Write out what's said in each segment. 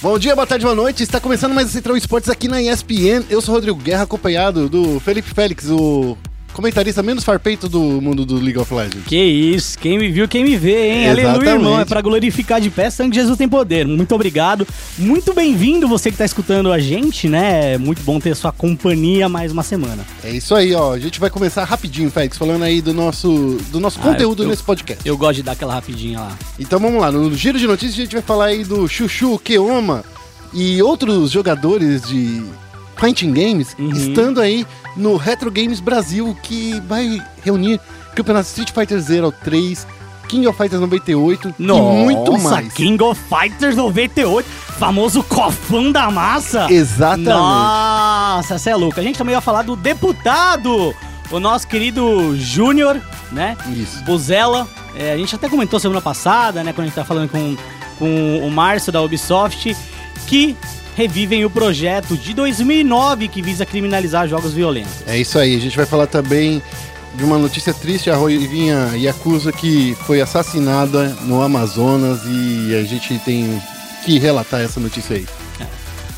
Bom dia, boa tarde, boa noite. Está começando mais o Central Esportes aqui na ESPN. Eu sou Rodrigo Guerra, acompanhado do Felipe Félix, o comentarista menos farpeito do mundo do League of Legends. Que isso, quem me viu, quem me vê, hein? Exatamente. Aleluia, irmão. É pra glorificar de pé, sangue de Jesus tem poder. Muito obrigado. Muito bem-vindo você que tá escutando a gente, né? Muito bom ter sua companhia mais uma semana. É isso aí, ó. A gente vai começar rapidinho, Félix, falando aí do nosso, do nosso Ah, conteúdo eu- nesse podcast. Eu gosto de dar aquela rapidinha lá. Então vamos lá, no giro de notícias a gente vai falar aí do Chuchu, Keoma e outros jogadores de Fighting Games Uhum. estando aí no Retro Games Brasil, que vai reunir Campeonato Street Fighter 03, King of Fighters 98 e muito mais. King of Fighters 98, famoso cofão da massa. Exatamente. Nossa, você é louco. A gente também vai falar do deputado, o nosso querido Júnior, né? Isso. Bozella. É, a gente até comentou semana passada, né? Quando a gente tá falando com, com o Márcio da Ubisoft, que revivem o projeto de 2009 que visa criminalizar jogos violentos. É isso aí, a gente vai falar também de uma notícia triste, a Roivinha Yakuza que foi assassinada no Amazonas e a gente tem que relatar essa notícia aí.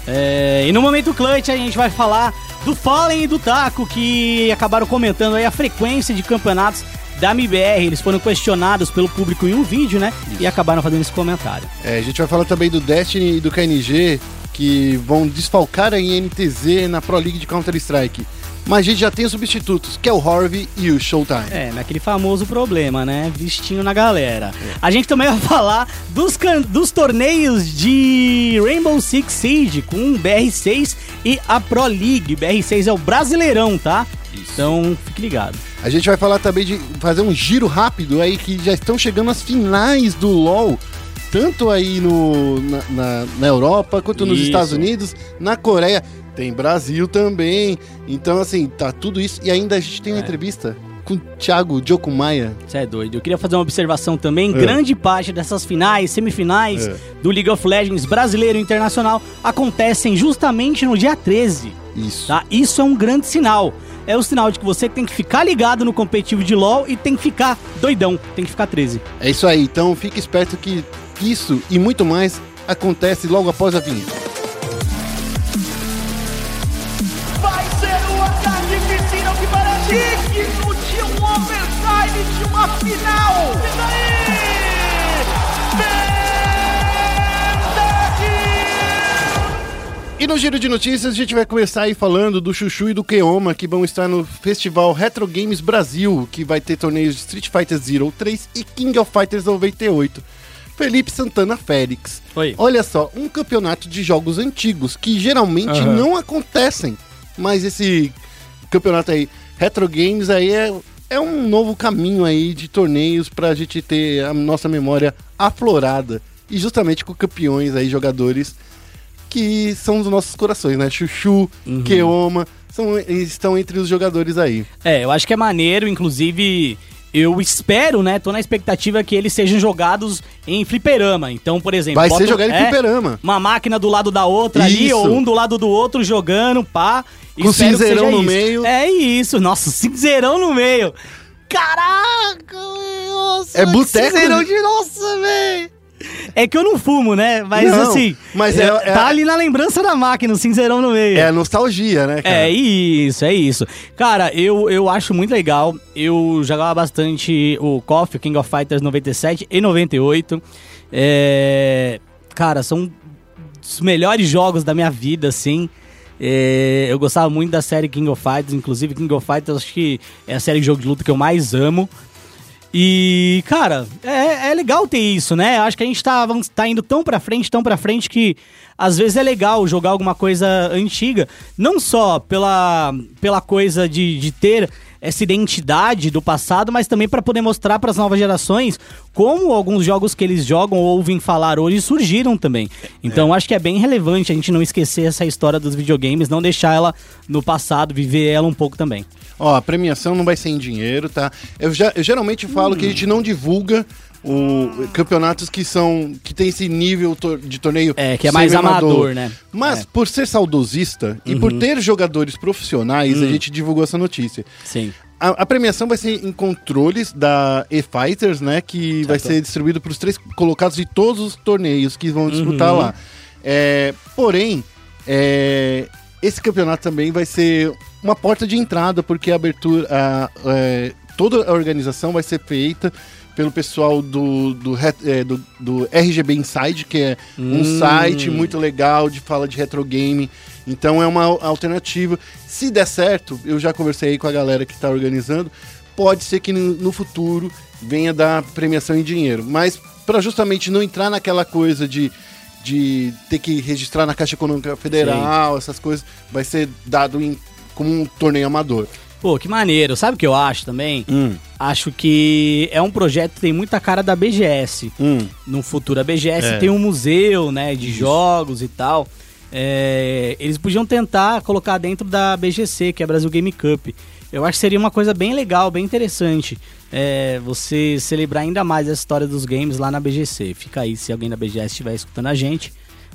É, e no momento clutch a gente vai falar do Fallen e do Taco, que acabaram comentando aí a frequência de campeonatos da MBR. Eles foram questionados pelo público em um vídeo, né? E acabaram fazendo esse comentário. É, a gente vai falar também do Destiny e do KNG que vão desfalcar a NTZ na Pro League de Counter-Strike. Mas a gente já tem os substitutos, que é o Harvey e o Showtime. É, naquele famoso problema, né? Vistinho na galera. A gente também vai falar dos, dos torneios de Rainbow Six Siege com o BR6 e a Pro League. BR6 é o Brasileirão, tá? Então, fique ligado. A gente vai falar também de fazer um giro rápido aí que já estão chegando as finais do LoL. Tanto aí no, na, na- na Europa, quanto nos Isso. Estados Unidos, na Coreia. Tem Brasil também. Então, assim, tá tudo isso. E ainda a gente tem uma É. entrevista com o Thiago Jokumaia. Você é doido. Eu queria fazer uma observação também. É. Grande parte dessas finais, semifinais É. do League of Legends brasileiro e internacional acontecem justamente no dia 13. Isso. Tá? Isso é um grande sinal. É o sinal de que você tem que ficar ligado no competitivo de LoL e tem que ficar doidão. Tem que ficar 13. É isso aí. Então, fique esperto que isso e muito mais acontece logo após a vinheta. Vai ser um ataque piscina que parece digno de um overtime de uma final. E daí? E no giro de notícias a gente vai começar aí falando do Chuchu e do Keoma que vão estar no Festival Retro Games Brasil, que vai ter torneios de Street Fighter 03 e King of Fighters 98. Felipe Santana Félix. Oi. Olha só, um campeonato de jogos antigos que geralmente Aham. não acontecem. Mas esse campeonato aí, Retro Games aí é, é um novo caminho aí de torneios pra gente ter a nossa memória aflorada. E justamente com campeões aí, jogadores que são dos nossos corações, né? Chuchu, Uhum. Keoma, são, estão entre os jogadores aí. É, eu acho que é maneiro, inclusive. Eu espero, né? Tô na expectativa que eles sejam jogados em fliperama. Então, por exemplo. Vai ser jogado em é, fliperama. Uma máquina do lado da outra ali, Isso. ou um do lado do outro jogando, pá. Com Espero cinzeirão no isso. meio. É isso, nossa, cinzeirão no meio. Caraca, nossa. É boteco, Cinzeirão né? de nossa, velho. É que eu não fumo, né? Mas Não, assim, mas é- é- tá ali na lembrança da máquina, o cinzeirão no meio. É a nostalgia, né, cara? É isso, é isso. Cara, eu, eu acho muito legal. Eu jogava bastante o KOF, King of Fighters 97 e 98. É, cara, são os melhores jogos da minha vida, assim. É, eu gostava muito da série King of Fighters, inclusive King of Fighters acho que é a série de jogo de luta que eu mais amo. E, cara, é, é legal ter isso, né? Acho que a gente tá, tá indo tão pra frente, tão pra frente que às vezes é legal jogar alguma coisa antiga. Não só pela, pela coisa de, de ter essa identidade do passado, mas também para poder mostrar para as novas gerações como alguns jogos que eles jogam ou ouvem falar hoje surgiram também. Então acho que é bem relevante a gente não esquecer essa história dos videogames, não deixar ela no passado, viver ela um pouco também. Ó, a premiação não vai ser em dinheiro, tá? Eu, já, eu geralmente falo que a gente não divulga o, campeonatos que são que tem esse nível de torneio É, que é mais amador, né? Mas É. por ser saudosista e por ter jogadores profissionais, a gente divulgou essa notícia. Sim. A, a premiação vai ser em controles da E-Fighters, né? Que vai ser distribuído para os três colocados de todos os torneios que vão disputar lá. É, porém, é, esse campeonato também vai ser uma porta de entrada, porque a abertura. a- é, toda a organização vai ser feita pelo pessoal do, do, é, do- do RGB Inside, que é um Hum. site muito legal de fala de retro game. Então é uma alternativa. Se der certo, eu já conversei aí com a galera que está organizando, pode ser que no, futuro venha dar premiação em dinheiro. Mas para justamente não entrar naquela coisa de, de ter que registrar na Caixa Econômica Federal, essas coisas, vai ser dado em, como um torneio amador. Pô, que maneiro. Sabe o que eu acho também? Acho que é um projeto que tem muita cara da BGS. Hum. No futuro, a BGS É. tem um museu, né, de jogos e tal. É, eles podiam tentar colocar dentro da BGC, que é a Brasil Game Cup. Eu acho que seria uma coisa bem legal, bem interessante. é, você celebrar ainda mais a história dos games lá na BGC. Fica aí, se alguém da BGS estiver escutando a gente,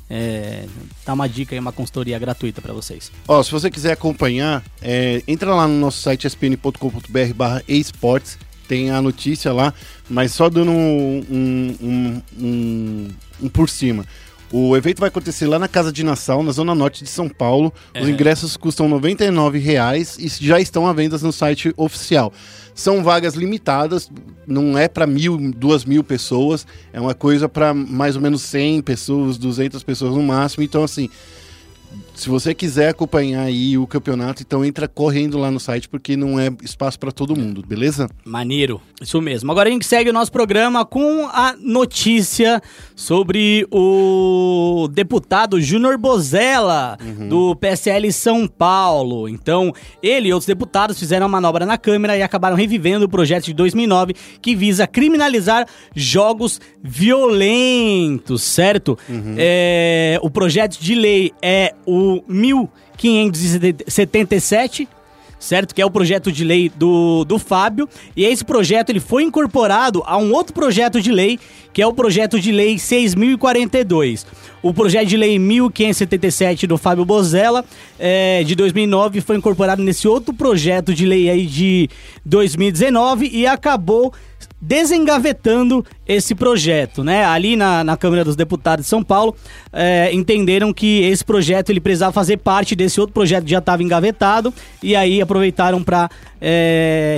é, dá uma dica aí, uma consultoria gratuita pra vocês. Ó, se você quiser acompanhar, é, entra lá no nosso site spn.com.br barra esportes, tem a notícia lá, mas só dando um, um, um- um- por cima. O evento vai acontecer lá na Casa de Nassau, na zona norte de São Paulo. Os É. ingressos custam 99 reais e já estão à venda no site oficial. São vagas limitadas, não é para mil, duas mil pessoas, é uma coisa para mais ou menos 100 pessoas, 200 pessoas no máximo. Então, assim, se você quiser acompanhar aí o campeonato, então entra correndo lá no site, porque não é espaço para todo mundo, beleza? Maneiro, isso mesmo. Agora a gente segue o nosso programa com a notícia sobre o deputado Júnior Bozella, do PSL São Paulo. Então, ele e outros deputados fizeram uma manobra na Câmara e acabaram revivendo o projeto de 2009 que visa criminalizar jogos violentos, certo? É, o projeto de lei é o 1577 certo? Que é o projeto de lei do, do Fábio. E esse projeto ele foi incorporado a um outro projeto de lei, que é o projeto de lei 6042. O projeto de lei 1577 do Fábio Bozella, é, de 2009, foi incorporado nesse outro projeto de lei aí de 2019 e acabou desengavetando esse projeto, né? Ali na, na Câmara dos Deputados de São Paulo, é, entenderam que esse projeto ele precisava fazer parte desse outro projeto que já estava engavetado e aí aproveitaram para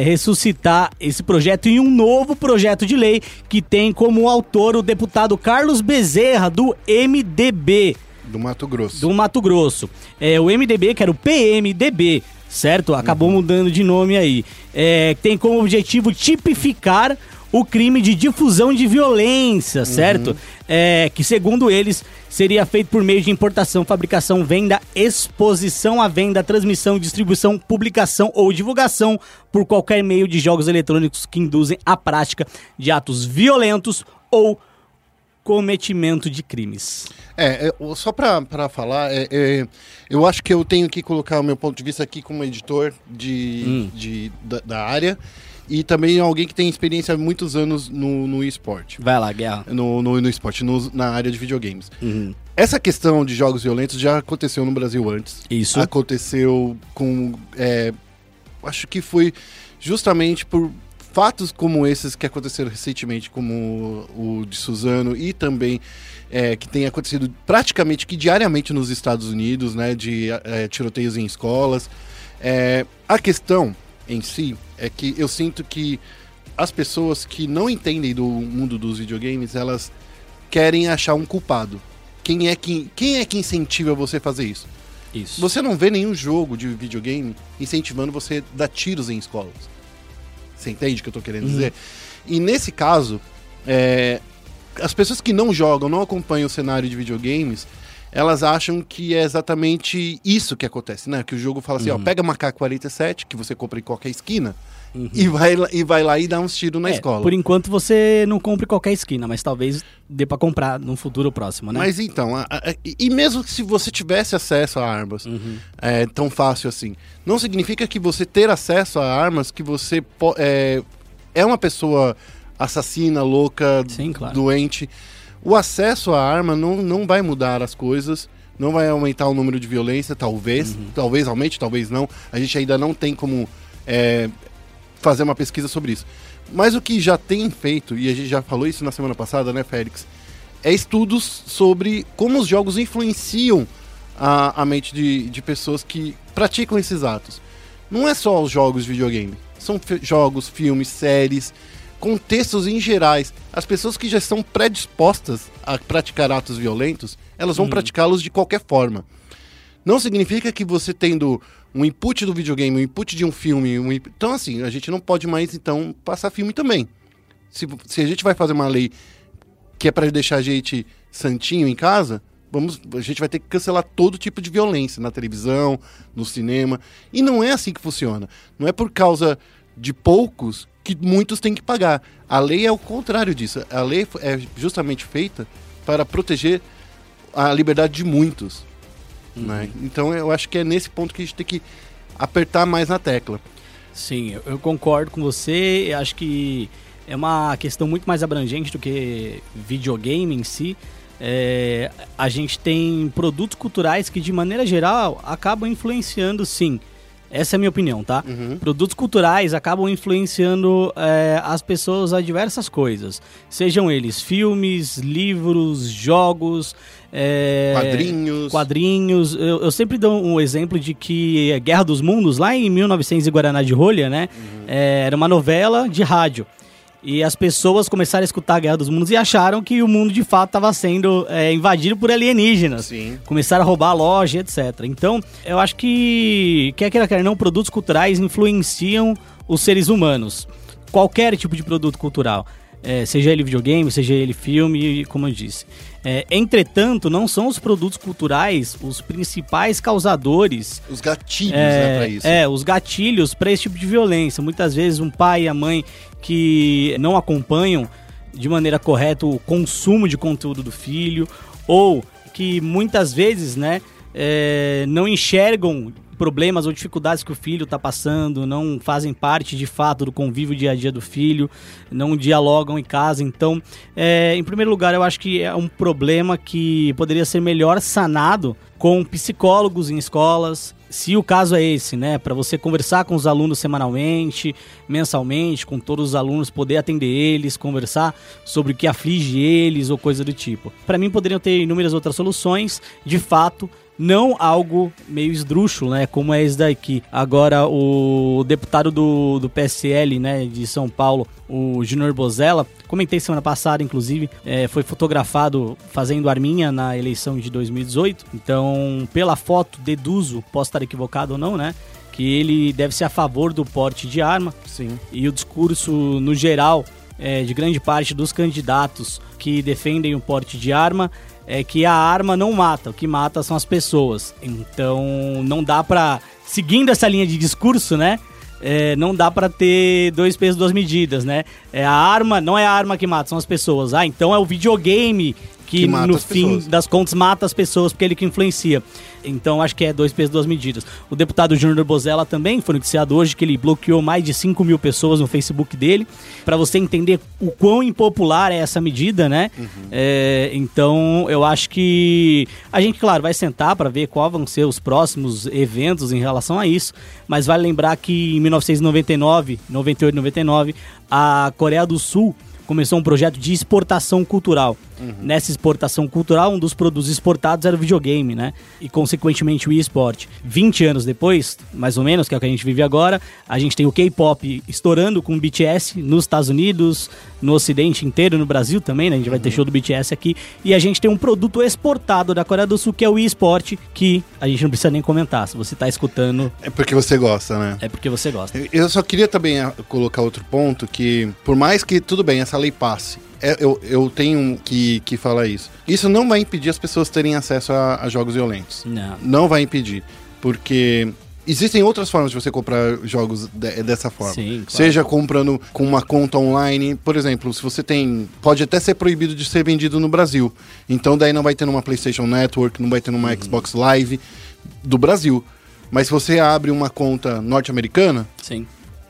ressuscitar esse projeto em um novo projeto de lei que tem como autor o deputado Carlos Bezerra do MDB Do Mato Grosso. do Mato Grosso. É, o MDB, que era o PMDB, certo? Acabou mudando de nome aí. É, tem como objetivo tipificar o crime de difusão de violência, certo? É, que segundo eles seria feito por meio de importação, fabricação, venda, exposição à venda, transmissão, distribuição, publicação ou divulgação por qualquer meio de jogos eletrônicos que induzem a prática de atos violentos ou cometimento de crimes. É, é, só pra falar, é, é, eu acho que eu tenho que colocar o meu ponto de vista aqui como editor de, Hum. de- da, da área e também alguém que tem experiência há muitos anos no, no esporte. Vai lá, Guerra. No, no, no esporte, no- na área de videogames. Uhum. Essa questão de jogos violentos já aconteceu no Brasil antes. Isso. Aconteceu com. é, acho que foi justamente por fatos como esses que aconteceram recentemente, como o de Suzano e também é, que tem acontecido praticamente que diariamente nos Estados Unidos, né, de é, tiroteios em escolas. É, a questão em si é que eu sinto que as pessoas que não entendem do mundo dos videogames, elas querem achar um culpado. Quem é que, quem é que incentiva você a fazer isso? Isso. Você não vê nenhum jogo de videogame incentivando você a dar tiros em escolas. Você entende o que eu tô querendo Uhum. dizer? E nesse caso, é, as pessoas que não jogam, não acompanham o cenário de videogames, elas acham que é exatamente isso que acontece, né? Que o jogo fala assim, Uhum. ó, pega uma K-47, que você compra em qualquer esquina, e, vai, lá- e vai lá e dá uns tiros na Uhum. É, escola. Por enquanto você não compre qualquer esquina, mas talvez dê pra comprar num futuro próximo, né? Mas então, a- a- e mesmo se você tivesse acesso a armas, Uhum. é, tão fácil assim, não significa que você ter acesso a armas, que você é, é uma pessoa assassina, louca, Sim, claro. doente. O acesso à arma não, não vai mudar as coisas, não vai aumentar o número de violência, talvez, Uhum. talvez aumente, talvez não. A gente ainda não tem como é, fazer uma pesquisa sobre isso. Mas o que já tem feito, e a gente já falou isso na semana passada, né, Félix? é estudos sobre como os jogos influenciam a, a mente de, de pessoas que praticam esses atos. Não é só os jogos de videogame, são jogos, filmes, séries, contextos em gerais. As pessoas que já estão predispostas a praticar atos violentos, elas vão praticá-los de qualquer forma. Não significa que você tendo um input do videogame, um input de um filme, um então assim, a gente não pode mais então passar filme também. Se, se a gente vai fazer uma lei que é para deixar a gente santinho em casa, vamos, a gente vai ter que cancelar todo tipo de violência na televisão, no cinema. E não é assim que funciona. Não é por causa de poucos que muitos têm que pagar. A lei é o contrário disso. A lei é justamente feita para proteger a liberdade de muitos. Né? Então eu acho que é nesse ponto que a gente tem que apertar mais na tecla. Sim, eu, concordo com você. Acho que é uma questão muito mais abrangente do que videogame em si. É, a gente tem produtos culturais que, de maneira geral, acabam influenciando, sim. Essa é a minha opinião, tá? Produtos culturais acabam influenciando é, as pessoas a diversas coisas. Sejam eles filmes, livros, jogos, é, Quadrinhos. quadrinhos. Eu, eu sempre dou um exemplo de que é Guerra dos Mundos, lá em 1900 e Guaraná de Rolha, né? é, era uma novela de rádio. E as pessoas começaram a escutar a Guerra dos Mundos e acharam que o mundo de fato estava sendo é, invadido por alienígenas. Sim. Começaram a roubar a loja, etc. Então, eu acho que, quer queira, quer não, produtos culturais influenciam os seres humanos. Qualquer tipo de produto cultural. É, seja ele videogame, seja ele filme, como eu disse. É, entretanto, não são os produtos culturais os principais causadores Os gatilhos, né, é, pra isso. é, os gatilhos para esse tipo de violência. Muitas vezes um pai e a mãe que não acompanham de maneira correta o consumo de conteúdo do filho, ou que muitas vezes, né, é, não enxergam problemas ou dificuldades que o filho está passando, não fazem parte de fato do convívio dia a dia do filho, não dialogam em casa. Então, é, em primeiro lugar, eu acho que é um problema que poderia ser melhor sanado com psicólogos em escolas. Se o caso é esse, né, para você conversar com os alunos semanalmente, mensalmente, com todos os alunos, poder atender eles, conversar sobre o que aflige eles ou coisa do tipo. Para mim, poderiam ter inúmeras outras soluções, de fato, não algo meio esdrúxulo, né? Como é esse daqui. Agora, o deputado do, do PSL, né, de São Paulo, o Junior Bozella, comentei semana passada, inclusive, é, foi fotografado fazendo arminha na eleição de 2018. Então, pela foto, deduzo, posso estar equivocado ou não, né? Que ele deve ser a favor do porte de arma. Sim. E o discurso, no geral, é, de grande parte dos candidatos que defendem o porte de arma é que a arma não mata, o que mata são as pessoas. Então não dá pra. Seguindo essa linha de discurso, né? É, não dá pra ter dois pesos, duas medidas, né? É a arma, não é a arma que mata, são as pessoas. Ah, então é o videogame que, Que no fim pessoas. das contas mata as pessoas porque é ele que influencia. Então acho que é dois pesos, duas medidas. O deputado Júnior Bozella também foi noticiado hoje que ele bloqueou mais de 5 mil pessoas no Facebook dele. Pra você entender o quão impopular é essa medida, né? É, então eu acho que a gente, claro, vai sentar pra ver qual vão ser os próximos eventos em relação a isso. Mas vale lembrar que em 1999, 98, 99, a Coreia do Sul começou um projeto de exportação cultural. Nessa exportação cultural, um dos produtos exportados era o videogame, né? E, consequentemente, o eSport. 20 anos depois, mais ou menos, que é o que a gente vive agora, a gente tem o K-pop estourando com o BTS nos Estados Unidos, no Ocidente inteiro, no Brasil também, né? A gente vai ter show do BTS aqui. E a gente tem um produto exportado da Coreia do Sul, que é o eSport, que a gente não precisa nem comentar. Se você tá escutando, É porque você gosta, né? é porque você gosta. Eu só queria também ah, colocar outro ponto que, por mais que, tudo bem, essa lei passe, é, eu, eu tenho que, que falar isso. Isso não vai impedir as pessoas terem acesso a, a jogos violentos. Não. Não vai impedir. Porque existem outras formas de você comprar jogos de- dessa forma. Sim, claro. Seja comprando com uma conta online. Por exemplo, se você tem. Pode até ser proibido de ser vendido no Brasil. Então daí não vai ter numa PlayStation Network, não vai ter numa Xbox Live do Brasil. Mas se você abre uma conta norte-americana, Sim.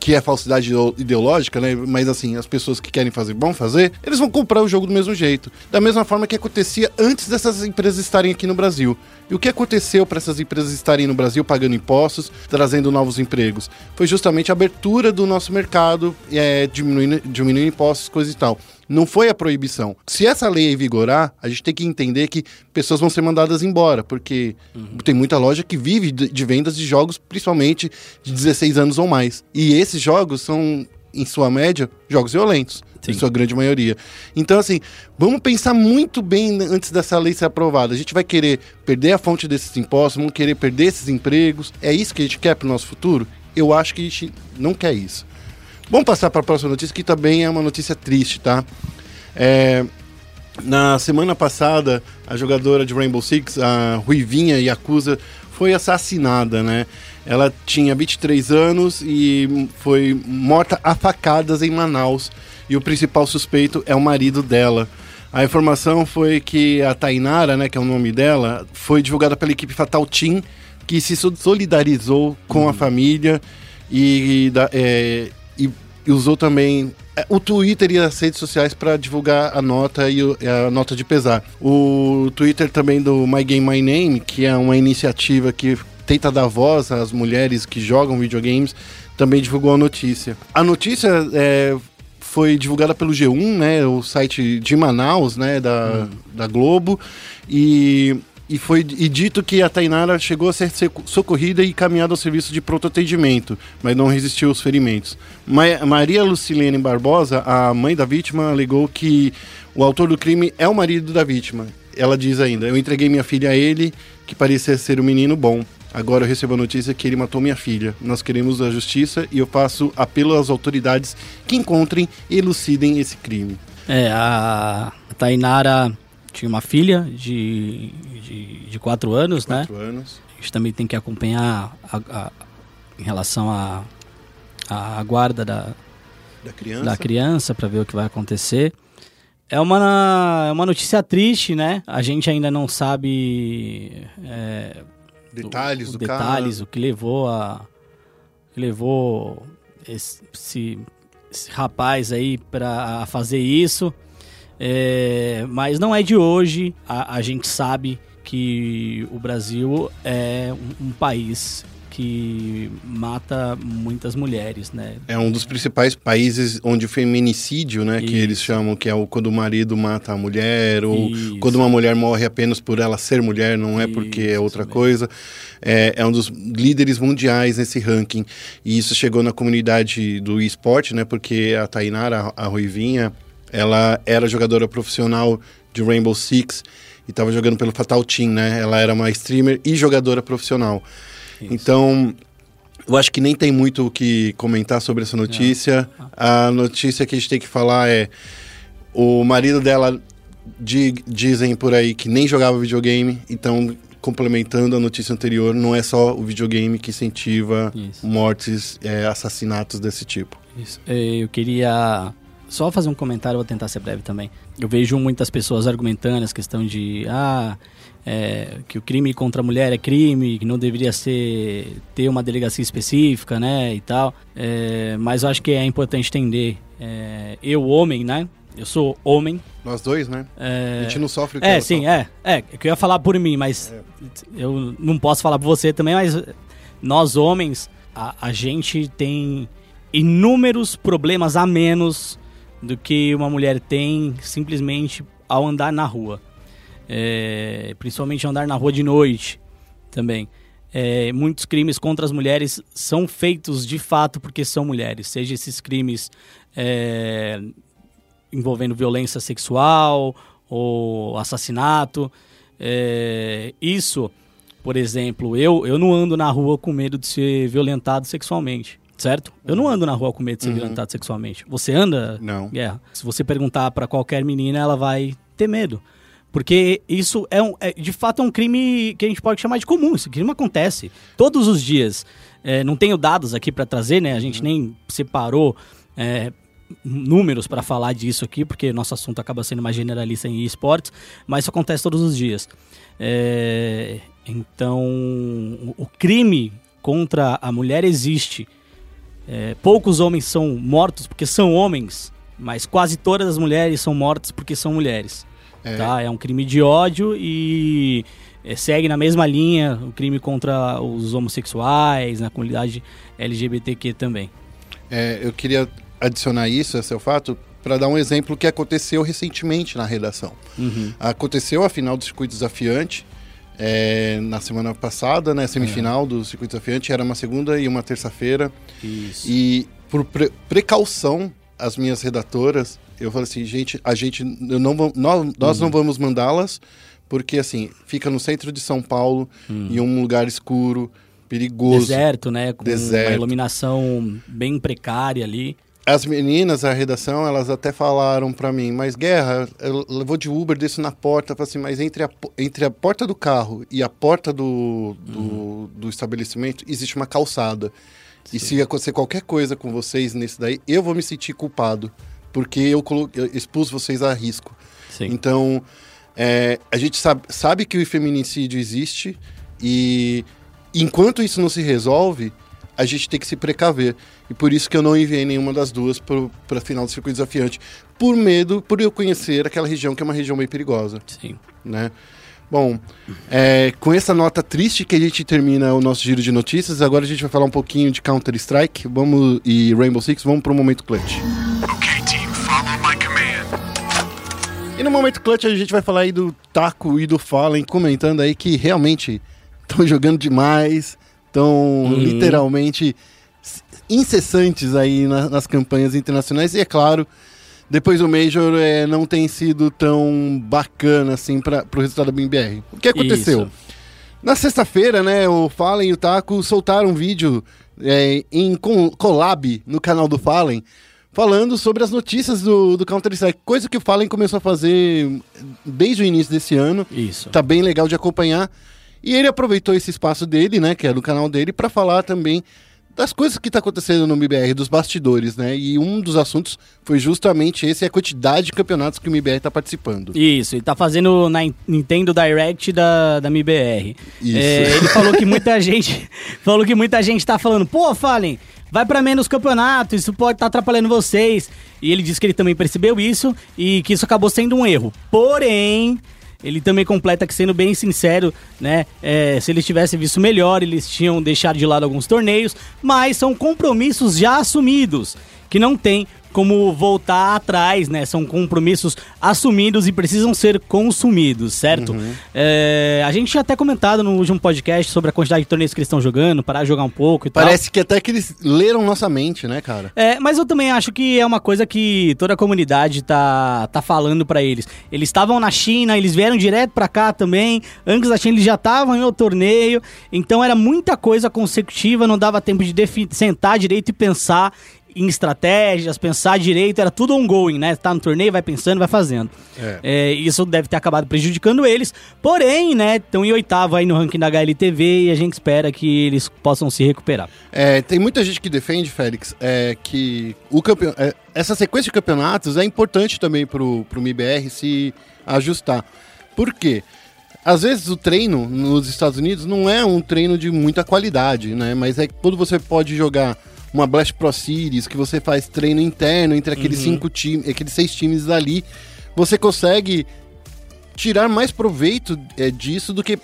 Que é falsidade ideo- ideológica, né? Mas assim, as pessoas que querem fazer vão fazer, eles vão comprar o jogo do mesmo jeito. Da mesma forma que acontecia antes dessas empresas estarem aqui no Brasil. E o que aconteceu para essas empresas estarem no Brasil pagando impostos, trazendo novos empregos? Foi justamente a abertura do nosso mercado, é, diminuindo, diminuindo impostos, coisa e tal. Não foi a proibição. Se essa lei vigorar, a gente tem que entender que pessoas vão ser mandadas embora, porque uhum. tem muita loja que vive de, vendas de jogos, principalmente de 16 anos ou mais. E esses jogos são em sua média, jogos violentos, Sim. em sua grande maioria. Então, assim, vamos pensar muito bem antes dessa lei ser aprovada. A gente vai querer perder a fonte desses impostos, vamos querer perder esses empregos. É isso que a gente quer para o nosso futuro? Eu acho que a gente não quer isso. Vamos passar para a próxima notícia, que também é uma notícia triste, tá? É, na semana passada, a jogadora de Rainbow Six, a Ruivinha Yakuza, foi assassinada, né? Ela tinha 23 anos e foi morta a facadas em Manaus. E o principal suspeito é o marido dela. A informação foi que a Tainara, né, que é o nome dela, foi divulgada pela equipe Fatal Team, que se solidarizou com uhum. a família e, é, e, usou também é, o Twitter e as redes sociais para divulgar a nota e a nota de pesar. O Twitter também do My Game My Name, que é uma iniciativa que tenta dar voz às mulheres que jogam videogames, também divulgou a notícia. A notícia é, foi divulgada pelo G1, né, o site de Manaus, né, da, hum. da Globo, e e foi e dito que a Tainara chegou a ser socorrida e caminhada ao serviço de pronto atendimento, mas não resistiu aos ferimentos. Ma Maria Lucilene Barbosa, a mãe da vítima, alegou que o autor do crime é o marido da vítima. Ela diz ainda: Eu entreguei minha filha a ele, que parecia ser um menino bom. Agora eu recebo a notícia que ele matou minha filha. Nós queremos a justiça e eu faço apelo às autoridades que encontrem e elucidem esse crime. É, a Tainara tinha uma filha de, de, de quatro anos, de quatro né? anos. A gente também tem que acompanhar a, a, em relação à a, a, guarda da, da criança, da criança para ver o que vai acontecer. É uma, é uma notícia triste, né? A gente ainda não sabe é, detalhes, do, do detalhes, o que levou a que levou esse, esse, esse rapaz aí para fazer isso. É, mas não é de hoje. A, a, gente sabe que o Brasil é um, um, país que mata muitas mulheres, né? É um dos principais países onde o feminicídio, né, Isso. que eles chamam, que é o, quando o marido mata a mulher ou Isso. quando uma mulher morre apenas por ela ser mulher, não é Isso, porque é outra coisa. É, é, um dos líderes mundiais nesse ranking. E isso chegou na comunidade do esporte, né, porque a Tainara, a Ruivinha, ela era jogadora profissional de Rainbow Six e estava jogando pelo Fatal Team, né? Ela era uma streamer e jogadora profissional. Isso. Então, eu acho que nem tem muito o que comentar sobre essa notícia. A notícia que a gente tem que falar é o marido dela de, dizem por aí que nem jogava videogame, então complementando a notícia anterior, não é só o videogame que incentiva Isso. mortes, é, assassinatos desse tipo. Isso. Eu queria só fazer um comentário, vou tentar ser breve também. Eu vejo muitas pessoas argumentando essa questão de ah, é, que o crime contra a mulher é crime, que não deveria ser ter uma delegacia específica, né, e tal. É, mas eu acho que é importante entender. É, eu, homem, né? Eu sou homem. Nós dois, né? É... A gente não sofre o que É, sim, sofre. é. É, que eu ia falar por mim, mas é. eu não posso falar por você também, mas nós homens, a, a gente tem inúmeros problemas a menos do que uma mulher tem simplesmente ao andar na rua. É, principalmente andar na rua de noite também. É, muitos crimes contra as mulheres são feitos de fato porque são mulheres, seja esses crimes é, envolvendo violência sexual ou assassinato. É, isso, por exemplo, eu, eu não ando na rua com medo de ser violentado sexualmente certo? Eu não ando na rua com medo de ser uhum. violentado sexualmente. Você anda? Não. Guerra. Se você perguntar para qualquer menina, ela vai ter medo. Porque isso é, um, é, de fato é um crime que a gente pode chamar de comum. Esse crime acontece todos os dias. É, não tenho dados aqui para trazer, né? A gente uhum. nem separou é, números para falar disso aqui, porque nosso assunto acaba sendo mais generalista em esportes, mas isso acontece todos os dias. É, então, o crime contra a mulher existe é, poucos homens são mortos porque são homens, mas quase todas as mulheres são mortas porque são mulheres. É, tá? é um crime de ódio e é, segue na mesma linha o crime contra os homossexuais, na comunidade LGBTQ também. É, eu queria adicionar isso, esse é o fato, para dar um exemplo que aconteceu recentemente na redação. Uhum. Aconteceu a final do circuito desafiante é, na semana passada, né? Semifinal do circuito desafiante era uma segunda e uma terça-feira. Isso. E por pre- precaução, as minhas redatoras, eu falei assim, gente, a gente eu não vamos, nós, nós não vamos mandá-las porque assim fica no centro de São Paulo, em um lugar escuro, perigoso. Deserto, né? Com Deserto. uma iluminação bem precária ali. As meninas, a redação, elas até falaram pra mim, mas Guerra, eu vou de Uber, desço na porta, falei assim, mas entre a, entre a porta do carro e a porta do, do, do estabelecimento existe uma calçada. E se acontecer qualquer coisa com vocês nesse daí, eu vou me sentir culpado, porque eu, eu expus vocês a risco. Sim. Então, é, a gente sabe, sabe que o feminicídio existe e enquanto isso não se resolve, a gente tem que se precaver. E por isso que eu não enviei nenhuma das duas para a final do circuito desafiante. Por medo, por eu conhecer aquela região que é uma região bem perigosa, Sim. né? Bom, é, com essa nota triste que a gente termina o nosso giro de notícias, agora a gente vai falar um pouquinho de Counter-Strike vamos, e Rainbow Six. Vamos para o Momento Clutch. Okay, team, follow my command. E no momento clutch a gente vai falar aí do Taco e do Fallen comentando aí que realmente estão jogando demais, estão literalmente s- incessantes aí na- nas campanhas internacionais e é claro, depois do Major é, não tem sido tão bacana assim para o resultado da BBR. O que aconteceu? Isso. Na sexta-feira, né, o Fallen e o Taco soltaram um vídeo é, em collab no canal do Fallen, falando sobre as notícias do, do Counter-Strike, coisa que o Fallen começou a fazer desde o início desse ano. Isso. Tá bem legal de acompanhar. E ele aproveitou esse espaço dele, né, que é do canal dele, para falar também das coisas que tá acontecendo no MBR, dos bastidores, né? E um dos assuntos foi justamente esse, a quantidade de campeonatos que o MBR tá participando. Isso, ele tá fazendo na In- Nintendo Direct da, da MIBR. Isso. É, ele falou que muita gente. Falou que muita gente tá falando, pô, Fallen, vai pra menos campeonatos, isso pode estar atrapalhando vocês. E ele disse que ele também percebeu isso e que isso acabou sendo um erro. Porém. Ele também completa que, sendo bem sincero, né? é, se eles tivessem visto melhor, eles tinham deixado de lado alguns torneios, mas são compromissos já assumidos, que não tem como voltar atrás, né? São compromissos assumidos e precisam ser consumidos, certo? É, a gente tinha até comentado no último podcast sobre a quantidade de torneios que eles estão jogando, parar de jogar um pouco e tal. Parece que até que eles leram nossa mente, né, cara? É, mas eu também acho que é uma coisa que toda a comunidade tá, tá falando pra eles. Eles estavam na China, eles vieram direto pra cá também. Antes da China eles já estavam em outro torneio. Então era muita coisa consecutiva, não dava tempo de sentar direito e pensar em estratégias, pensar direito, era tudo ongoing, né? Tá no torneio, vai pensando, vai fazendo. É. É, isso deve ter acabado prejudicando eles. Porém, né, estão em oitavo aí no ranking da HLTV e a gente espera que eles possam se recuperar. É, tem muita gente que defende, Félix, é, que o campeon... é, essa sequência de campeonatos é importante também pro, pro MIBR se ajustar. Por quê? Às vezes o treino nos Estados Unidos não é um treino de muita qualidade, né? Mas é quando você pode jogar uma Blast Pro Series, que você faz treino interno entre aqueles cinco times, aqueles seis times ali, você consegue tirar mais proveito é, disso do que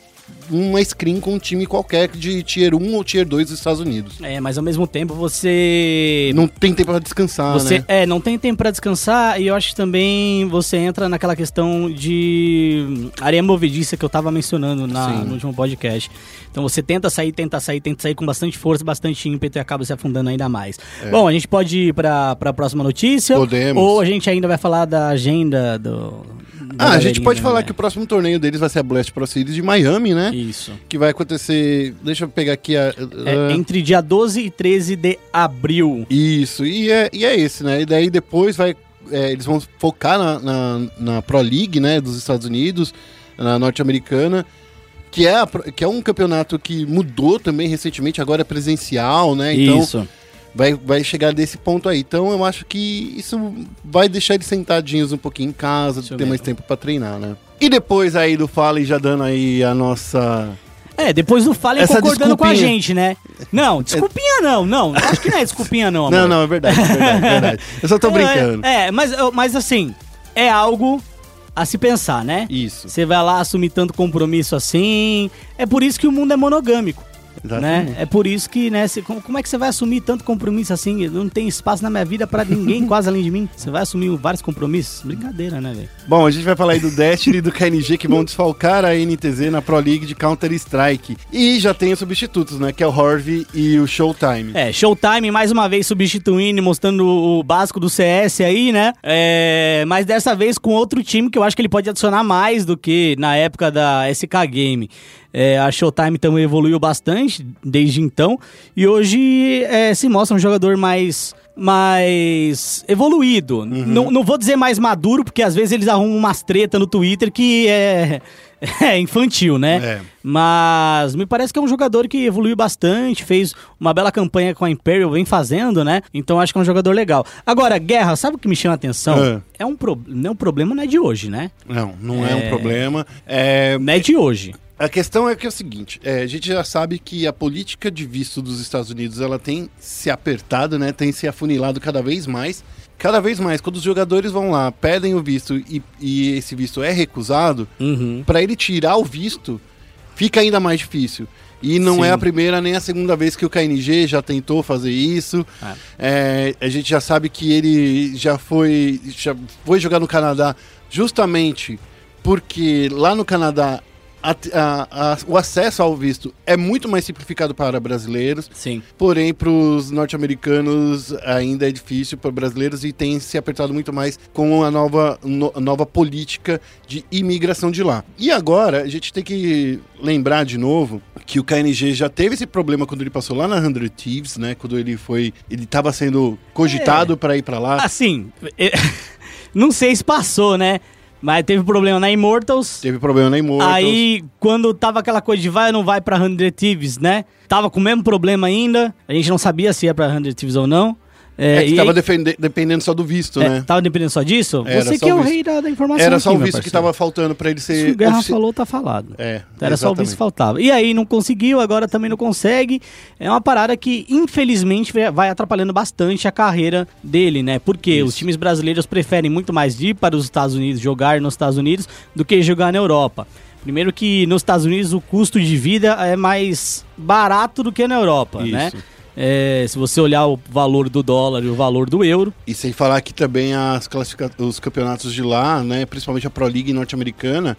uma screen com um time qualquer de Tier 1 ou Tier 2 dos Estados Unidos. É, mas ao mesmo tempo você Não tem tempo pra descansar, Você, né? É, não tem tempo pra descansar e eu acho que também você entra naquela questão de hum, areia movediça que eu tava mencionando na- Sim. no último podcast. Então você tenta sair, tenta sair, tenta sair com bastante força, bastante ímpeto e acaba se afundando ainda mais. Bom, a gente pode ir pra, pra próxima notícia. É. Podemos. Ou a gente ainda vai falar da agenda do. Ah, a gente pode falar né? que o próximo torneio deles vai ser a Blast Pro Series de Miami, né? Isso. Que vai acontecer. Deixa eu pegar aqui a. É, a- entre dia 12 e 13 de abril. Isso, e é, e é esse, né? E daí depois vai. é, eles vão focar na, na, na Pro League, né? Dos Estados Unidos, na norte-americana. Que é, a que é um campeonato que mudou também recentemente, agora é presencial, né? Então Isso. Vai, vai chegar desse ponto aí. Então eu acho que isso vai deixar eles sentadinhos um pouquinho em casa, Isso ter mais tempo pra treinar, né? E depois aí do Fallen já dando aí a nossa. É, depois do Fallen Essa concordando com a desculpinha. gente, né? Não, desculpinha não, não. Acho que não é desculpinha não, amor. Não, não, é verdade, é verdade, é verdade. Eu só tô brincando. É, é, mas, mas assim, é algo a se pensar, né? Isso. Você vai lá assumir tanto compromisso assim. É por isso que o mundo é monogâmico. Exatamente. né? É por isso que, né, cê- como, como é que você vai assumir tanto compromisso assim? Não tem espaço na minha vida pra ninguém quase além de mim. Você vai assumir vários compromissos? Brincadeira, né, velho? Bom, a gente vai falar aí do Destiny e do KNG que vão desfalcar a NTZ na Pro League de Counter-Strike. E já tem os substitutos, né? Que é o Harvey e o Showtime. É, Showtime mais uma vez substituindo, mostrando o básico do CS aí, né? É, mas dessa vez com outro time que eu acho que ele pode adicionar mais do que na época da SK Game. É, a Showtime também evoluiu bastante desde então e hoje é, se mostra um jogador mais mais evoluído. Não, não vou dizer mais maduro, porque às vezes eles arrumam umas treta no Twitter que é, é infantil, né? É. Mas me parece que é um jogador que evoluiu bastante, fez uma bela campanha com a Imperial, vem fazendo, né? Então acho que é um jogador legal. Agora, Guerra, sabe o que me chama a atenção? Ah. É um pro... não, o problema não é de hoje, né? Não, não é, É. um problema. É, Não é de hoje. A questão é que é o seguinte, é, a gente já sabe que a política de visto dos Estados Unidos ela tem se apertado, né? Tem se afunilado cada vez mais. Cada vez mais, quando os jogadores vão lá, pedem o visto e, e esse visto é recusado, Uhum. para ele tirar o visto, fica ainda mais difícil. E não Sim. é a primeira nem a segunda vez que o KNG já tentou fazer isso. É, a gente já sabe que ele já foi, já foi jogar no Canadá justamente porque lá no Canadá a- a- a- o acesso ao visto é muito mais simplificado para brasileiros. Sim. Porém, para os norte-americanos ainda é difícil para brasileiros e tem se apertado muito mais com a nova, no- nova política de imigração de lá. E agora, a gente tem que lembrar de novo que o KNG já teve esse problema quando ele passou lá na 100 Thieves, né? Quando ele foi. Ele estava sendo cogitado para ir para lá. Assim, eh, não sei se passou, né? Mas teve problema na Immortals. Teve problema na Immortals. Aí, quando tava aquela coisa de vai ou não vai pra 100 Thieves, né? Tava com o mesmo problema ainda. A gente não sabia se ia pra 100 Thieves ou não. É que e estava aí- dependendo só do visto, é, né? Tava dependendo só disso? Era Você só que é o o rei da, da informação Era só aqui, o meu visto que estava faltando para ele Se ser. o Guerra ofici- falou, tá falado. É, Era só o visto exatamente. que faltava. E aí não conseguiu, agora também não consegue. É uma parada que, infelizmente, vai- atrapalhando bastante a carreira dele, né? Porque Isso. os times brasileiros preferem muito mais ir para os Estados Unidos, jogar nos Estados Unidos, do que jogar na Europa. Primeiro que nos Estados Unidos o custo de vida é mais barato do que na Europa, né? É, se você olhar o valor do dólar e o valor do euro, E sem falar que também as classifica... os campeonatos de lá, né, principalmente a Pro League norte-americana,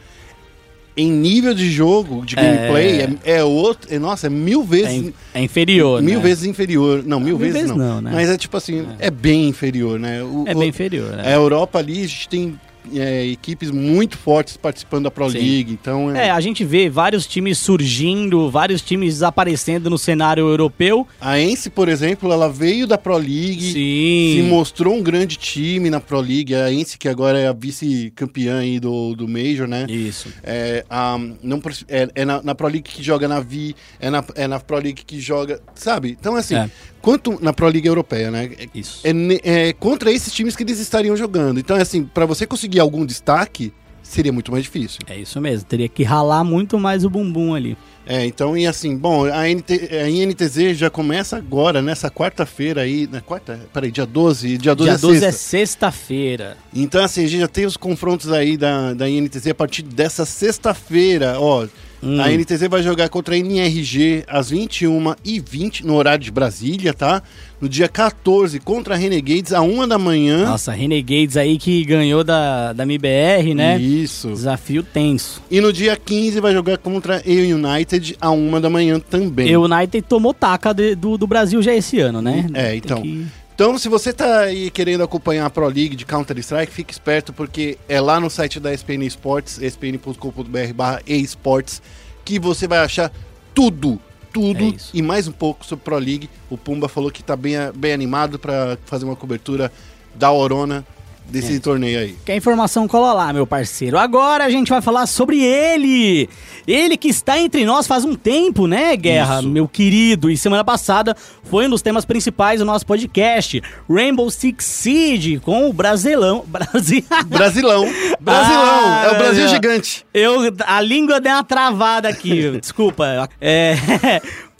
em nível de jogo, de gameplay, é, é outro, é, nossa, é mil é, vezes, in- é inferior, mil né? vezes inferior. Não, mil, mil vezes, vezes não. não, né? Mas é tipo assim, é, bem inferior, né? O- É bem inferior, né? A Europa ali, a gente tem é, equipes muito fortes participando da Pro Sim. League, então É, a gente vê vários times surgindo, vários times aparecendo no cenário europeu. A Ence, por exemplo, ela veio da Pro League, se Sim. mostrou um grande time na Pro League. A Ence, que agora é a vice-campeã aí do, do Major, né? Isso. É, a, não, é, é na, na Pro League que joga na Vi, é na, é na Pro League que joga. Sabe? Então, assim, É. quanto na Pro League europeia, né? É, Isso. é é contra esses times que eles estariam jogando. Então, assim, pra você conseguir algum destaque, seria muito mais difícil. É isso mesmo. Teria que ralar muito mais o bumbum ali. É, então, e assim, bom, a, NT, a INTZ já começa agora, nessa quarta-feira aí. Na quarta? Peraí, dia 12? Dia 12 Dia é 12 é sexta. sexta-feira. Então, assim, a gente já tem os confrontos aí da, da INTZ a partir dessa sexta-feira. Ó, Hum. a INTZ vai jogar contra a NRG às 21h20 no horário de Brasília, tá? No dia 14 contra a Renegades, a 1 da manhã. Nossa, Renegades aí que ganhou da, da MBR, né? Isso. Desafio tenso. E no dia 15 vai jogar contra a United a 1 da manhã também. E o United tomou taca de- do, do Brasil já esse ano, né? É, então. que- Então, se você tá aí querendo acompanhar a Pro League de Counter-Strike, fique esperto, porque é lá no site da SPN Esportes, spn.com.br barra esportes, que você vai achar tudo, tudo É e mais um pouco sobre Pro League. O Pumba falou que tá bem, bem animado para fazer uma cobertura da Orona desse É. torneio aí. Quer informação, cola lá, meu parceiro. Agora a gente vai falar sobre ele. Ele que está entre nós faz um tempo, né, Guerra, Isso. meu querido? E semana passada foi um dos temas principais do nosso podcast, Rainbow Six Siege, com o Brasilão. Brasil. Brasilão! Brasilão! Ah, é o Brasil meu. gigante! Eu, a língua deu uma travada aqui, desculpa. É,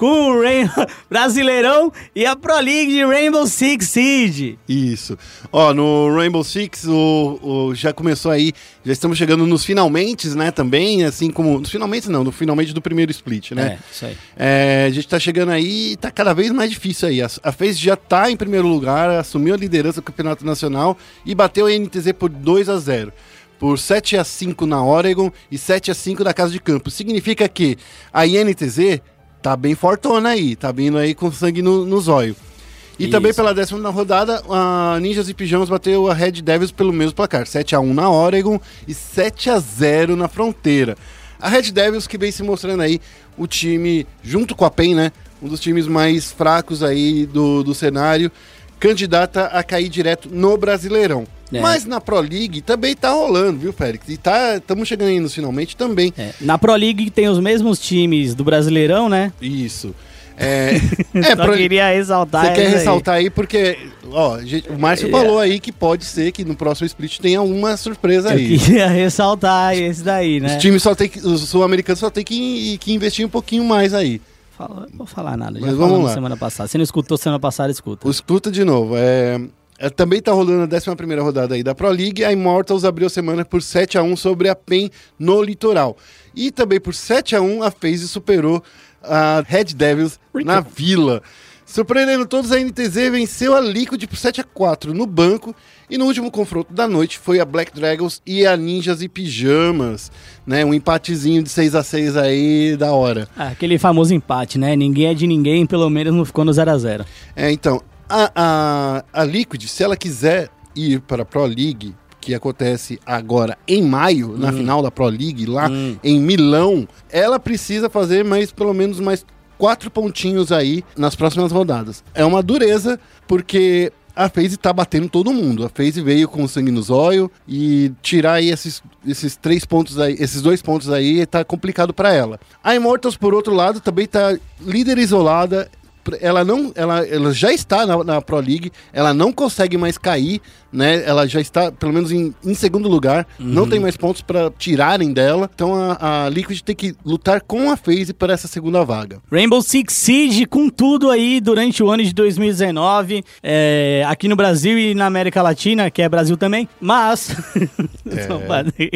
com o Rain- Brasileirão e a Pro League de Rainbow Six Siege. Isso. Ó, no Rainbow Six, o, o- já começou aí, já estamos chegando nos finalmente, né, também, assim como... Nos finalmente não, no finalmente do primeiro split, né? É, isso aí. É, a gente tá chegando aí e tá cada vez mais difícil aí. A, a FaZe já tá em primeiro lugar, assumiu a liderança do campeonato nacional e bateu a NTZ por 2 a 0 Por 7 a 5 na Oregon e 7 a 5 na Casa de Campo. Significa que a INTZ tá bem fortona aí, tá vindo aí com sangue no, no zóio. E Isso. também pela décima rodada, a Ninjas e Pijamas bateu a Red Devils pelo mesmo placar. 7 a 1 na Oregon e 7 a 0 na Fronteira. A Red Devils que vem se mostrando aí o time, junto com a PEN, né? Um dos times mais fracos aí do, do cenário, candidata a cair direto no Brasileirão. É. Mas na Pro League também tá rolando, viu, Félix? E tá, estamos chegando aí nos finalmente também. É, Na Pro League tem os mesmos times do Brasileirão, né? Isso. É, é Só Pro- queria ressaltar Você quer isso aí. ressaltar aí porque, ó, gente, o Márcio É. falou aí que pode ser que no próximo split tenha uma surpresa Eu aí. queria ressaltar esse daí, né? Os times só tem que, os sul-americanos só tem que, que investir um pouquinho mais aí. Fala- não vou falar nada, já Mas falamos vamos lá. semana passada. Se não escutou semana passada, escuta. Escuta de novo. É, é, também tá rolando a 11 primeira rodada aí da Pro League. A Immortals abriu a semana por 7 a 1 sobre a PEN no litoral. E também por 7 a 1 a FaZe superou a Red Devils na Vila. Surpreendendo todos, a NTZ venceu a Liquid por 7 a 4 no banco. E no último confronto da noite foi a Black Dragons e a Ninjas e Pijamas. Né? Um empatezinho de 6 a 6 aí da hora. Ah, aquele famoso empate, né? Ninguém é de ninguém, pelo menos não ficou no 0x0. É, então, a, a, a Liquid, se ela quiser ir para a Pro League, que acontece agora em maio, na final da Pro League, lá Hum. em Milão, ela precisa fazer mais pelo menos mais quatro pontinhos aí nas próximas rodadas. É uma dureza, porque a FaZe tá batendo todo mundo. A FaZe veio com sangue no zóio e tirar aí esses, esses três pontos aí, esses dois pontos aí, tá complicado para ela. A Immortals, por outro lado, também tá líder isolada. Ela não, ela, ela já está na, na Pro League, ela não consegue mais cair, né? Ela já está, pelo menos, em, em segundo lugar, não tem mais pontos para tirarem dela. Então a, a Liquid tem que lutar com a FaZe para essa segunda vaga. Rainbow Six Siege com tudo aí durante o ano de 2019, é, aqui no Brasil e na América Latina, que é Brasil também, mas falei.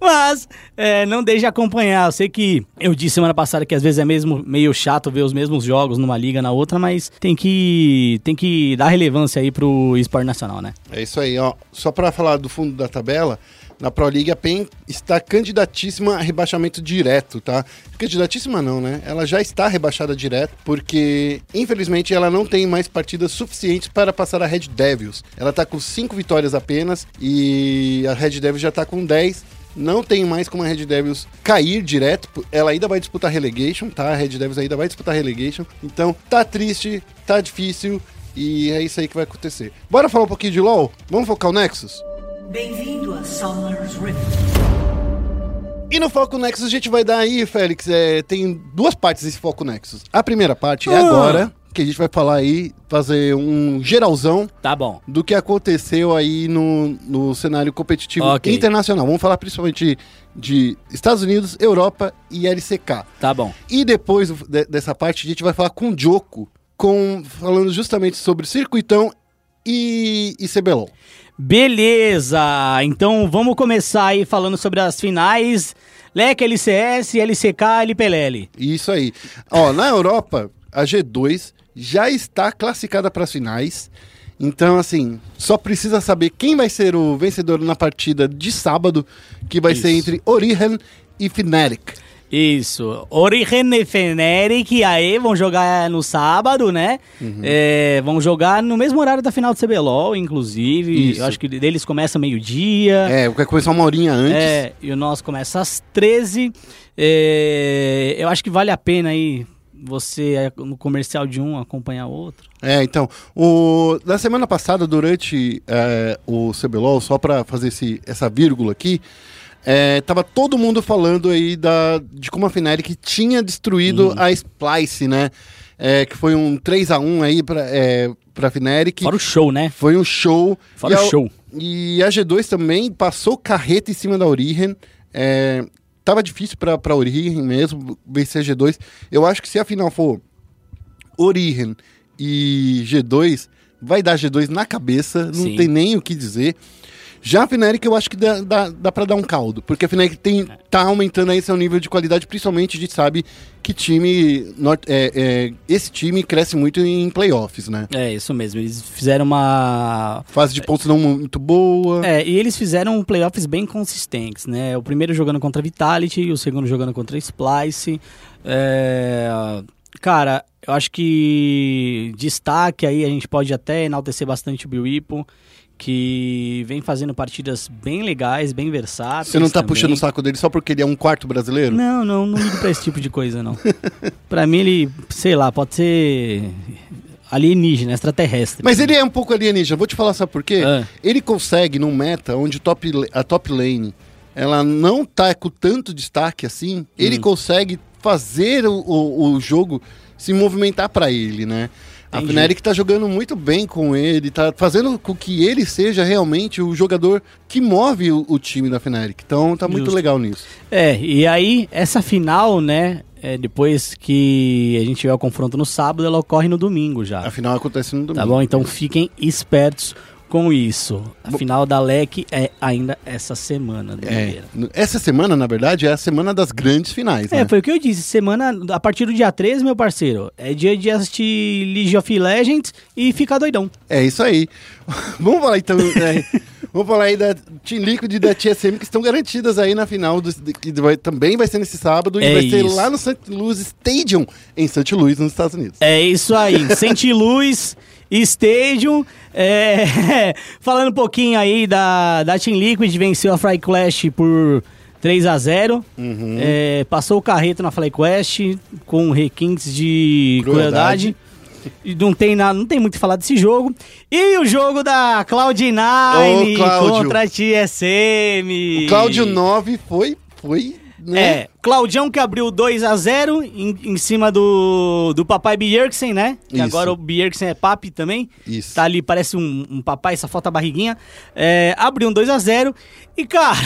mas é, não deixe de acompanhar. Eu sei que eu disse semana passada que às vezes é mesmo meio chato ver os mesmos jogos numa liga na outra, mas tem que tem que dar relevância aí pro esporte nacional, né? É isso aí, ó. Só para falar do fundo da tabela, na Pro League a PEN está candidatíssima a rebaixamento direto, tá? Candidatíssima não, né? Ela já está rebaixada direto, porque infelizmente ela não tem mais partidas suficientes para passar a Red Devils. Ela tá com 5 vitórias apenas e a Red Devils já tá com 10. Não tem mais como a Red Devils cair direto. Ela ainda vai disputar relegation, tá? A Red Devils ainda vai disputar relegation. Então, tá triste, tá difícil e é isso aí que vai acontecer. Bora falar um pouquinho de LoL? Vamos focar o Nexus? Bem-vindo a Summer's Rift. E no Foco Nexus a gente vai dar aí, Félix, é, tem duas partes desse Foco Nexus. A primeira parte é Ah. agora, que a gente vai falar aí, fazer um geralzão Tá bom. do que aconteceu aí no, no cenário competitivo Ok. internacional. Vamos falar principalmente de Estados Unidos, Europa e LCK. Tá bom. E depois de- dessa parte a gente vai falar com o Joko, com, falando justamente sobre circuitão e, e CBLOL. Beleza, então vamos começar aí falando sobre as finais. LEC, LCS, LCK, LPLL. Isso aí. Ó, na Europa, a G2 já está classificada para as finais. Então, assim, só precisa saber quem vai ser o vencedor na partida de sábado, que vai ser Isso. entre Origen e Fnatic. Isso. Origen e Feneric, aí vão jogar no sábado, né? Uhum. É, vão jogar no mesmo horário da final do CBLOL, inclusive. Isso. Eu acho que deles começa meio-dia. É, vai começar uma horinha antes. É, e o nosso começa às 13. É, eu acho que vale a pena aí você, no comercial de um, acompanhar outro. É, então, o, na semana passada, durante é, o CBLOL, só para fazer esse, essa vírgula aqui, é, tava todo mundo falando aí da, de como a Fnatic tinha destruído Hum. a Splice, né? É, que foi um 3 a 1 aí pra, é, pra Fnatic. Fora o show, né? Foi um show. Fora E o a- show. E a G2 também passou carreta em cima da Origen. É, tava difícil pra, pra Origen mesmo vencer a G2. Eu acho que se a final for Origen e G2, vai dar G2 na cabeça, não Sim. tem nem o que dizer. Já a Fnatic eu acho que dá, dá, dá pra dar um caldo, porque a Fnatic tem, tá aumentando aí seu nível de qualidade, principalmente a gente sabe que time, norte- é, é, esse time cresce muito em playoffs, né? É, isso mesmo. Eles fizeram uma. Fase de pontos não muito boa. É, e eles fizeram playoffs bem consistentes, né? O primeiro jogando contra Vitality, o segundo jogando contra Splice. É, Cara, eu acho que destaque aí, a gente pode até enaltecer bastante o Bill que vem fazendo partidas bem legais, bem versáteis. Você não tá também. puxando o saco dele só porque ele é um quarto brasileiro? Não, não, não ligo pra esse tipo de coisa, não. pra mim, ele, sei lá, pode ser alienígena, extraterrestre. Mas ele é um pouco alienígena, vou te falar sabe por quê? Ah. Ele consegue num meta onde top, a top lane ela não tá com tanto destaque assim, Hum. ele consegue fazer o, o, o jogo se movimentar pra ele, né? A Entendi. Fnatic tá jogando muito bem com ele, tá fazendo com que ele seja realmente o jogador que move o, o time da Fnatic. Então tá muito Justo. legal nisso. É, e aí, essa final, né, é, depois que a gente tiver o confronto no sábado, ela ocorre no domingo já. Afinal acontece no domingo. Tá bom? Então fiquem espertos com isso. A final da LEC é ainda essa semana, É, domingueira. n- essa semana, na verdade, é a semana das grandes finais, É, né? foi o que eu disse. Semana, a partir do dia 13, meu parceiro, é dia de assistir League of Legends e ficar doidão. É isso aí. Vamos falar então. é, vamos falar aí da Team Liquid e da TSM que estão garantidas aí na final, do, que vai- também vai ser nesse sábado e É vai ser isso. lá no St. Louis Stadium, em St. Louis, nos Estados Unidos. É isso aí. Sente Luz, Stadium. é, falando um pouquinho aí da, da Team Liquid, venceu a Fly Clash por 3 a 0 Uhum. É, passou o carreto na Fly Quest com requintes de Crueldade. crueldade. Não tem, nada, não tem muito o que falar desse jogo. E o jogo da Cloud9 Ô, Cláudio. contra a TSM. O Cláudio 9 foi. foi né? É, Claudião que abriu 2 a 0 em, em cima do, do papai Bjergsen, né? Que Isso. agora o Bjergsen é papi também. Isso. Tá ali, parece um, um papai, só falta a barriguinha. É, abriu um 2 a 0 E, cara,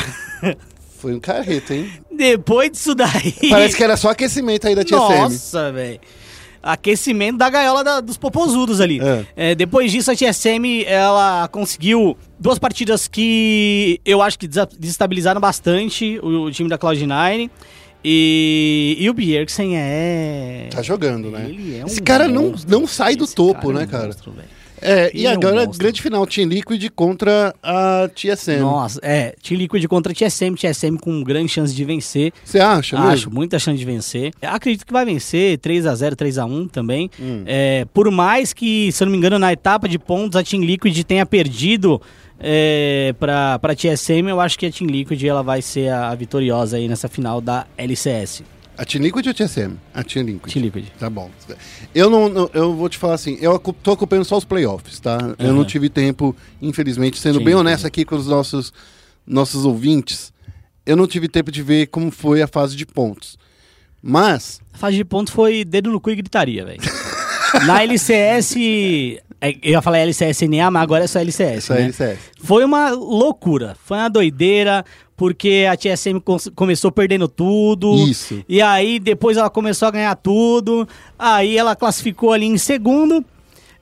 Foi um carreto, hein? depois disso daí... Parece que era só aquecimento aí da TSM. Nossa, velho. Aquecimento da gaiola da- dos popozudos ali. É. É, depois disso, a TSM ela conseguiu duas partidas que eu acho que desestabilizaram bastante o, o time da Cloud9. E, e o Bjergsen é. Tá jogando, né? Ele é um Esse cara não, monstro. não sai do topo, é né, cara? monstro. É, Ele e é agora, monstro. grande final, Team Liquid contra a TSM. Nossa, é. Team Liquid contra TSM. TSM com grande chance de vencer. Você acha mesmo? Acho, muita chance de vencer. Acredito que vai vencer 3x0, 3x1 também. Hum. É, por mais que, se eu não me engano, na etapa de pontos a Team Liquid tenha perdido é, pra, pra TSM, eu acho que a Team Liquid ela vai ser a, a vitoriosa aí nessa final da LCS. A Team Liquid ou a TSM? A Team Liquid. Team Liquid. Tá bom. Eu não, não- eu vou te falar assim, eu tô acompanhando só os playoffs, tá? Eu Aham. não tive tempo, infelizmente, sendo Sim, bem honesto aqui com os nossos, nossos ouvintes, eu não tive tempo de ver como foi a fase de pontos. Mas, A fase de pontos foi dedo no cu e gritaria, velho. na LCS. é, Eu ia falar LCS-NA, mas agora é só LCS. essa né? LCS. Foi uma loucura, foi uma doideira, porque a TSM começou perdendo tudo. Isso. E aí depois ela começou a ganhar tudo. Aí ela classificou ali em segundo.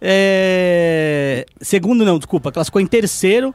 é, Segundo não, desculpa, classificou em terceiro,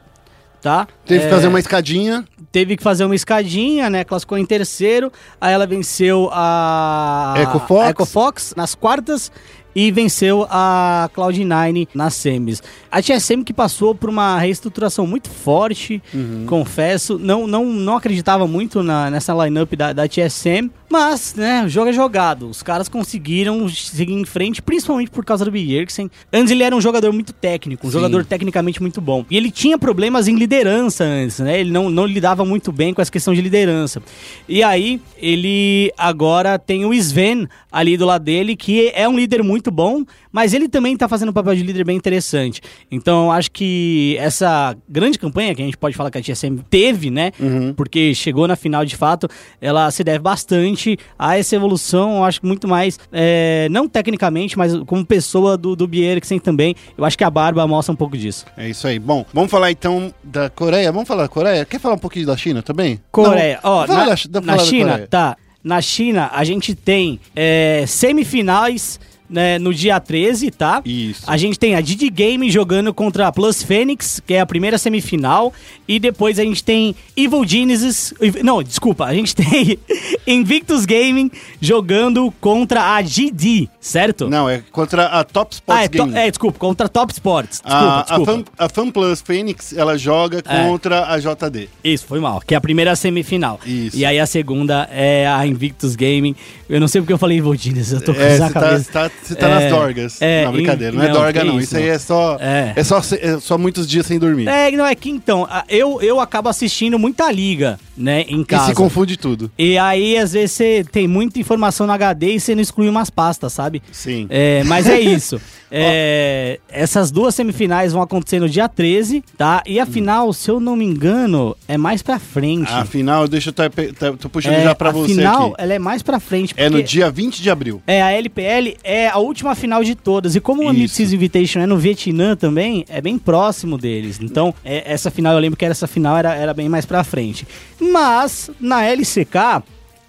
tá? Teve que É, fazer uma escadinha. Teve que fazer uma escadinha, né? Classificou em terceiro. Aí ela venceu a Echo Fox. a Echo Fox nas quartas e venceu a Cloud9 nas semis. A TSM que passou por uma reestruturação muito forte, Uhum. confesso. Não, não, não acreditava muito na, nessa lineup da, da TSM, mas, né, o jogo é jogado. Os caras conseguiram seguir em frente, principalmente por causa do Bjergsen. Antes ele era um jogador muito técnico, um Sim. jogador tecnicamente muito bom. E ele tinha problemas em liderança antes, né? Ele não, não lidava muito bem com essa questão de liderança. E aí, ele agora tem o Sven ali do lado dele, que é um líder muito bom, mas ele também tá fazendo um papel de líder bem interessante. Então, eu acho que essa grande campanha que a gente pode falar que a TSM teve, né? Porque chegou na final de fato, ela se deve bastante a essa evolução, eu acho que muito mais, é, não tecnicamente, mas como pessoa do, do Bjergsen também. Eu acho que a Barba mostra um pouco disso. É isso aí. Bom, vamos falar então da Coreia. Vamos falar da Coreia? Quer falar um pouquinho da China também? Coreia, Não, ó, fala na, da, da- na China, tá. Na China, a gente tem é, semifinais né, no dia 13, tá? Isso. A gente tem a Didi Game jogando contra a Plus Fênix, que é a primeira semifinal. E depois a gente tem Evil Genesis. Não, desculpa. A gente tem Invictus Gaming jogando contra a GD, certo? Não, é contra a Top Sports ah, é, to- é, desculpa, contra a Top Sports. Desculpa, a, a, desculpa. Fan, a Fan Plus Phoenix, ela joga É. contra a JD. Isso, foi mal. Que é a primeira semifinal. Isso. E aí a segunda é a Invictus Gaming. Eu não sei porque eu falei Evil Genesis, eu tô com É, você tá, cabeça. você tá, você tá É, nas dorgas. é, não, brincadeira. em- Não é não, dorga, que não. isso, Isso aí é só. É. É, só, é só muitos dias sem dormir. É, não, é que então, eu, eu acabo assistindo muita liga, né, em e casa. se confunde tudo. E aí, às vezes, você tem muita informação no HD e você não exclui umas pastas, sabe? Sim. É, mas é isso. É, essas duas semifinais vão acontecer no dia 13, tá? E a final, se eu não me engano, é mais pra frente. Afinal, deixa eu tá, tá, tô puxando é, já pra a você final, aqui. ela é mais pra frente. É no dia 20 de abril. É, a LPL é a última final de todas. E como o. Mid-Season Invitation é no Vietnã também, é bem próximo deles. Então, é- essa final, eu lembro que essa final era, era bem mais pra frente. Mas, na LCK,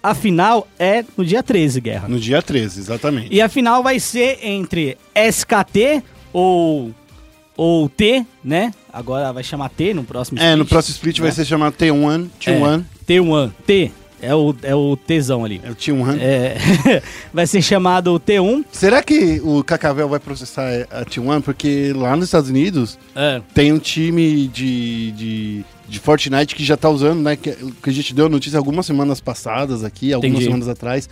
a final é no dia 13, Guerra. No dia 13, exatamente. E a final vai ser entre SKT ou, ou T, né? Agora vai chamar T no próximo É, no split, próximo split vai né? ser chamado T1, T1. É, T1. T é o, é oTzão ali. É o T1. É, vai ser chamado T1. Será que o Cacavel vai processar a T1? Porque lá nos Estados Unidos É, tem um time de, de, de Fortnite que já tá usando, né? Que, que a gente deu notícia algumas semanas passadas aqui, algumas Entendi. semanas atrás,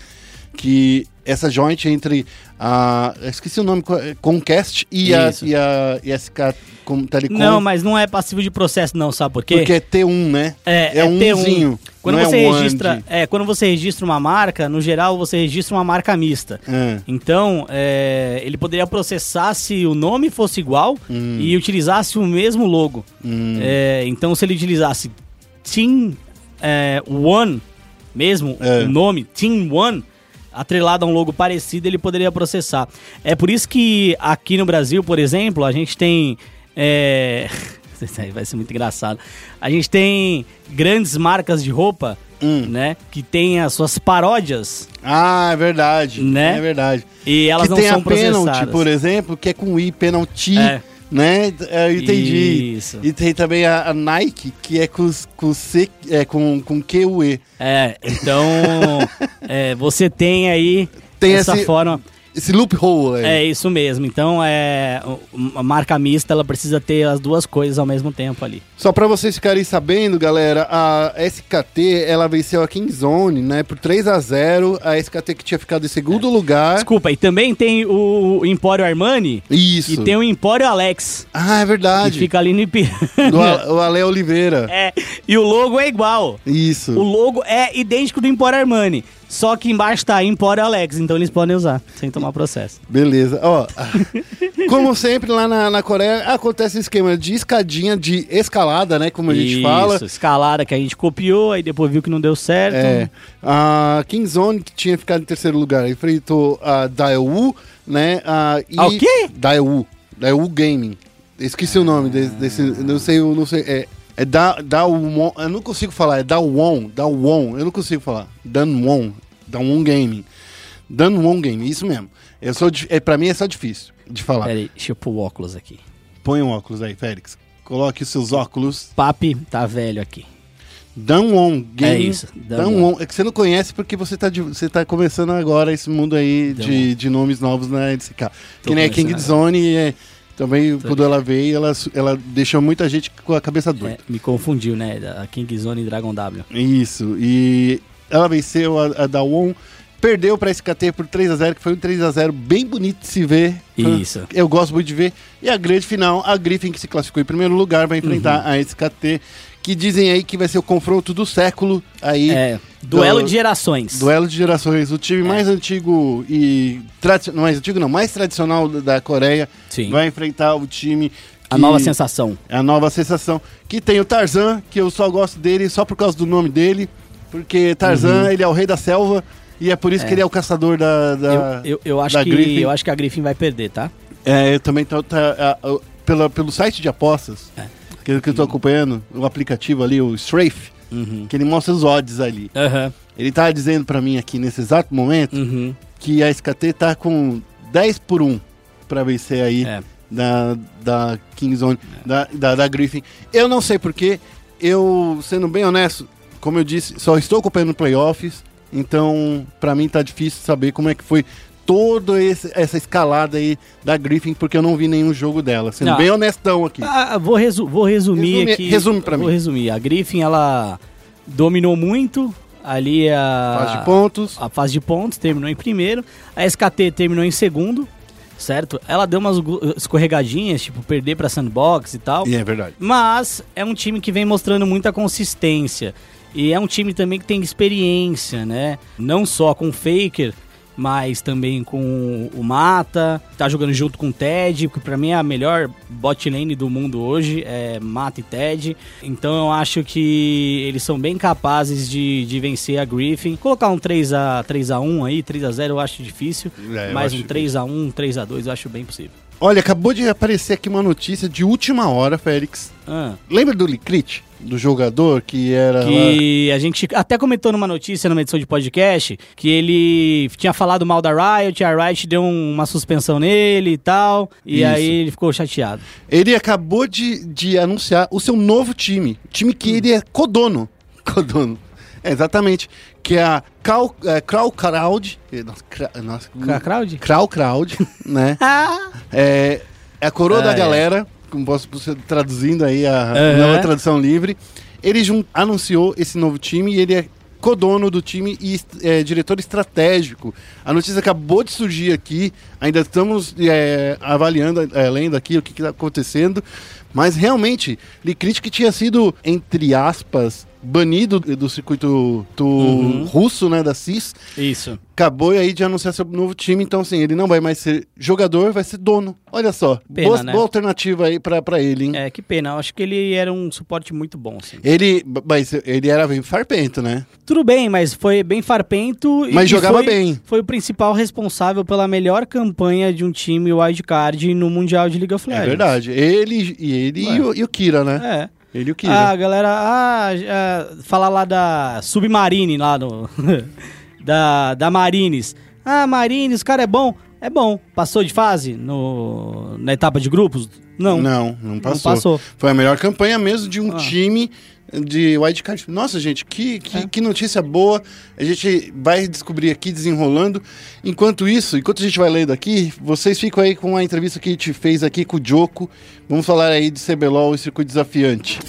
que essa joint entre a. Esqueci o nome, co- é, Comcast e a, e a e a SK com Telecom. Não, mas não é passivo de processo, não, sabe por quê? Porque é T1, né? é, é T1. umzinho, Quando não é você um registra, and. é, quando você registra uma marca, no geral você registra uma marca mista. É. Então, é, ele poderia processar se o nome fosse igual Hum. e utilizasse o mesmo logo. Hum. É, então, se ele utilizasse Team é, One, mesmo É. o nome, Team One, atrelado a um logo parecido, ele poderia processar. É por isso que aqui no Brasil, por exemplo, a gente tem. É... Vai ser muito engraçado. A gente tem grandes marcas de roupa, Hum. né? Que tem as suas paródias Ah, é verdade. Né? É verdade. e elas que não tem são a penalty, processadas. por exemplo, que é com I, penalty, É. né? É, Eu entendi. Isso. E tem também a, a Nike, que é com, com C, é com, com QE. É, então é, você tem aí Tem essa esse- forma. Esse loophole aí. É isso mesmo. Então é a marca mista, ela precisa ter as duas coisas ao mesmo tempo ali. Só pra vocês ficarem sabendo, galera, a SKT, ela venceu a Kingzone, né, por 3 a 0 A SKT que tinha ficado em segundo lugar. Desculpa, e também tem o Empório Armani Isso. e tem o Empório Alex, Ah, é que verdade. fica ali no Ipiranga. O Ale Oliveira. É, e o logo é igual. Isso. O logo é idêntico do Empório Armani. Só que embaixo tá Empório Alex, então eles podem usar, sem tomar processo. Beleza. Ó, como sempre lá na, na Coreia, acontece esquema de escadinha de escalada, né? Como a gente Isso, fala. escalada que a gente copiou, aí depois viu que não deu certo. É, a Kingzone, que tinha ficado em terceiro lugar, enfrentou a Daewoo, né? A, e A o quê? Daewoo. Daewoo Gaming. Esqueci o nome desse, desse- não sei, não sei, é, é da, Daewon, eu não consigo falar, é Daewon, Daewon, eu não consigo falar, Danwon, Danwon Gaming, Danwon Gaming, isso mesmo, eu sou, é, pra mim é só difícil de falar. Pera aí, deixa eu pôr o óculos aqui. Põe um óculos aí, Félix, coloque os seus óculos, Papi tá velho aqui. Danwon Gaming. É isso, Danwon. Danwon. É que você não conhece porque você tá, de- você tá começando agora esse mundo aí de, de nomes novos na LCK. Tô que nem King Zone, é, também Tô quando ela veio, ela, ela deixou muita gente com a cabeça É, doida. me confundiu, né? Da King Zone e Dragon W. Isso. E ela venceu a, a Dawon, perdeu pra SKT por 3 a 0 que foi um 3 a 0 bem bonito de se ver. Isso. Eu gosto muito de ver. E a grande final, a Griffin, que se classificou em primeiro lugar, vai enfrentar Uhum. a SKT, que dizem aí que vai ser o confronto do século aí. É, duelo do- de gerações. Duelo de gerações. O É. time mais antigo e. Não, mais antigo não, mais tradicional da- Coreia Sim. vai enfrentar o time. A nova sensação. É a nova sensação. Que tem o Tarzan, que eu só gosto dele só por causa do nome dele. Porque Tarzan, Uhum. ele é o rei da selva. E é por isso que ele é o caçador da. da- eu, eu, eu acho da que, Griffin. eu acho que a Griffin vai perder, tá? É, eu também tô. Tá, a- a- pela, pelo site de apostas, É. que, que eu tô acompanhando, o aplicativo ali, o Strafe, Uhum. que ele mostra os odds ali. Aham. Ele tá dizendo pra mim aqui nesse exato momento Uhum. que a SKT tá com 10 por 1 pra vencer aí É. da, da Kingzone, da, da, da Griffin. Eu não sei porquê, eu, sendo bem honesto, como eu disse, só estou acompanhando playoffs, então pra mim tá difícil saber como é que foi toda essa escalada aí da Griffin, porque eu não vi nenhum jogo dela, sendo Não. bem honestão aqui. Ah, vou, resu- vou resumir Resume- aqui. resume pra vou mim. resumir. A Griffin, ela dominou muito ali a Faz de pontos. a fase de pontos, terminou em primeiro. A SKT terminou em segundo, certo? Ela deu umas escorregadinhas, tipo perder pra Sandbox e tal. E é verdade. Mas é um time que vem mostrando muita consistência. E é um time também que tem experiência, né? Não só com o Faker, mas também com o Mata. Tá jogando junto com o Ted, que pra mim é a melhor bot lane do mundo hoje, é Mata e Ted. Então eu acho que eles são bem capazes de, de vencer a Griffin. Colocar um 3x, 3x1 aí, 3x0 eu acho difícil. É, eu mas acho um 3x1, 3x2 eu acho bem possível. Olha, acabou de aparecer aqui uma notícia de última hora, Félix. Ah. Lembra do Licrit? Do jogador que era. lá- Que a gente até comentou numa notícia, numa edição de podcast, que ele tinha falado mal da Riot, a Riot deu um- uma suspensão nele e tal, e Isso. aí ele ficou chateado. Ele acabou de, de anunciar o seu novo time. Time que ele é codono. Codono. É, exatamente. Que é a Cal, é, Crow Crowd. Nossa, Crowd? Crow Crowd, né? Ah! É, é a coroa Ah, da é. galera, como posso traduzindo aí a Aham. nova tradução livre. Ele anunciou esse novo time e ele é codono do time e é, diretor estratégico. A notícia acabou de surgir aqui, ainda estamos é, avaliando, é, lendo aqui o que está acontecendo, mas realmente, Licrit que tinha sido, entre aspas, banido do circuito do Uhum. russo, né, da CIS, Isso. acabou aí de anunciar seu novo time, então assim, ele não vai mais ser jogador, vai ser dono. Olha só, Pena, boa, né? boa alternativa aí pra, pra ele, hein? É, que pena. Eu acho que ele era um suporte muito bom, assim. Ele, mas ele era bem farpento, né? Tudo bem, mas foi bem farpento. e- Mas jogava foi- bem. Foi o principal responsável pela melhor campanha de um time wildcard no Mundial de League of É Legends. verdade. Ele e ele e o, e o Kira, né? É. Ele e o Kira. Ah, galera, ah, ah, falar lá da Submarine, lá no. da, da Marines. Ah, Marines, o cara é bom. É bom. Passou de fase no, na etapa de grupos? Não. não, não passou. passou. Foi a melhor campanha mesmo de um Ah. time de wildcard. Nossa, gente, que, que, É. que notícia boa. A gente vai descobrir aqui desenrolando. Enquanto isso, enquanto a gente vai lendo aqui, vocês ficam aí com a entrevista que a gente fez aqui com o Joko. Vamos falar aí de CBLOL e circuito desafiante.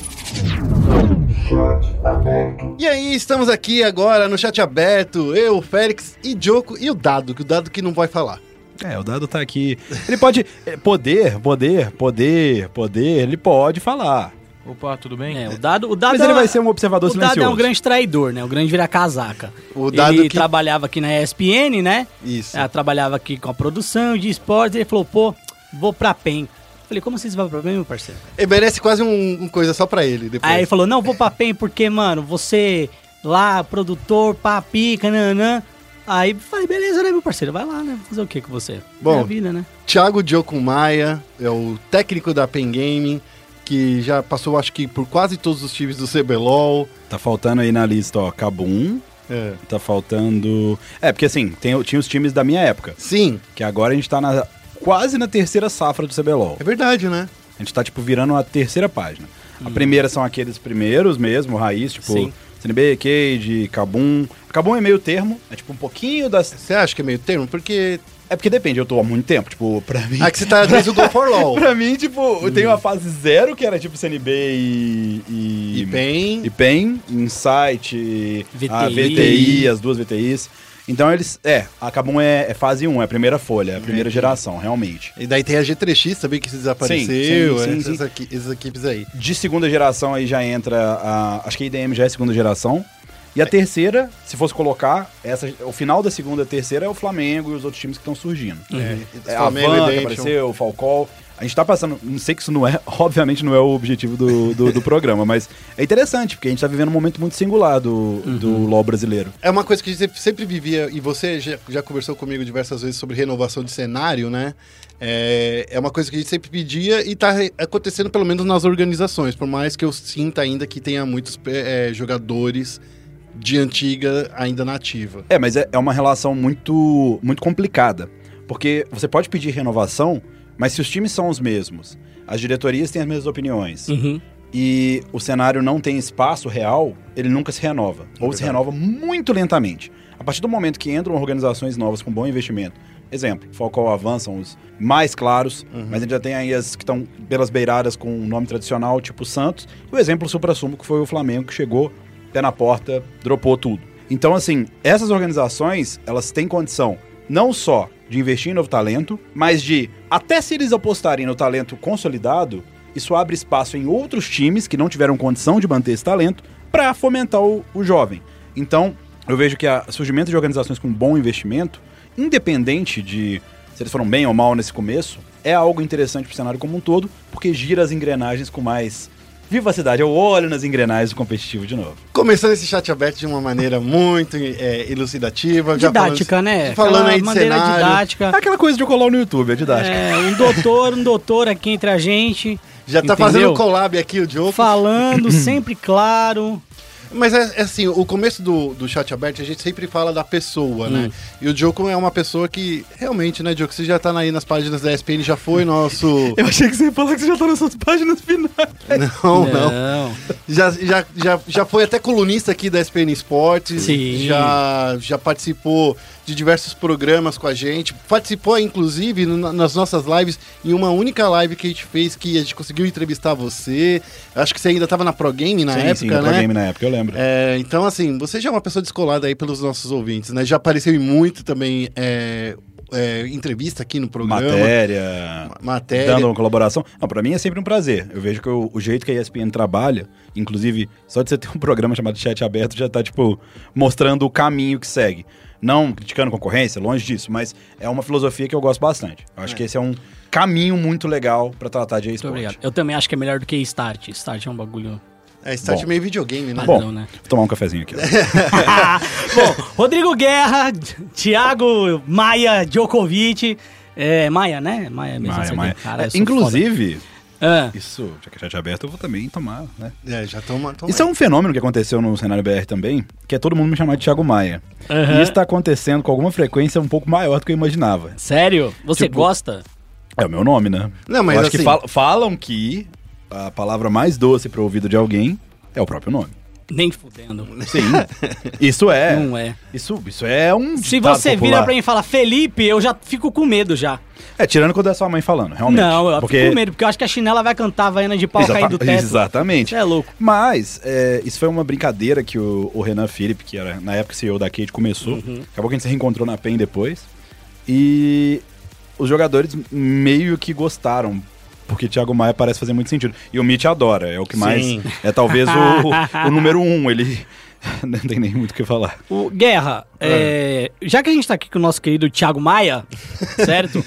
E aí, estamos aqui agora no chat aberto, eu, o Félix e Joko e o Dado, que o Dado que não vai falar. É, o dado tá aqui. Ele pode. é, Poder, poder, poder, poder, ele pode falar. Opa, tudo bem? É, o dado, o dado Mas ele é- vai ser um observador O Dado silencioso. é um grande traidor, né? O grande vira-casaca. O Dado ele que- trabalhava aqui na ESPN, né? Isso. Ela trabalhava aqui com a produção de esportes. Ele falou, pô, vou pra PEN. Falei, como assim você vai pra PEN, meu parceiro? Ele merece quase um, um coisa só pra ele depois. Aí ele falou, não, vou pra PEN porque, mano, você lá, produtor, papica, nanã. Aí falei, beleza, né, meu parceiro? Vai lá, né? Fazer o que com você? Bom. É a vida, né? Thiago Dioco Maia é o técnico da Pen Gaming, que já passou, acho que, por quase todos os times do CBLOL. Tá faltando aí na lista, ó, Kabum. É. Tá faltando. É, porque assim, tem, tinha os times da minha época. Sim, Que agora a gente tá na, quase na terceira safra do CBLOL. é verdade, né? A gente tá, tipo, virando a terceira página. A primeira são aqueles primeiros mesmo, raiz, tipo, Sim. CNB, Cage, Kabum. Kabum é meio termo, é tipo um pouquinho das. Você acha que é meio termo? Porque. É porque depende, eu tô há muito tempo, tipo, pra mim. Ah, que você tá desde o Go for LOL. pra mim, tipo, eu tenho uma fase zero que era tipo CNB e. E, E PEN. E PEN, Insight, a VTI. VTI, as duas VTIs. Então eles. É, a Kabum é, é fase 1, é a primeira folha, é a primeira geração, realmente. E daí tem a G3X também que se desapareceu. Sim, sim, essas, sim. aqui- essas equipes aí. De segunda geração aí já entra a. Acho que a IDM já é segunda geração. E a terceira, se fosse colocar, essa, o final da segunda e terceira é o Flamengo e os outros times que estão surgindo. É, a Flamengo, Van que apareceu, o Falcol. A gente tá passando. Não sei que isso não é, obviamente, não é o objetivo do, do, do programa, mas é interessante, porque a gente tá vivendo um momento muito singular do, do LOL brasileiro. É uma coisa que a gente sempre- vivia, e você já, já conversou comigo diversas vezes sobre renovação de cenário, né? É, é uma coisa que a gente sempre pedia e tá acontecendo pelo menos nas organizações, por mais que eu sinta ainda que tenha muitos é, jogadores de antiga ainda na ativa. É, mas é, é uma relação muito, muito complicada. Porque você pode pedir renovação, mas se os times são os mesmos, as diretorias têm as mesmas opiniões, Uhum. e o cenário não tem espaço real, ele nunca se renova. Ou se renova muito lentamente. A partir do momento que entram organizações novas com bom investimento, exemplo, Falcão avançam os mais claros, mas a gente já tem aí as que estão pelas beiradas com um nome tradicional, tipo Santos, e o exemplo supra-sumo que foi o Flamengo, que chegou, pé na porta, dropou tudo. Então, assim, essas organizações, elas têm condição não só de investir em novo talento, mas de, até se eles apostarem no talento consolidado, isso abre espaço em outros times que não tiveram condição de manter esse talento para fomentar o, o jovem. Então, eu vejo que o surgimento de organizações com bom investimento, independente de se eles foram bem ou mal nesse começo, é algo interessante para o cenário como um todo, porque gira as engrenagens com mais vivacidade. Eu olho nas engrenagens do competitivo de novo. Começando esse chat aberto de uma maneira muito é, elucidativa. já Didática, falando- né? Falando Aquela aí de maneira cenário. didática. É aquela coisa de eu colar no YouTube, é didática. É, um doutor, um doutor aqui entre a gente. Já tá entendeu? fazendo collab aqui o Diogo. Falando, sempre claro. Mas é, é assim, o começo do, do chat aberto a gente sempre fala da pessoa, né? Hum. E o Diogo é uma pessoa que, realmente, né, Diogo, você já tá aí nas páginas da ESPN, já foi nosso... Eu achei que você ia falar que você já tá nas suas páginas finais. não, não. Já, já, já, já foi até colunista aqui da SPN Esportes. Sim. Já, já participou de diversos programas com a gente. Participou, inclusive, no- nas nossas lives, em uma única live que a gente fez, que a gente conseguiu entrevistar você. Acho que você ainda estava na Pro Game na sim, época, sim, né? Game na época, eu lembro. É, então, assim, você já é uma pessoa descolada aí pelos nossos ouvintes, né? Já apareceu em muito também é, é, entrevista aqui no programa. Matéria, Matéria. dando uma colaboração. Não, pra mim é sempre um prazer. Eu vejo que o, o jeito que a ESPN trabalha, inclusive, só de você ter um programa chamado Chat Aberto já tá, tipo, mostrando o caminho que segue. Não criticando concorrência, longe disso, mas é uma filosofia que eu gosto bastante. Eu acho que esse é um caminho muito legal pra tratar de Muito esporte. obrigado. Eu também acho que é melhor do que Start. Start é um bagulho É, start Bom. meio videogame, né? padrão, Bom, né? vou tomar um cafezinho aqui. ó. Bom, Rodrigo Guerra, Thiago Maia Djokovic. É, Maia, né? Maia mesmo. Maia. Maia. Cara, É, inclusive, foda. Ah, isso, já que é chat aberto, eu vou também tomar, né? É, já toma. toma Isso é um fenômeno que aconteceu no cenário BR também, que é todo mundo me chamar de Thiago Maia. Aham. E isso tá acontecendo com alguma frequência um pouco maior do que eu imaginava. sério? Você Tipo, gosta? É o meu nome, né? Não, mas eu acho assim- que fal- falam que a palavra mais doce para o ouvido de alguém é o próprio nome. Nem fudendo. Sim. isso é. Não é. Isso, isso é um. Se você popular. vira pra mim e fala Felipe, eu já fico com medo já. É, tirando quando é sua mãe falando, realmente. Não, eu porque... fico com medo, porque eu acho que a chinela vai cantar a Havaiana de pau Exata- cair do teto. Exatamente. Você é louco. Mas, é, isso foi uma brincadeira que o, o Renan Felipe, que era na época CEO da Cade, começou. Uhum. Acabou que a gente se reencontrou na PEN depois. E os jogadores meio que gostaram. Porque Thiago Maia parece fazer muito sentido. E o Mitch adora, é o que mais. Sim. É talvez o, o número um. Ele. Não tem nem muito o que falar. O Guerra, é, já que a gente tá aqui com o nosso querido Thiago Maia, certo?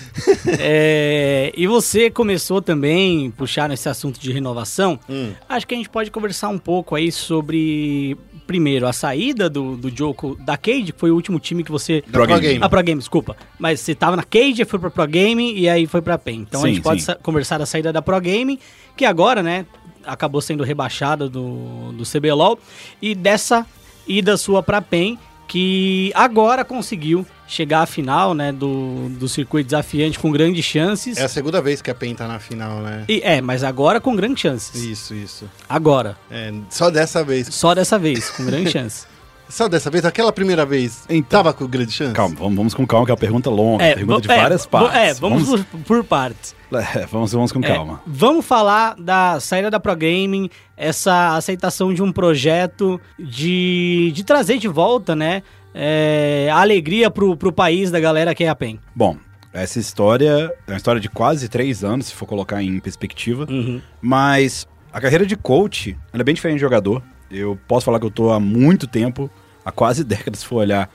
É, e você começou também a puxar nesse assunto de renovação, Hum. acho que a gente pode conversar um pouco aí sobre, primeiro, a saída do, do Joko da Cade, que foi o último time que você... Da Pro Game. A Pro Game, desculpa. Mas você tava na Cade, foi pra Pro Game e aí foi pra PEN. Então a Sim, gente pode conversar da saída da Pro Game, que agora, né, acabou sendo rebaixada do, do CBLOL, e dessa ida sua pra PEN, que agora conseguiu chegar à final, né, do, do circuito desafiante com grandes chances. É a segunda vez que a PEN tá na final, né? E, é, mas agora com grandes chances. Isso, isso. Agora. É, só dessa vez. Só dessa vez, com grandes chances. Só dessa vez, aquela primeira vez, Então. tava com grande chance? Calma, vamos, vamos com calma, que é uma pergunta longa. pergunta de é, várias va- partes. É, vamos, Por, por partes. É, vamos, vamos com É, calma. vamos falar da saída da Pro Gaming, essa aceitação de um projeto de, de trazer de volta, né? É, a alegria pro, pro país da galera que é a PEN. Bom, essa história é uma história de quase três anos, se for colocar em perspectiva. Uhum. Mas a carreira de coach é bem diferente de jogador. Eu posso falar que eu tô há muito tempo, há quase décadas, se for olhar,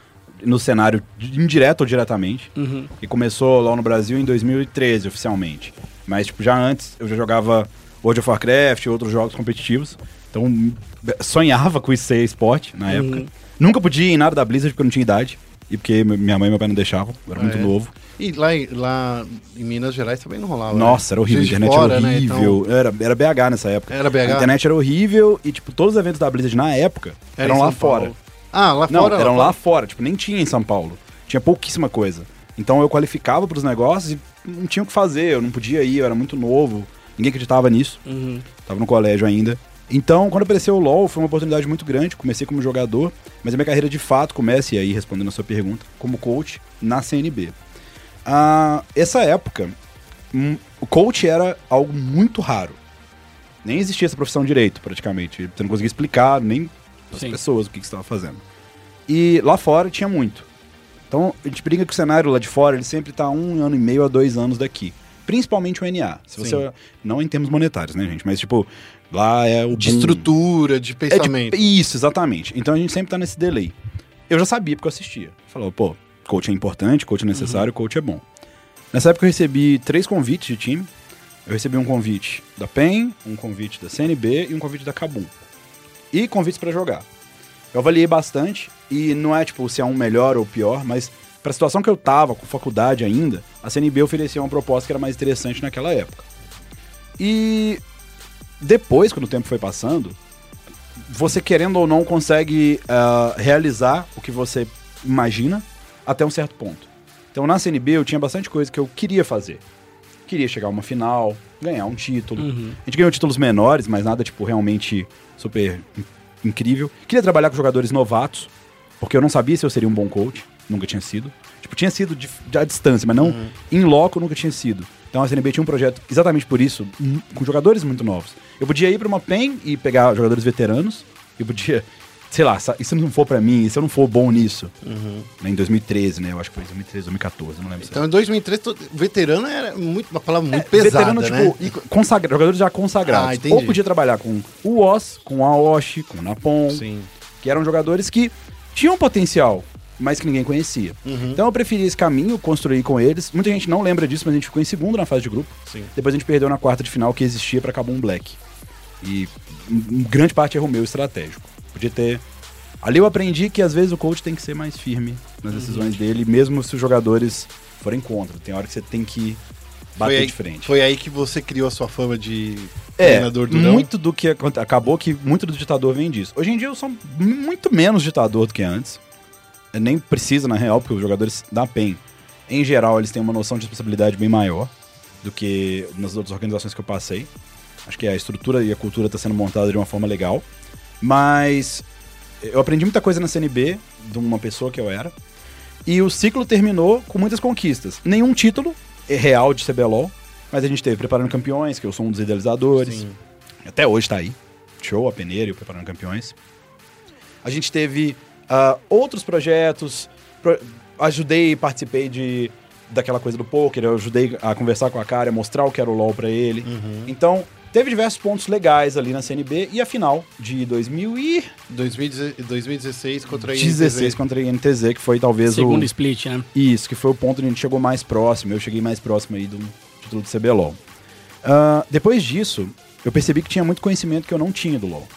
no cenário indireto ou diretamente. Uhum. E começou lá no Brasil em 2013, oficialmente. Mas, tipo, já antes eu já jogava World of Warcraft e outros jogos competitivos. Então, m- sonhava com isso ser esporte na Uhum. época. Nunca podia ir em nada da Blizzard porque eu não tinha idade. E porque minha mãe e meu pai não deixavam. Eu era Ah, muito é? novo. E lá, em- lá em Minas Gerais também não rolava. Nossa, né? era horrível. A internet fora, era né? horrível. Então, Era, era BH nessa época. Era BH? A internet era horrível e, tipo, todos os eventos da Blizzard na época era eram em lá São fora. Paulo. Ah, lá Não, fora? eram lá fora. Tipo, nem tinha em São Paulo. Tinha pouquíssima coisa. Então eu qualificava pros negócios e não tinha o que fazer, eu não podia ir, eu era muito novo, ninguém acreditava nisso. Uhum. Tava no colégio ainda. Então, quando apareceu o LoL, foi uma oportunidade muito grande. Comecei como jogador, mas a minha carreira de fato começa, e aí respondendo a sua pergunta, como coach na CNB. Ah, essa época, hum, o coach era algo muito raro. Nem existia essa profissão direito, praticamente. Você não conseguia explicar nem as pessoas o que, que você estava fazendo. E lá fora tinha muito. Então, a gente brinca que o cenário lá de fora, ele sempre tá um ano e meio a dois anos daqui. Principalmente o NA. Se você, Sim. não em termos monetários, né, gente? Mas, tipo, lá é o De boom. estrutura, de É, pensamento. tipo, isso, exatamente. Então a gente sempre tá nesse delay. Eu já sabia porque eu assistia. Falava, pô, coach é importante, coach é necessário, coach é bom. Nessa época eu recebi três convites de time. Eu recebi um convite da PEN, um convite da CNB e um convite da Kabum. E convites pra jogar. Eu avaliei bastante e não é tipo se é um melhor ou pior, mas pra situação que eu tava, com faculdade ainda, a CNB oferecia uma proposta que era mais interessante naquela época. E depois, quando o tempo foi passando, você querendo ou não consegue ah, realizar o que você imagina até um certo ponto. Então na CNB eu tinha bastante coisa que eu queria fazer. Queria chegar a uma final, ganhar um título. Uhum. A gente ganhou títulos menores, mas nada tipo realmente super in- incrível. Queria trabalhar com jogadores novatos, porque eu não sabia se eu seria um bom coach, nunca tinha sido. Tipo, tinha sido de, de à distância, mas não em loco nunca tinha sido. Então a CNB tinha um projeto exatamente por isso, com jogadores muito novos. Eu podia ir pra uma PEN e pegar jogadores veteranos, eu podia, sei lá, e se não for pra mim, e se eu não for bom nisso, né, em 2013, né? Eu acho que foi 2013, 2014, não lembro. Então, em 2003, to- veterano era muito, uma palavra muito É, pesada, veterano, né? tipo, consagra- jogadores já consagrados. Ah. Ou podia trabalhar com o Oz, com o Aoshi, com o Napon, Sim. que eram jogadores que tinham potencial, mas que ninguém conhecia. Uhum. Então eu preferi esse caminho, construir com eles. Muita gente não lembra disso, mas a gente ficou em segundo na fase de grupo. Sim. Depois a gente perdeu na quarta de final que existia pra Cabum Black. E um- um grande parte erro meu estratégico. Podia ter. Ali eu aprendi que às vezes o coach tem que ser mais firme nas decisões dele, mesmo se os jogadores forem contra. Tem hora que você tem que bater foi aí, de frente. Foi aí que você criou a sua fama de É, treinador durão? muito do que acabou que muito do ditador vem disso. Hoje em dia eu sou muito menos ditador do que antes. Nem precisa, na real, porque os jogadores da PEN, em geral, eles têm uma noção de responsabilidade bem maior do que nas outras organizações que eu passei. Acho que a estrutura e a cultura está sendo montada de uma forma legal. Mas eu aprendi muita coisa na CNB, de uma pessoa que eu era. E o ciclo terminou com muitas conquistas. Nenhum título é real de CBLOL, mas a gente teve Preparando Campeões, que eu sou um dos idealizadores. Sim. Até hoje tá aí. Show, a Peneira e o Preparando Campeões. A gente teve ah, outros projetos. pro- ajudei e participei de daquela coisa do poker. Eu ajudei a conversar com a cara, mostrar o que era o LoL pra ele. Então, teve diversos pontos legais ali na CNB. E a final de 2016 2016 2016 contra a INTZ. contra a INTZ, que foi talvez Segundo o... split, né? Isso, que foi o ponto onde a gente chegou mais próximo. Eu cheguei mais próximo aí do título do CBLOL. Ah, depois disso, eu percebi que tinha muito conhecimento que eu não tinha do LoL.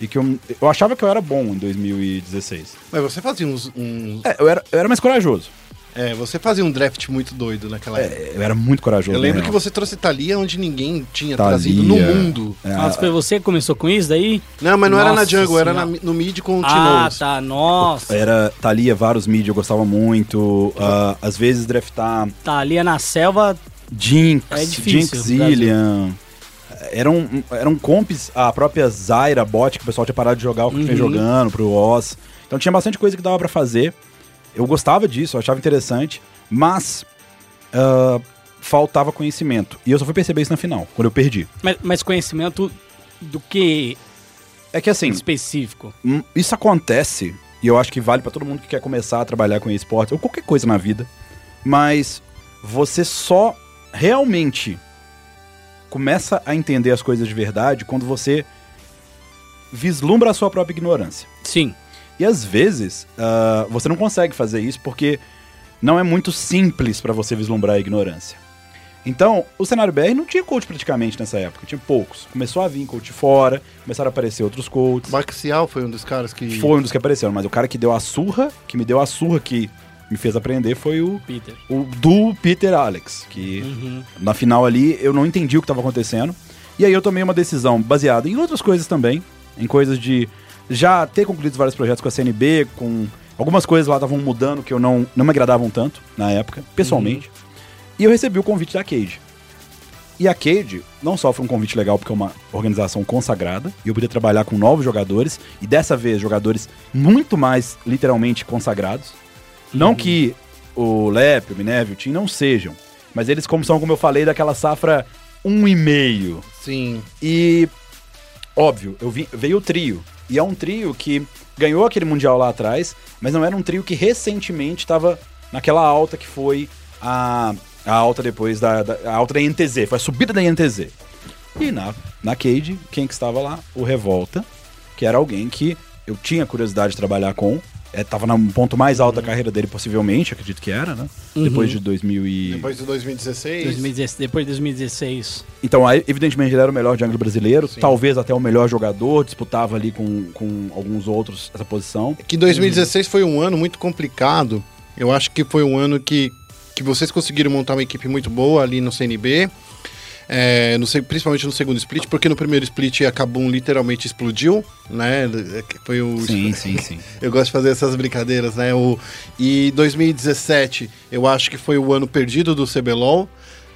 E que eu, eu achava que eu era bom em 2016. Mas você fazia uns... uns- É, eu era, eu era mais corajoso. É, você fazia um draft muito doido naquela época. É, eu era muito corajoso. Eu lembro que você trouxe Thalia onde ninguém tinha Thalia. trazido no mundo. É, Nossa, foi você que começou com isso daí? Não, mas não era na Nossa jungle, era Senhora. na- no mid com o Ah, Tinoz. tá. Nossa. Era Thalia, vários mídias, eu gostava muito. ah, às vezes draftar Tá ali na selva. Jinx, É difícil, Jinx Brasil. Zillion. Eram, eram comps, a própria Zaira bot, que o pessoal tinha parado de jogar, eu continuei Uhum. jogando pro Oz. Então tinha bastante coisa que dava pra fazer. Eu gostava disso, eu achava interessante, mas ah, faltava conhecimento. E eu só fui perceber isso na final, quando eu perdi. Mas, mas conhecimento do que É que assim, específico? Hum, Isso acontece, e eu acho que vale pra todo mundo que quer começar a trabalhar com esportes, ou qualquer coisa na vida, mas você só realmente começa a entender as coisas de verdade quando você vislumbra a sua própria ignorância. Sim. E às vezes, ah, você não consegue fazer isso porque não é muito simples pra você vislumbrar a ignorância. Então, o cenário BR não tinha coach praticamente nessa época, tinha poucos. Começou a vir coach fora, começaram a aparecer outros coaches. Baxial foi um dos caras que... Foi um dos que apareceram, mas o cara que deu a surra, que me deu a surra que me fez aprender foi o, Peter. o do Peter Alex, que Uhum. na final ali eu não entendi o que estava acontecendo. E aí eu tomei uma decisão baseada em outras coisas também, em coisas de já ter concluído vários projetos com a CNB, com Algumas coisas lá estavam mudando que eu não, não me agradavam tanto na época, pessoalmente. E eu recebi o convite da Cade. E a Cade não só foi um convite legal porque é uma organização consagrada e eu podia trabalhar com novos jogadores e dessa vez jogadores muito mais literalmente consagrados. Não que o Lep, o Minerva e o Tim não sejam, mas eles como são, como eu falei, daquela safra um e meio. Sim. E óbvio, eu vi, veio o trio. E é um trio que ganhou aquele mundial lá atrás, mas não era um trio que recentemente estava naquela alta que foi a, a alta depois da, da a alta da INTZ, foi a subida da INTZ. E na, na Cade, quem que estava lá? O Revolta, que era alguém que eu tinha curiosidade de trabalhar com. É, tava no ponto mais alto da carreira dele, possivelmente, acredito que era, né? Depois de 2000 e... Depois de 2016. 2016, depois de 2016. Então, aí, evidentemente, ele era o melhor jungle brasileiro, talvez até o melhor jogador, disputava ali com, com alguns outros essa posição. Que 2016 foi um ano muito complicado. Eu acho que foi um ano que, que vocês conseguiram montar uma equipe muito boa ali no CNB. É, no principalmente no segundo split, porque no primeiro split a Kabum literalmente explodiu, né? Foi o. Sim, sim, sim. Eu gosto de fazer essas brincadeiras, né? O, e 2017, eu acho que foi o ano perdido do CBLOL,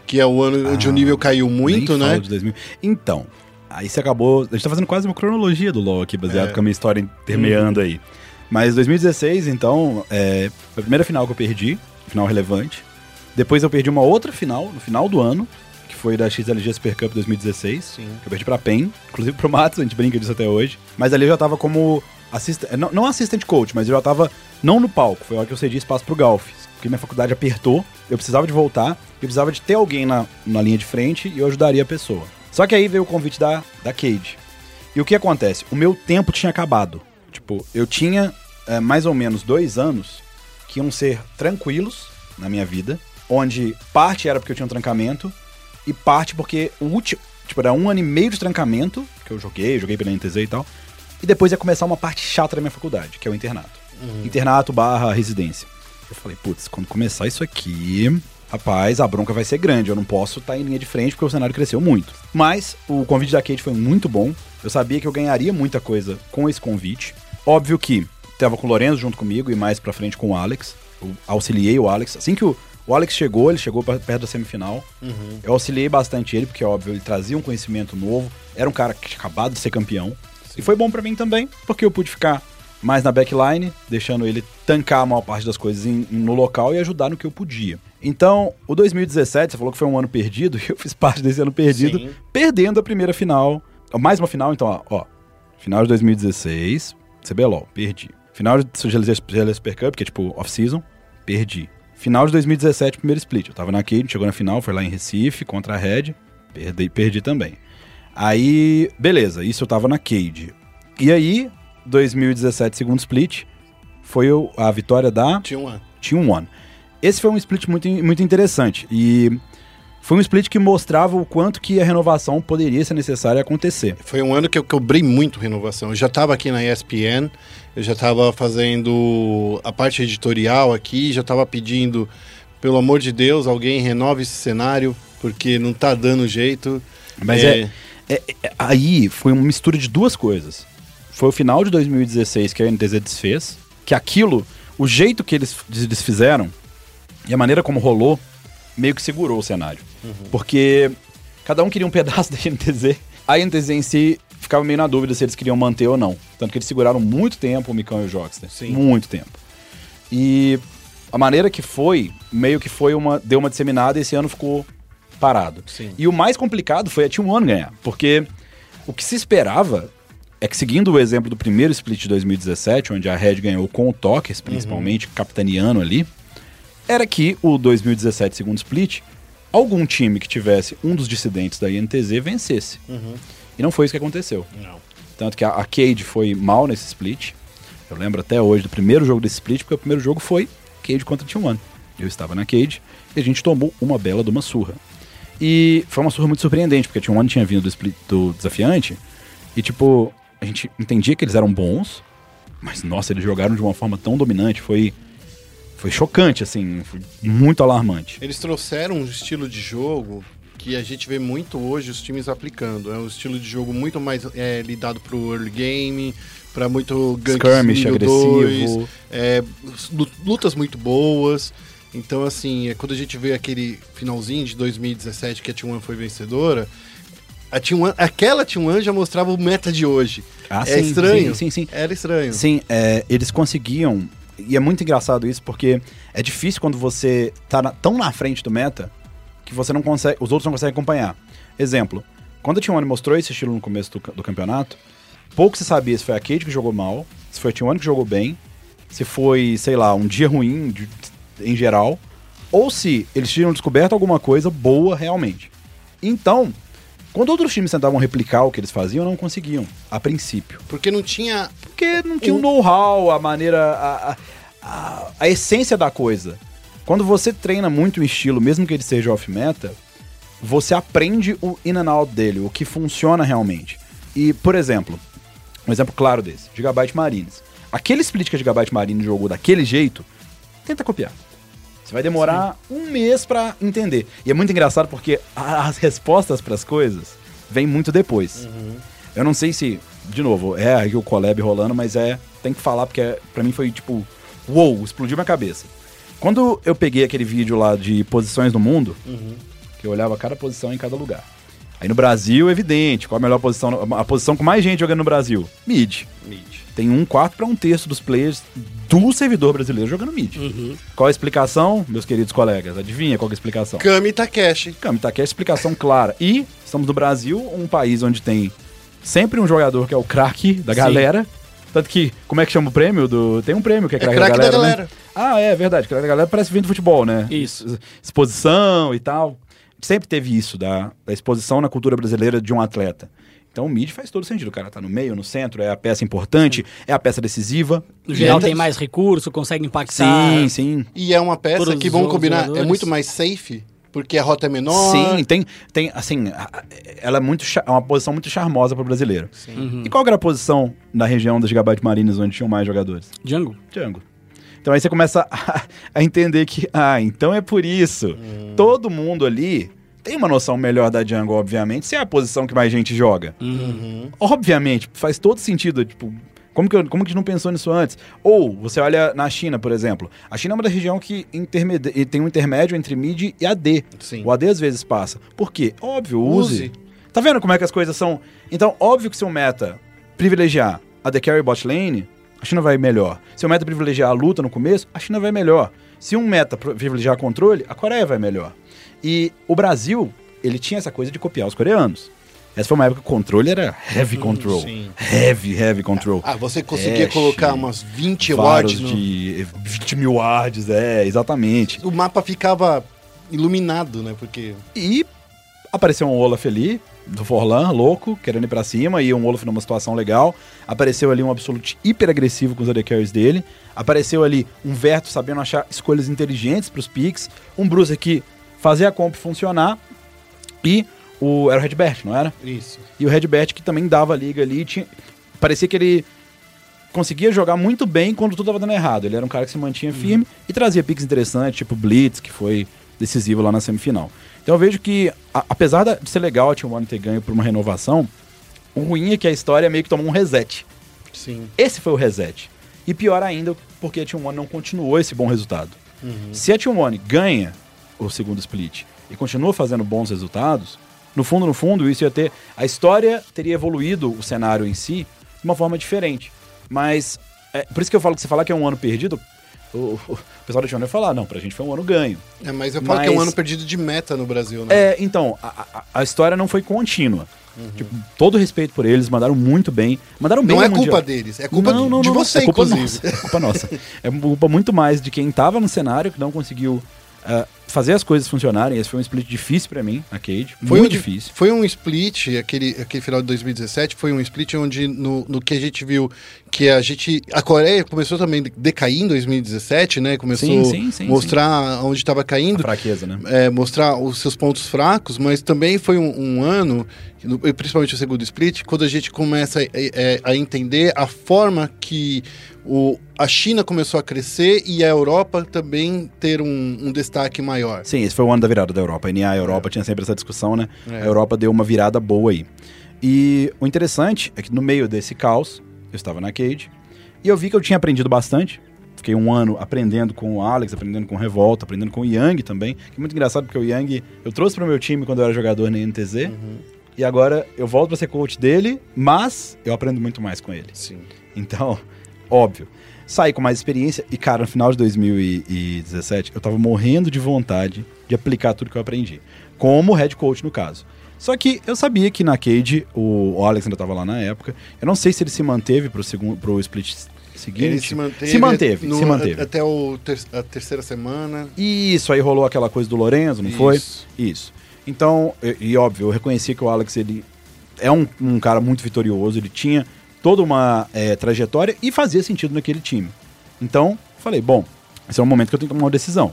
que é o ano onde o nível caiu muito, Ah, né? de 2000. Então, aí você acabou. A gente tá fazendo quase uma cronologia do LoL aqui, baseado É. com a minha história intermeando aí. Mas 2016, então, é, foi a primeira final que eu perdi, final relevante. Depois eu perdi uma outra final, no final do ano, foi da XLG Super Cup 2016. Sim. Que eu perdi pra PEN, inclusive pro Matos, a gente brinca disso até hoje. Mas ali eu já tava como assistente, não, não assistente coach, mas eu já tava não no palco, foi a hora que eu cedi espaço pro Golf. Porque minha faculdade apertou, eu precisava de voltar, eu precisava de ter alguém na, na linha de frente e eu ajudaria a pessoa. Só que aí veio o convite da, da Cade. E o que acontece? O meu tempo tinha acabado. Tipo, eu tinha é, mais ou menos dois anos que iam ser tranquilos na minha vida, onde parte era porque eu tinha um trancamento e parte porque o último, tipo, era um ano e meio de trancamento que eu joguei, joguei pela NTZ e tal, e depois ia começar uma parte chata da minha faculdade, que é o internato. Internato barra residência. Eu falei, putz, quando começar isso aqui, rapaz, a bronca vai ser grande. Eu não posso estar em linha de frente porque o cenário cresceu muito. Mas o convite da Kate foi muito bom. Eu sabia que eu ganharia muita coisa com esse convite. Óbvio que tava com o Lorenzo junto comigo e mais pra frente com o Alex. Eu auxiliei o Alex. Assim que o, o Alex chegou, ele chegou perto da semifinal. Eu auxiliei bastante ele, porque, óbvio, ele trazia um conhecimento novo. Era um cara que tinha acabado de ser campeão. E foi bom pra mim também, porque eu pude ficar mais na backline, deixando ele tancar a maior parte das coisas em- no local e ajudar no que eu podia. Então, o 2017, você falou que foi um ano perdido, e eu fiz parte desse ano perdido, Sim. perdendo a primeira final. Mais uma final, então, ó. ó final de 2016, CBLOL, perdi. Final de Super Cup, que é tipo off-season, perdi. Final de 2017, primeiro split. Eu tava na Cade, chegou na final, foi lá em Recife, contra a Red, perdi, perdi também. Aí, beleza, isso eu tava na Cade. E aí, 2017, segundo split, foi a vitória da um ano. Team One. Esse foi um split muito, muito interessante e foi um split que mostrava o quanto que a renovação poderia ser necessária acontecer. Foi um ano que eu cobrei muito renovação. Eu já estava aqui na ESPN, eu já estava fazendo a parte editorial aqui, já estava pedindo, pelo amor de Deus, alguém renove esse cenário, porque não tá dando jeito. Mas é, é- é- aí foi uma mistura de duas coisas. Foi o final de 2016 que a NTZ desfez, que aquilo, o jeito que eles des- desfizeram e a maneira como rolou, meio que segurou o cenário. Porque cada um queria um pedaço da NTZ. A NTZ em si ficava meio na dúvida se eles queriam manter ou não. Tanto que eles seguraram muito tempo o Micão e o Joxter. Sim. Muito tempo. E a maneira que foi, meio que foi uma. deu uma disseminada e esse ano ficou parado. Sim. E o mais complicado foi a Team One ganhar. Porque o que se esperava é que, seguindo o exemplo do primeiro split de 2017, onde a Red ganhou com o Tokers, principalmente, capitaneando ali, era que o 2017 segundo split, algum time que tivesse um dos dissidentes da INTZ vencesse. E não foi isso que aconteceu. Não. Tanto que a, a Cade foi mal nesse split. Eu lembro até hoje do primeiro jogo desse split, porque o primeiro jogo foi Cade contra Team One. Eu estava na Cade e a gente tomou uma bela de uma surra. E foi uma surra muito surpreendente, porque Team One tinha vindo do, split, do desafiante e, tipo, a gente entendia que eles eram bons, mas, nossa, eles jogaram de uma forma tão dominante, foi, foi chocante, assim, foi muito alarmante. Eles trouxeram um estilo de jogo que a gente vê muito hoje os times aplicando. É um estilo de jogo muito mais é, lidado pro early game, pra muito Skirmish agressivo. 2, é, lu- lutas muito boas. Então, assim, é, quando a gente vê aquele finalzinho de 2017 que a T1 foi vencedora, a T1, aquela T1 já mostrava o meta de hoje. Ah, é sim, estranho. sim, sim, sim. Era estranho. Sim, é, eles conseguiam. E é muito engraçado isso, porque é difícil quando você tá na- tão na frente do meta que você não consegue. Os outros não conseguem acompanhar. Exemplo, quando a T1 mostrou esse estilo no começo do, do campeonato, pouco se sabia se foi a Cade que jogou mal, se foi a T1 que jogou bem, se foi, sei lá, um dia ruim de- em geral, ou se eles tinham descoberto alguma coisa boa realmente. Então, quando outros times tentavam replicar o que eles faziam, não conseguiam, a princípio. Porque não tinha. Porque não tinha o know-how, a maneira, a, a, a, a essência da coisa. Quando você treina muito um estilo, mesmo que ele seja off-meta, você aprende o in and out dele, o que funciona realmente. E, por exemplo, um exemplo claro desse, Gigabyte Marines. Aquele split que a Gigabyte Marines jogou daquele jeito, tenta copiar. Você vai demorar um mês pra entender. E é muito engraçado porque a- as respostas pras coisas vêm muito depois. Eu não sei se, de novo, é o collab rolando, mas é. Tem que falar porque é, pra mim foi tipo. Uou, explodiu minha cabeça. Quando eu peguei aquele vídeo lá de posições no mundo, que eu olhava cada posição em cada lugar. Aí no Brasil, evidente, qual a melhor posição, a posição com mais gente jogando no Brasil? Mid. Tem um quarto para um terço dos players do servidor brasileiro jogando mid. Qual a explicação, meus queridos colegas? Adivinha qual é a explicação? Kami Takeshi. Aqui a explicação clara. E estamos no Brasil, um país onde tem sempre um jogador que é o craque da galera. Tanto que, como é que chama o prêmio? do Tem um prêmio que é craque da craque da galera. né? galera. Ah, é verdade. Craque da galera parece vir do futebol, né? Isso. Exposição e tal. Sempre teve isso, da, da exposição na cultura brasileira de um atleta. Então o mid faz todo sentido. O cara tá no meio, no centro, é a peça importante, é a peça decisiva. No geral tem mais recurso, consegue impactar. Sim, sim. E é uma peça que, os vamos combinar, é muito mais safe, porque a rota é menor. Sim, tem, tem assim, ela é muito é uma posição muito charmosa pro brasileiro. E qual era a posição na região das Gigabyte Marines onde tinham mais jogadores? Django. Django. Então aí você começa a, a entender que, ah, então é por isso. Todo mundo ali tem uma noção melhor da Django, obviamente, se é a posição que mais gente joga. Obviamente, faz todo sentido, tipo, como que, como que a gente não pensou nisso antes? Ou, você olha na China, por exemplo. A China é uma da região que tem um intermédio entre mid e AD. Sim. O AD às vezes passa. Por quê? Óbvio, use. Use. Tá vendo como é que as coisas são? Então, óbvio que se o meta privilegiar a The Carry Bot Lane, a China vai melhor. Se o meta privilegiar a luta no começo, a China vai melhor. Se um meta privilegiar controle, a Coreia vai melhor. E o Brasil, ele tinha essa coisa de copiar os coreanos. Essa foi uma época que o controle era heavy control. sim. Heavy, heavy control. Ah, você conseguia colocar umas 20 Vários watts no... de 20 mil wards, é, exatamente. O mapa ficava iluminado, né? Porque... E apareceu um Olaf ali, do Forlan, louco, querendo ir pra cima, e um Olaf numa situação legal. Apareceu ali um Absolute hiper agressivo com os AD Carries dele. Apareceu ali um Verto sabendo achar escolhas inteligentes pros picks. Um Bruiser que fazia a comp funcionar. E o, era o Redbert, não era? Isso. E o Redbert que também dava liga ali. Tinha, parecia que ele conseguia jogar muito bem quando tudo estava dando errado. Ele era um cara que se mantinha firme e trazia picks interessantes, tipo Blitz, que foi decisivo lá na semifinal. Então eu vejo que, a- apesar de ser legal a T1 ter ganho por uma renovação, o ruim é que a história meio que tomou um reset. Sim. Esse foi o reset. E pior ainda, porque a T1 não continuou esse bom resultado. Se a T1 ganha o segundo split e continua fazendo bons resultados, no fundo, no fundo, isso ia ter. A história teria evoluído o cenário em si de uma forma diferente. Mas, é, por isso que eu falo que você falar que é um ano perdido, o, pessoal da T1 ia falar, não, pra gente foi um ano ganho. É, mas eu falo que é um Mas- ano perdido de meta no Brasil, né? É, então, a, a- a história não foi contínua. Tipo, todo respeito por eles, mandaram muito bem. Mandaram bem Não é Mundial. culpa deles, é culpa Não, de- não, de não, você, é culpa inclusive. Nossa, é culpa nossa. É culpa muito mais de quem tava no cenário, que não conseguiu ah, fazer as coisas funcionarem. Esse foi um split difícil pra mim, a Cade. Foi muito um, difícil. Foi um split, aquele, aquele final de 2017, foi um split onde no, no que a gente viu que a gente. A Coreia começou também a decair em 2017, né? Começou Sim, sim, sim, a mostrar onde estava A caindo. fraqueza, né? é, mostrar os seus pontos fracos, mas também foi um, um ano, no- principalmente o segundo split, quando a gente começa a, é, a entender a forma que o, a China começou a crescer e a Europa também ter um, um destaque maior. Sim, esse foi o ano da virada da Europa. A NA a Europa tinha sempre essa discussão, né? É. A Europa deu uma virada boa aí. E o interessante é que no meio desse caos, eu estava na Cade, e eu vi que eu tinha aprendido bastante. Fiquei um ano aprendendo com o Alex, aprendendo com o Revolta, aprendendo com o Yang também. Que é muito engraçado porque o Yang eu trouxe para o meu time quando eu era jogador na NTZ. E agora eu volto para ser coach dele, mas eu aprendo muito mais com ele. Sim. Então, óbvio. Saí com mais experiência e, cara, no final de 2017, eu tava morrendo de vontade de aplicar tudo que eu aprendi. Como head coach, no caso. Só que eu sabia que na Cade, o, o Alex ainda tava lá na época. Eu não sei se ele se manteve pro, segundo, pro split seguinte. Ele se manteve. Se manteve, no- se manteve. Até o ter- a terceira semana. Isso, aí rolou aquela coisa do Lorenzo, não foi? Isso. Isso. Então, e, e óbvio, eu reconheci que o Alex, ele é um, um cara muito vitorioso, ele tinha toda uma é, trajetória e fazia sentido naquele time. Então, falei, bom, esse é um momento que eu tenho que tomar uma decisão.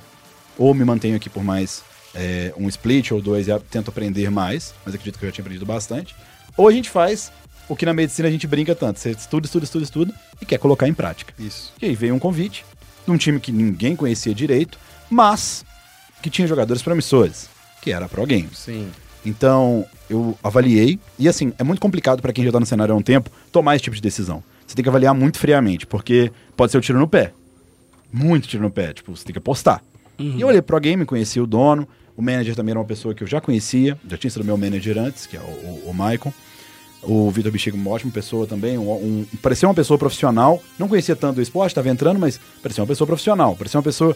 Ou me mantenho aqui por mais é, um split ou dois e tento aprender mais, mas acredito que eu já tinha aprendido bastante. Ou a gente faz o que na medicina a gente brinca tanto, você estuda, estuda, estuda, estuda e quer colocar em prática. Isso. E aí veio um convite de um time que ninguém conhecia direito, mas que tinha jogadores promissores, que era a Pro Games. Sim. Então, eu avaliei, e assim, é muito complicado pra quem já tá no cenário há um tempo tomar esse tipo de decisão. Você tem que avaliar muito friamente, porque pode ser o tiro no pé. Muito tiro no pé, tipo, você tem que apostar. E eu olhei pro game, conheci o dono, o manager também era uma pessoa que eu já conhecia, já tinha sido meu manager antes, que é o, o, o Michael. O Vitor Bexiga, uma ótima pessoa também, um, um- parecia uma pessoa profissional, não conhecia tanto o esporte, estava entrando, mas parecia uma pessoa profissional, parecia uma pessoa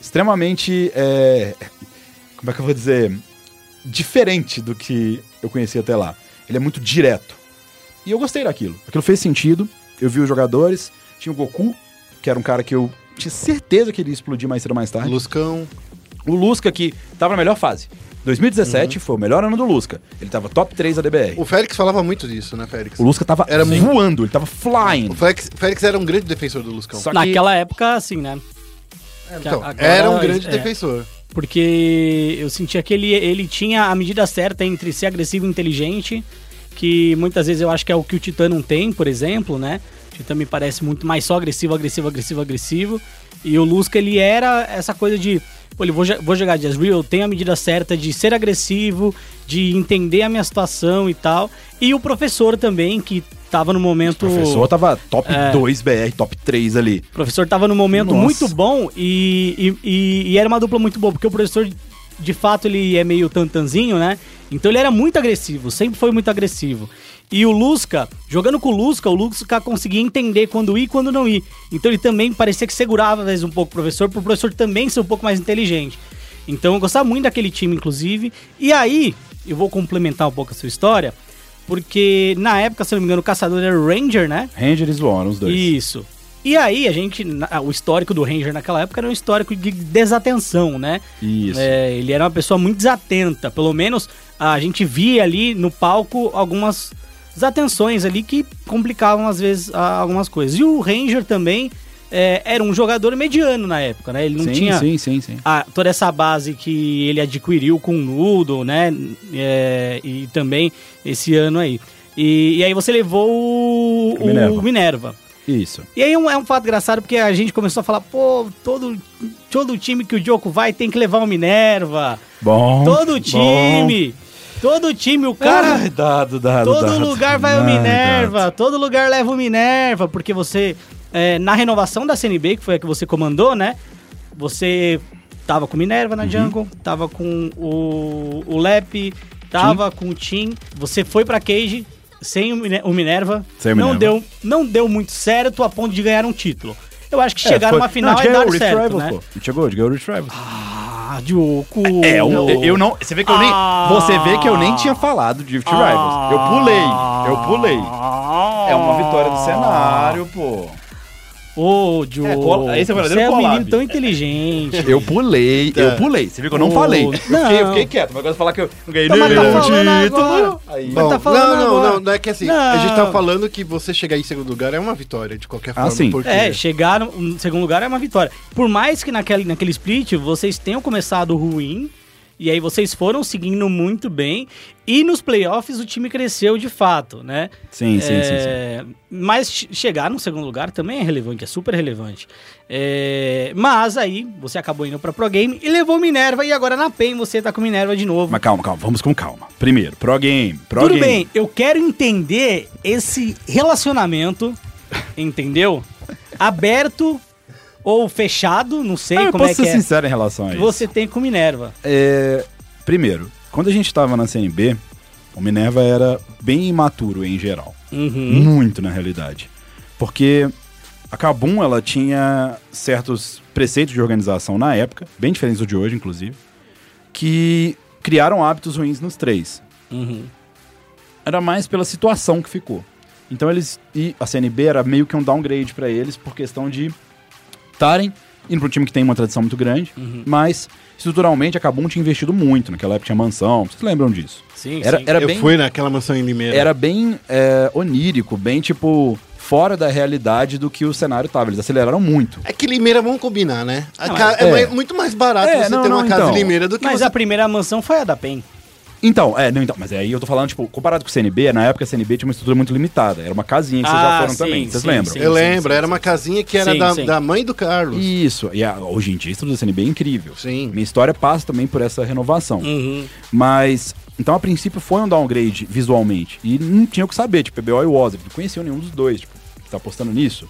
extremamente, é, como é que eu vou dizer, diferente do que eu conhecia até lá. Ele é muito direto. E eu gostei daquilo. Aquilo fez sentido. Eu vi os jogadores. Tinha o Goku, que era um cara que eu tinha certeza que ele ia explodir mais cedo ou mais tarde. Luscão. O Lusca, que tava na melhor fase. 2017 foi o melhor ano do Lusca. Ele tava top 3 da DBR. O Félix falava muito disso, né, Félix? O Lusca tava Era voando, ele tava flying. O Félix, Félix era um grande defensor do Luscão. Só que Naquela época, assim, né? Então, agora- era um grande é. defensor. Porque eu sentia que ele, ele tinha a medida certa entre ser agressivo e inteligente, que muitas vezes eu acho que é o que o Titã não tem, por exemplo, né? O Titã me parece muito mais só agressivo, agressivo, agressivo, agressivo. E o Lusca, ele era essa coisa de, ele vou, vou jogar Jazz Real, eu tenho a medida certa de ser agressivo, de entender a minha situação e tal. E o professor também, que tava no momento... o professor tava top É. 2 BR, top 3 ali. O professor tava num momento Nossa. muito bom e, e, e- e era uma dupla muito boa, porque o professor, de fato, ele é meio tantanzinho, né? Então ele era muito agressivo, sempre foi muito agressivo. E o Lusca, jogando com o Lusca, o Lusca conseguia entender quando ir e quando não ir. Então ele também parecia que segurava às vezes um pouco o professor, pro professor também ser um pouco mais inteligente. Então eu gostava muito daquele time, inclusive. E aí, eu vou complementar um pouco a sua história, porque na época, se não me engano, o caçador era o Ranger, né? Ranger e os dois. Isso. E aí, a gente. O histórico do Ranger naquela época era um histórico de desatenção, né? Isso. É, ele era uma pessoa muito desatenta. Pelo menos a gente via ali no palco algumas desatenções ali que complicavam às vezes algumas coisas. E o Ranger também é, era um jogador mediano na época, né? Ele não sim, tinha sim, sim, sim. a- toda essa base que ele adquiriu com o Nudo, né? É, e também esse ano aí. E, e aí você levou o, O Minerva. o Minerva. Isso. E aí um- é um fato engraçado porque a gente começou a falar, pô, todo, todo time que o Diogo vai tem que levar o Minerva. Bom. Todo bom. Todo time, o cara. Ai, dado, dado, todo dado. lugar vai o Ai, Minerva. Todo lugar leva o Minerva. Porque você, é, na renovação da CNB, que foi a que você comandou, né? Você tava com o Minerva Uhum. na jungle, tava com o, o Lep, tava com o Tim. Você foi pra Cage sem o, Mine- o Minerva. Sem o não, Minerva. Deu, não deu muito certo a ponto de ganhar um título. Eu acho que É, chegar foi- numa final não, é dar certo, né? pô. A chegou, ganhou o Rift Rivals. Ah, É, eu, eu não. Você vê que eu nem. Ah. Você vê que eu nem tinha falado de Rift Rivals. Eu pulei. Eu pulei. É uma vitória do cenário, pô. Ô, Diogo. É, cola- esse é o verdadeiro Você é um collab. menino tão inteligente. Eu pulei, eu pulei. Você viu que eu não Ô, falei. Eu fiquei, eu não. fiquei quieto, mas agora falar que eu não ganhei tá nenhum falando título. Aí, Bom, tá falando não, não, agora. não, não é que assim, a gente Não. tá falando que você chegar em segundo lugar é uma vitória, de qualquer forma. sim. Porque É, chegar no segundo lugar é uma vitória. Por mais que naquele, naquele split vocês tenham começado ruim, e aí vocês foram seguindo muito bem, e nos playoffs o time cresceu de fato, né? Sim, sim, sim, sim. É, Mas che- chegar no segundo lugar também é relevante, é super relevante. É, Mas aí você acabou indo pra Pro Game e levou Minerva, e agora na PEN você tá com Minerva de novo. Mas calma, calma, vamos com calma. Primeiro, Pro Game. Pro Tudo game. bem, eu quero entender esse relacionamento entendeu? Aberto ou fechado, não sei Ah, eu como posso é que ser é. sincero em relação a isso. você tem com Minerva. É, primeiro, quando a gente tava na CNB, o Minerva era bem imaturo em geral. Uhum. Muito, na realidade. Porque a Kabum, ela tinha certos preceitos de organização na época, bem diferentes do de hoje, inclusive, que criaram hábitos ruins nos três. Uhum. Era mais pela situação que ficou. Então eles. E a CNB era meio que um downgrade pra eles por questão de estarem indo pra um time que tem uma tradição muito grande, Uhum. mas estruturalmente a Kabum tinha investido muito. Naquela época tinha mansão, vocês lembram disso? Sim, Era, sim. era eu bem. fui naquela mansão em Limeira. Era bem é, onírico, bem tipo. Fora da realidade do que o cenário tava. Eles aceleraram muito. É que Limeira, vamos combinar, né? A Não, é. é. muito mais barato É, você não, ter uma não, casa então. em Limeira do que Mas você... a primeira mansão foi a da PEN. Então, é, não, então, mas aí eu tô falando, tipo, comparado com o CNB, na época a CNB tinha uma estrutura muito limitada. Era uma casinha que vocês já Ah, foram sim, também. Vocês sim, lembram? sim. Eu lembro, era uma casinha que era Sim, da, sim. da mãe do Carlos. Isso. E a- hoje em dia a estrutura da CNB é incrível. Sim. Minha história passa também por essa renovação. Uhum. Mas, então a princípio foi um downgrade visualmente. E não tinha o que saber, tipo, PBO e Wozzy. Não conheciam nenhum dos dois, tipo, tá apostando nisso.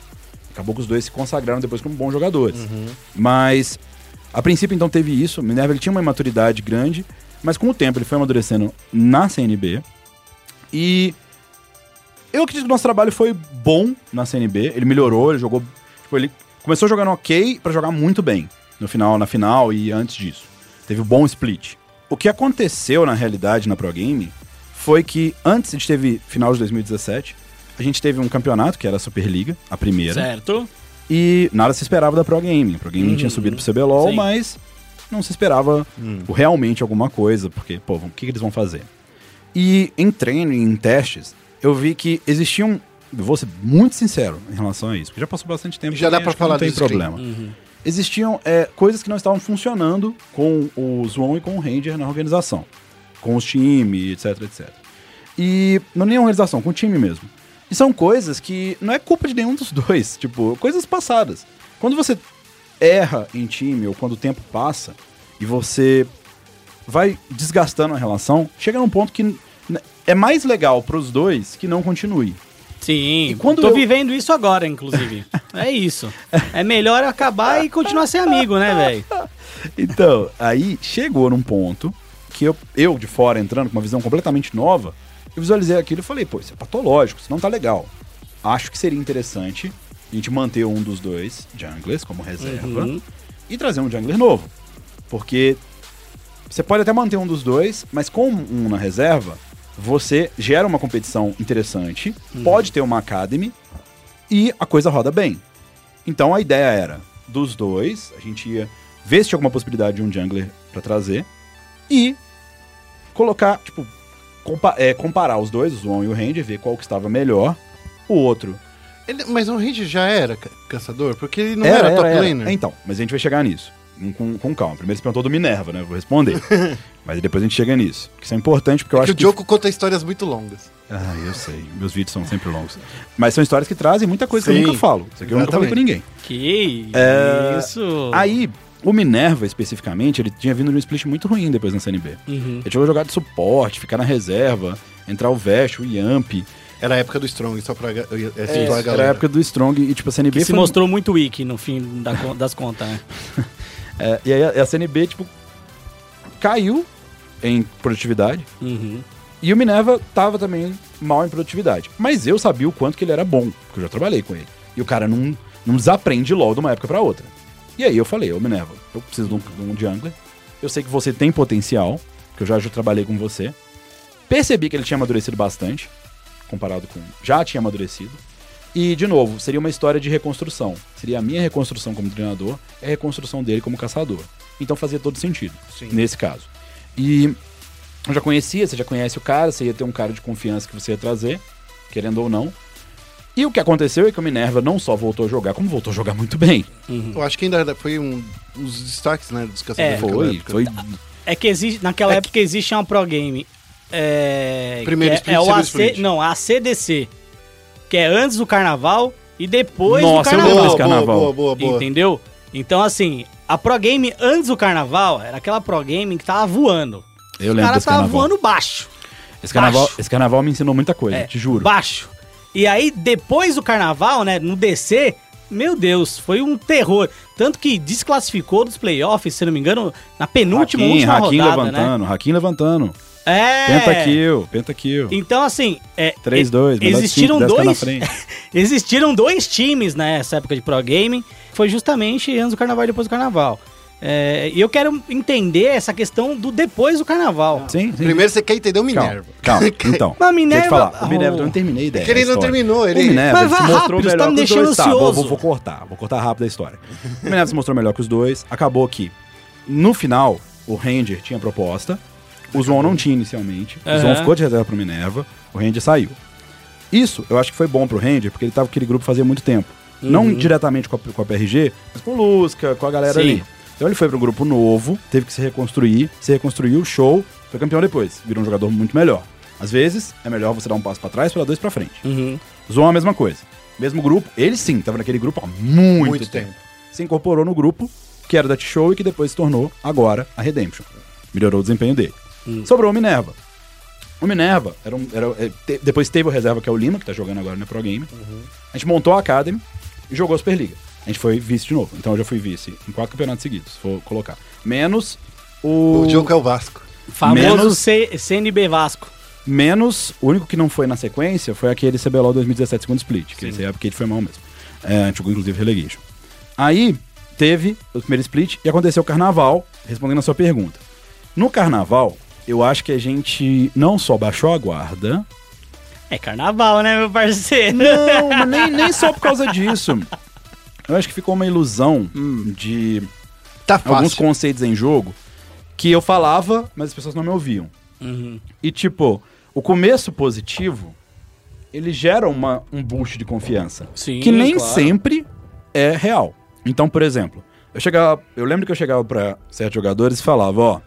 Acabou que os dois se consagraram depois como bons jogadores. Mas, a princípio então teve isso. Minerva ele tinha uma imaturidade grande, mas com o tempo ele foi amadurecendo na CNB. E eu acredito que o nosso trabalho foi bom na CNB. Ele melhorou, ele jogou. Tipo, ele começou jogando ok pra jogar muito bem. No final, na final e antes disso. Teve um bom split. O que aconteceu na realidade na Pro Game foi que antes a gente teve final de 2017, a gente teve um campeonato que era a Superliga, a primeira. Certo. E nada se esperava da Pro Game. A Pro Game tinha subido pro CBLOL, Sim. mas não se esperava o- realmente alguma coisa, porque, pô, o que, que eles vão fazer? E em treino em testes, eu vi que existiam. Eu vou ser muito sincero em relação a isso, porque já passou bastante tempo. Já dá pra acho que não falar tem problema. Existiam é, coisas que não estavam funcionando com o Zoon e com o Ranger na organização. Com os times, etc, etc. E não nem a organização, com o time mesmo. E são coisas que não é culpa de nenhum dos dois, tipo, coisas passadas. Quando você erra em time ou quando o tempo passa e você vai desgastando a relação, chega num ponto que é mais legal pros dois que não continue. Sim. E quando Tô eu- vivendo isso agora, inclusive. é isso. É melhor acabar e continuar ser amigo, né, velho? Então, aí chegou num ponto que eu, eu, de fora, entrando com uma visão completamente nova, eu visualizei aquilo e falei, pô, isso é patológico, isso não tá legal. Acho que seria interessante a gente manter um dos dois junglers como reserva Uhum. e trazer um jungler novo. Porque você pode até manter um dos dois, mas com um na reserva, você gera uma competição interessante, pode ter uma academy e a coisa roda bem. Então a ideia era, dos dois, a gente ia ver se tinha alguma possibilidade de um jungler pra trazer e colocar, tipo, compa- é, comparar os dois, o Zoon e o Ranger, ver qual que estava melhor. O outro Ele- mas o Ranger já era ca- caçador? Porque ele não era, top laner. Então, mas a gente vai chegar nisso. Com- Com, com calma. Primeiro você perguntou do Minerva, né? Eu Vou responder. mas depois a gente chega nisso. Isso é importante porque eu É acho que o Joko conta histórias muito longas. Ah, eu sei. Meus vídeos são sempre longos. Mas são histórias que trazem muita coisa que eu Sim, nunca falo. Isso aqui eu nunca falei com ninguém. Que É, isso. Aí, o Minerva, especificamente, ele tinha vindo de um split muito ruim depois na CNB. Uhum. Ele chegou a jogar de suporte, ficar na reserva, entrar o Vest, o Yamp. Era a época do Strong, só pra É, situar a era galera. a época do Strong e, tipo, a CNB Que se foi- mostrou muito weak no fim da das contas, né? É, e aí a, a CNB, tipo, caiu em produtividade. Uhum. E o Minerva tava também mal em produtividade. Mas eu sabia o quanto que ele era bom, porque eu já trabalhei com ele. E o cara não, não desaprende LOL de uma época pra outra. E aí eu falei, ô Minerva, eu preciso de um, de um jungler. Eu sei que você tem potencial, que eu já, já trabalhei com você. Percebi que ele tinha amadurecido bastante, comparado com... Já tinha amadurecido. E, de novo, seria uma história de reconstrução. Seria a minha reconstrução como treinador, é a reconstrução dele como caçador. Então fazia todo sentido, nesse caso. E eu já conhecia, você já conhece o cara, você ia ter um cara de confiança que você ia trazer, querendo ou não. E o que aconteceu é que o Minerva não só voltou a jogar, como voltou a jogar muito bem. Eu acho que ainda foi um dos destaques, né, dos caçadores. É, naquela Foi, época. foi. É que existe, naquela É época existe uma Pro Game. É, Primeiro que é, split, é o AC, split. Não, a CDC. Que é antes do carnaval e depois Nossa, do eu carnaval. lembro desse carnaval. Boa, boa, boa. Entendeu? Então, assim, a Pro Game antes do carnaval era aquela Pro Game que tava voando. Eu O lembro cara desse tava voando baixo. Esse carnaval, baixo. esse carnaval me ensinou muita coisa, É, te juro. Baixo. E aí, depois do carnaval, né, no DC, meu Deus, foi um terror. Tanto que desclassificou dos playoffs, se não me engano, na penúltima, Hakim, última Hakim rodada, levantando, Hakim levantando. Né? É. Pentakill, pentakill. Então, assim, é, 3-2, e- melhor de existiram cinco, tá dois, frente. existiram dois times nessa época de pro gaming. Foi justamente antes do carnaval e depois do carnaval. É, e eu quero entender essa questão do depois do carnaval. Sim, sim. Primeiro você quer entender o Minerva. Calma, calma. Então, Mas deixa eu Minerva- te falar. O Oh. Minerva, eu não terminei a ideia. É que ele não terminou, ele- O Minerva Mas ele vai se mostrou rápido, você tá melhor me que os deixando dois. Tá, vou, ansioso. vou, vou cortar, vou cortar rápido a história. O Minerva se mostrou melhor que os dois. Acabou que, no final, o Ranger tinha proposta. O Zoon não tinha inicialmente. O Zoon Aham. ficou de reserva pro Minerva. O Ranger saiu. Isso, eu acho que foi bom pro Ranger, porque ele tava com aquele grupo fazia muito tempo. Não diretamente com a, com a PRG, mas com o Lusca, com a galera Sim. ali. Então ele foi pro grupo novo, teve que se reconstruir, se reconstruiu, show, foi campeão depois, virou um jogador muito melhor. Às vezes, é melhor você dar um passo pra trás para dois pra frente. Uhum. Zoom a mesma coisa. Mesmo grupo, ele sim, tava naquele grupo há muito, Muito tempo. tempo. Se incorporou no grupo, que era da T-Show e que depois se tornou, agora, a Redemption. Melhorou o desempenho dele. Sobrou o Minerva. O Minerva, era um, era, é, te- depois teve o reserva, que é o Lima, que tá jogando agora no Pro Game. A gente montou a Academy e jogou a Superliga. A gente foi vice de novo. Então eu já fui vice em quatro campeonatos seguidos, se for colocar. Menos o. O jogo é o Vasco. Famoso Menos- C- CNB Vasco. Menos, o único que não foi na sequência foi aquele CBLOL 2017 segundo split, que esse é porque ele foi mal mesmo. É, a gente jogou inclusive relegation. Aí teve o primeiro split e aconteceu o carnaval, respondendo a sua pergunta. No carnaval, eu acho que a gente não só baixou a guarda, É carnaval, né, meu parceiro? não, mas nem, nem só por causa disso. Eu acho que ficou uma ilusão de Tá alguns conceitos em jogo que eu falava, mas as pessoas não me ouviam. Uhum. E tipo, o começo positivo, ele gera uma, um boost de confiança. Sim, que nem claro. sempre é real. Então, por exemplo, eu chegava, eu lembro que eu chegava pra certos jogadores e falava, ó,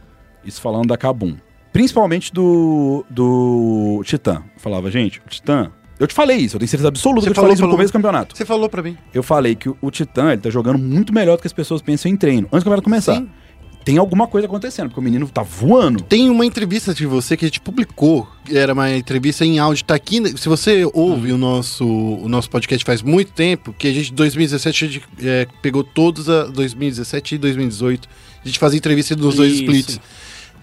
isso falando da Kabum. Principalmente do do Titã. Eu falava, gente, o Titã, eu te falei isso, eu tenho certeza absoluta Você que eu falei isso no começo do campeonato. Você falou pra mim. Eu falei que o, o Titã, ele tá jogando muito melhor do que as pessoas pensam em treino. Antes do campeonato começar. Sim. Tem alguma coisa acontecendo, porque o menino tá voando. Tem uma entrevista de você que a gente publicou. Era uma entrevista em áudio. Tá aqui. Se você ouve o, nosso, o nosso podcast faz muito tempo, que a gente, em 2017, a gente é, pegou todos a 2017 e 2018. A gente fazia entrevista dos dois Isso. splits.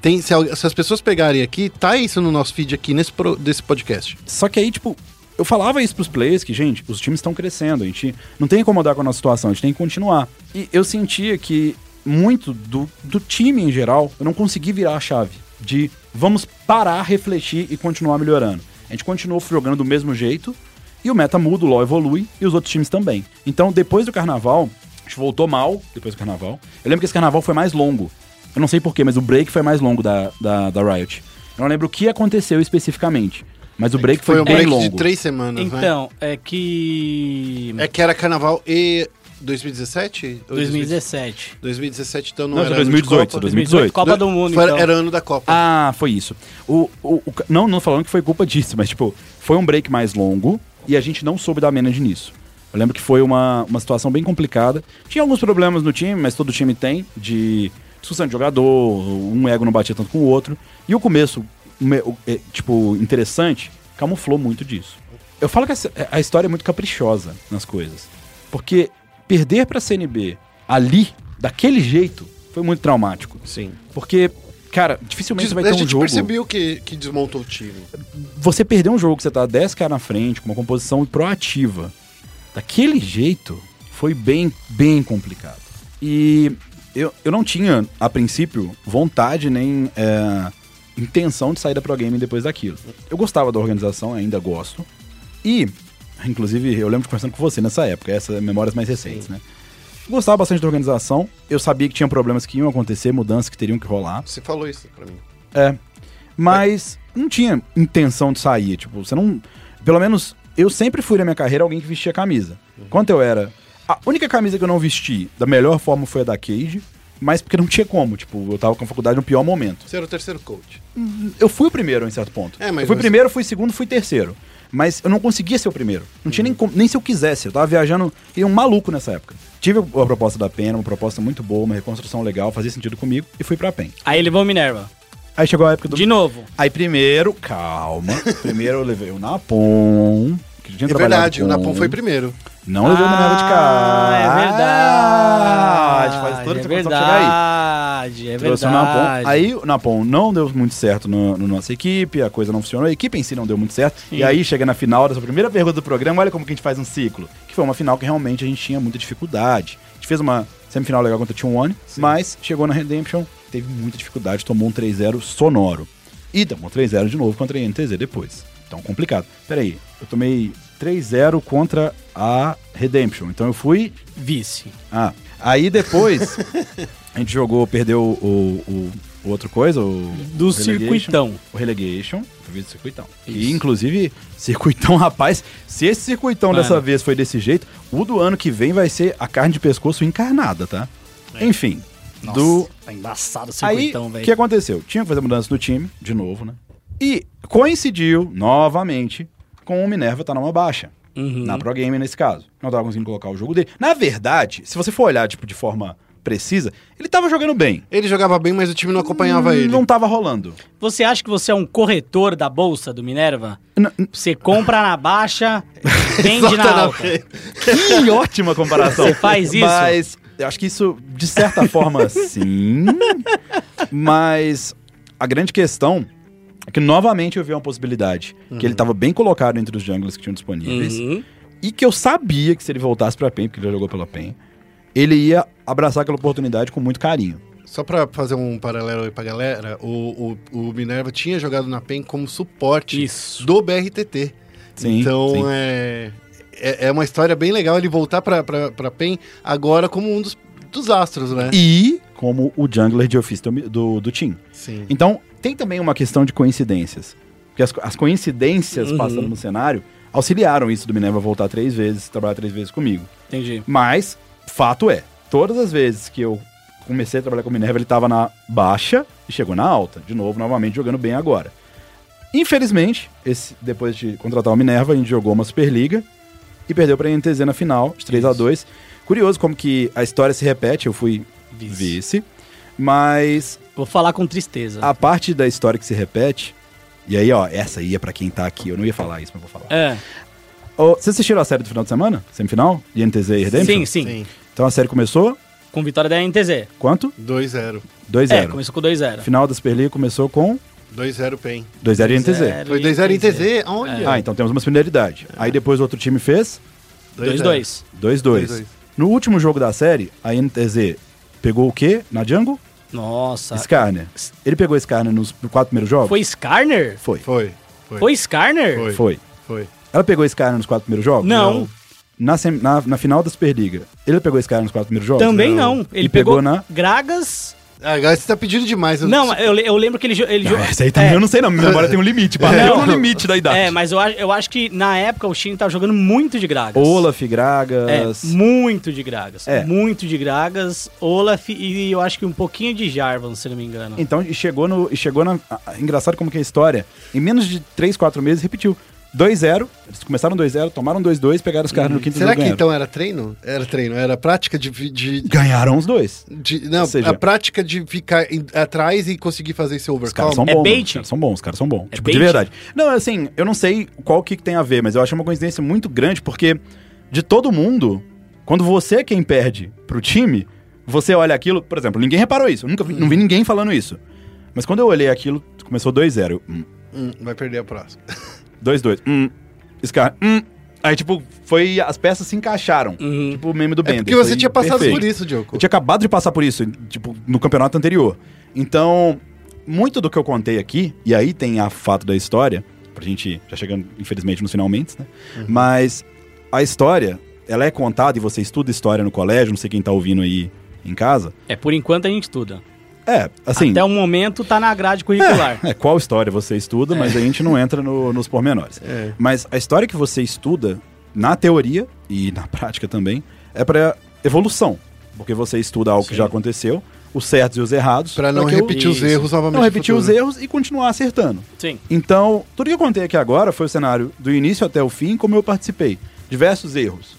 Tem, se, as pessoas pegarem aqui, tá isso no nosso feed aqui, nesse pro- desse podcast. Só que aí, tipo, eu falava isso pros players, que, gente, os times estão crescendo, a gente não tem que incomodar com a nossa situação, a gente tem que continuar. E eu sentia que muito do, do time em geral, eu não consegui virar a chave de vamos parar, refletir e continuar melhorando. A gente continuou jogando do mesmo jeito, e o meta muda, o LoL evolui, e os outros times também. Então, depois do carnaval, a gente voltou mal, depois do carnaval. Eu lembro que esse carnaval foi mais longo. Eu não sei porquê, mas o break foi mais longo da, da, da Riot. Eu não lembro o que aconteceu especificamente. Mas o break foi, Foi um bem break longo. de três semanas, né? Então, é que. É que era carnaval e 2017? Ou 2017. 2017, então não, Não, era isso é ano de 2018, Copa. 2018. Copa do Mundo, Foi- então. Era ano da Copa. Ah, foi isso. O, o, o- não, não falando que foi culpa disso, mas tipo, foi um break mais longo e a gente não soube dar manage nisso. Eu lembro que foi uma, uma situação bem complicada. Tinha alguns problemas no time, mas todo time tem, de discussão de jogador, um ego não batia tanto com o outro. E o começo, é, tipo, interessante, camuflou muito disso. Eu falo que a história é muito caprichosa nas coisas. Porque perder pra CNB ali, daquele jeito, foi muito traumático. Sim. Porque, cara, dificilmente Des- vai a ter um gente jogo. percebeu que, que desmontou o time. Você perder um jogo que você tá 10k na frente, com uma composição proativa, daquele jeito, foi bem, bem complicado. E eu, eu não tinha, a princípio, vontade nem é, intenção de sair da Pro Game depois daquilo. Eu gostava da organização, ainda gosto. E, inclusive, eu lembro de conversando com você nessa época, essas memórias mais recentes, né? Gostava bastante da organização. Eu sabia que tinha problemas que iam acontecer, mudanças que teriam que rolar. Você falou isso pra mim. É. Mas não tinha intenção de sair. Tipo, você não. Pelo menos eu sempre fui na minha carreira alguém que vestia camisa. Quando eu era. A única camisa que eu não vesti da melhor forma foi a da Cage, mas porque não tinha como. Tipo, eu tava com a faculdade no pior momento. Você era o terceiro coach. Eu fui o primeiro em certo ponto. É, mas eu fui você- primeiro, fui segundo, fui terceiro. Mas eu não conseguia ser o primeiro. Não tinha nem, como- nem se eu quisesse. Eu tava viajando e um maluco nessa época. Tive a proposta da Pena, uma proposta muito boa, uma reconstrução legal, fazia sentido comigo, e fui pra PEN. Aí levou o Minerva. Aí chegou a época do De novo. Aí primeiro, calma. Primeiro eu levei o Napon. Que tinha É verdade, o com- Napon foi primeiro. Não levou o Minerva de casa. é verdade. faz toda é interpretação pra chegar aí. verdade, é Trouxe o verdade. Napon. Aí o Napon não deu muito certo no, no nossa equipe, a coisa não funcionou, a equipe em si não deu muito certo. Sim. E aí chega na final dessa primeira pergunta do programa, olha como que a gente faz um ciclo. Que foi uma final que realmente a gente tinha muita dificuldade. A gente fez uma semifinal legal contra o Team One, mas chegou na Redemption, teve muita dificuldade, tomou um 3-0 sonoro. E tomou 3-0 de novo contra a INTZ depois. Então, complicado. Peraí, eu tomei 3-0 contra a Redemption. Então eu fui Vice. ah, aí depois a gente jogou, perdeu o, o, o outro coisa, o Do o circuitão. O relegation, foi do circuitão. E Isso. inclusive, circuitão, rapaz, se esse circuitão Mano. dessa vez foi desse jeito, o do ano que vem vai ser a carne de pescoço encarnada, tá? Enfim, Nossa, do tá embaçado o circuitão, o velho. que aconteceu? Tinha que fazer mudança no time, de novo, né? E coincidiu, novamente, com o Minerva tá numa baixa. Uhum. Na Pro Game, nesse caso. Não tava conseguindo colocar o jogo dele. Na verdade, se você for olhar, tipo, de forma precisa, ele tava jogando bem. Ele jogava bem, mas o time não acompanhava ele. Não tava rolando. Você acha que você é um corretor da bolsa do Minerva? N- n- Você compra na baixa, vende na alta. Que ótima comparação. Você faz isso? Mas eu acho que isso, de certa forma, sim. Mas a grande questão é que novamente eu vi uma possibilidade. Que ele tava bem colocado entre os jungles que tinham disponíveis. Uhum. E que eu sabia que se ele voltasse pra PEN, porque ele já jogou pela PEN, ele ia abraçar aquela oportunidade com muito carinho. Só pra fazer um paralelo aí pra galera, o, o, o Minerva tinha jogado na PEN como suporte Isso. do BRTT. Sim, então sim. É, é é uma história bem legal ele voltar pra, pra, pra PEN agora como um dos, dos astros, né? E como o jungler de ofício do, do, do team. Sim. Então, tem também uma questão de coincidências. Porque as, as coincidências Uhum. passando no cenário auxiliaram isso do Minerva voltar três vezes, trabalhar três vezes comigo. Entendi. Mas, fato é, todas as vezes que eu comecei a trabalhar com o Minerva, ele tava na baixa e chegou na alta. De novo, novamente, jogando bem agora. Infelizmente, esse, depois de contratar o Minerva, a gente jogou uma Superliga e perdeu pra NTZ na final, de 3 a 2 Curioso como que a história se repete, eu fui Vice. vice, mas Vou falar com tristeza. a parte da história que se repete, e aí, ó, essa aí é pra quem tá aqui, eu não ia falar isso, mas vou falar. É. Ô, vocês assistiram a série do final de semana? Semifinal? De NTZ e Redemption? Sim, sim, Sim. Então a série começou, Com vitória da NTZ. quanto? 2-0. 2-0. É, começou com 2-0. Final da Superliga começou com 2-0 PEN. 2-0 e NTZ. 2-0. Foi 2-0 em TZ? Olha. Ah, então temos uma similaridade. Aí depois o outro time fez 2-2. 2-2. 2-2. No último jogo da série, a NTZ pegou o quê na Jungle? Nossa. Skarner. Ele pegou Skarner nos quatro primeiros jogos? Foi Skarner? Foi. Foi. Foi. Foi Skarner? Foi. Foi. Foi. Ela pegou Skarner nos quatro primeiros jogos? Não. Na, sem- na, na final da Superliga, ele pegou Skarner nos quatro primeiros jogos? Também Não. não. Ele E pegou pegou, na- Gragas. Ah, agora você tá pedindo demais. eu- Não, mas eu, eu lembro que ele, ele Não, jogou. essa aí também eu não sei não, minha memória tem um limite. Bateu Não. no limite da idade. É, mas eu, acho- eu acho que na época o Shin tava jogando muito de Gragas. Olaf, É, Gragas... muito de Gragas. É. Muito de Gragas, Olaf e eu acho que um pouquinho de Jarvan, se não me engano. Então, e chegou no. Chegou na. engraçado como que é a história. Em menos de 3, 4 meses, repetiu. 2-0. Eles começaram 2-0, tomaram 2-2, pegaram os caras no quinto Será jogo. que ganharam. então era treino? Era treino, era prática de. de, Ganharam os dois. de- não, Ou seja- a prática de ficar em- atrás e conseguir fazer esse Os caras overcome. são É bons. bait? mano. Os caras são bons, os caras são bons. É tipo, de bait? verdade. Não, assim, eu não sei qual que, tem a ver, mas eu achei uma coincidência muito grande, porque de todo mundo, quando você é quem perde pro time, você olha aquilo. Por exemplo, ninguém reparou isso. Eu nunca vi, não vi ninguém falando isso. Mas quando eu olhei aquilo, começou 2-0. eu, hum, Hum, vai perder a próxima. 2-2. Hum. Scar. Hum. Aí, tipo, foi. As peças se encaixaram. Uhum. Tipo o meme do É Bender. porque você foi tinha passado perfeito. por isso, Diogo. Eu tinha acabado de passar por isso, tipo, no campeonato anterior. Então, muito do que eu contei aqui, e aí tem a fato da história, pra gente já chegando, infelizmente, nos finalmente, né? Uhum. Mas a história, ela é contada e você estuda história no colégio, não sei quem tá ouvindo aí em casa. É, por enquanto a gente estuda. É, assim. Até o momento tá na grade curricular. É, qual história você estuda, mas a gente não entra no- nos pormenores. É. Mas a história que você estuda, na teoria e na prática também, é para evolução. Porque você estuda algo que Sim. já aconteceu, os certos e os errados. Pra não que eu- repetir os erros novamente. Não repetir os futuro. erros e continuar acertando. Sim. Então, tudo que eu contei aqui agora foi o cenário do início até o fim, como eu participei. Diversos erros.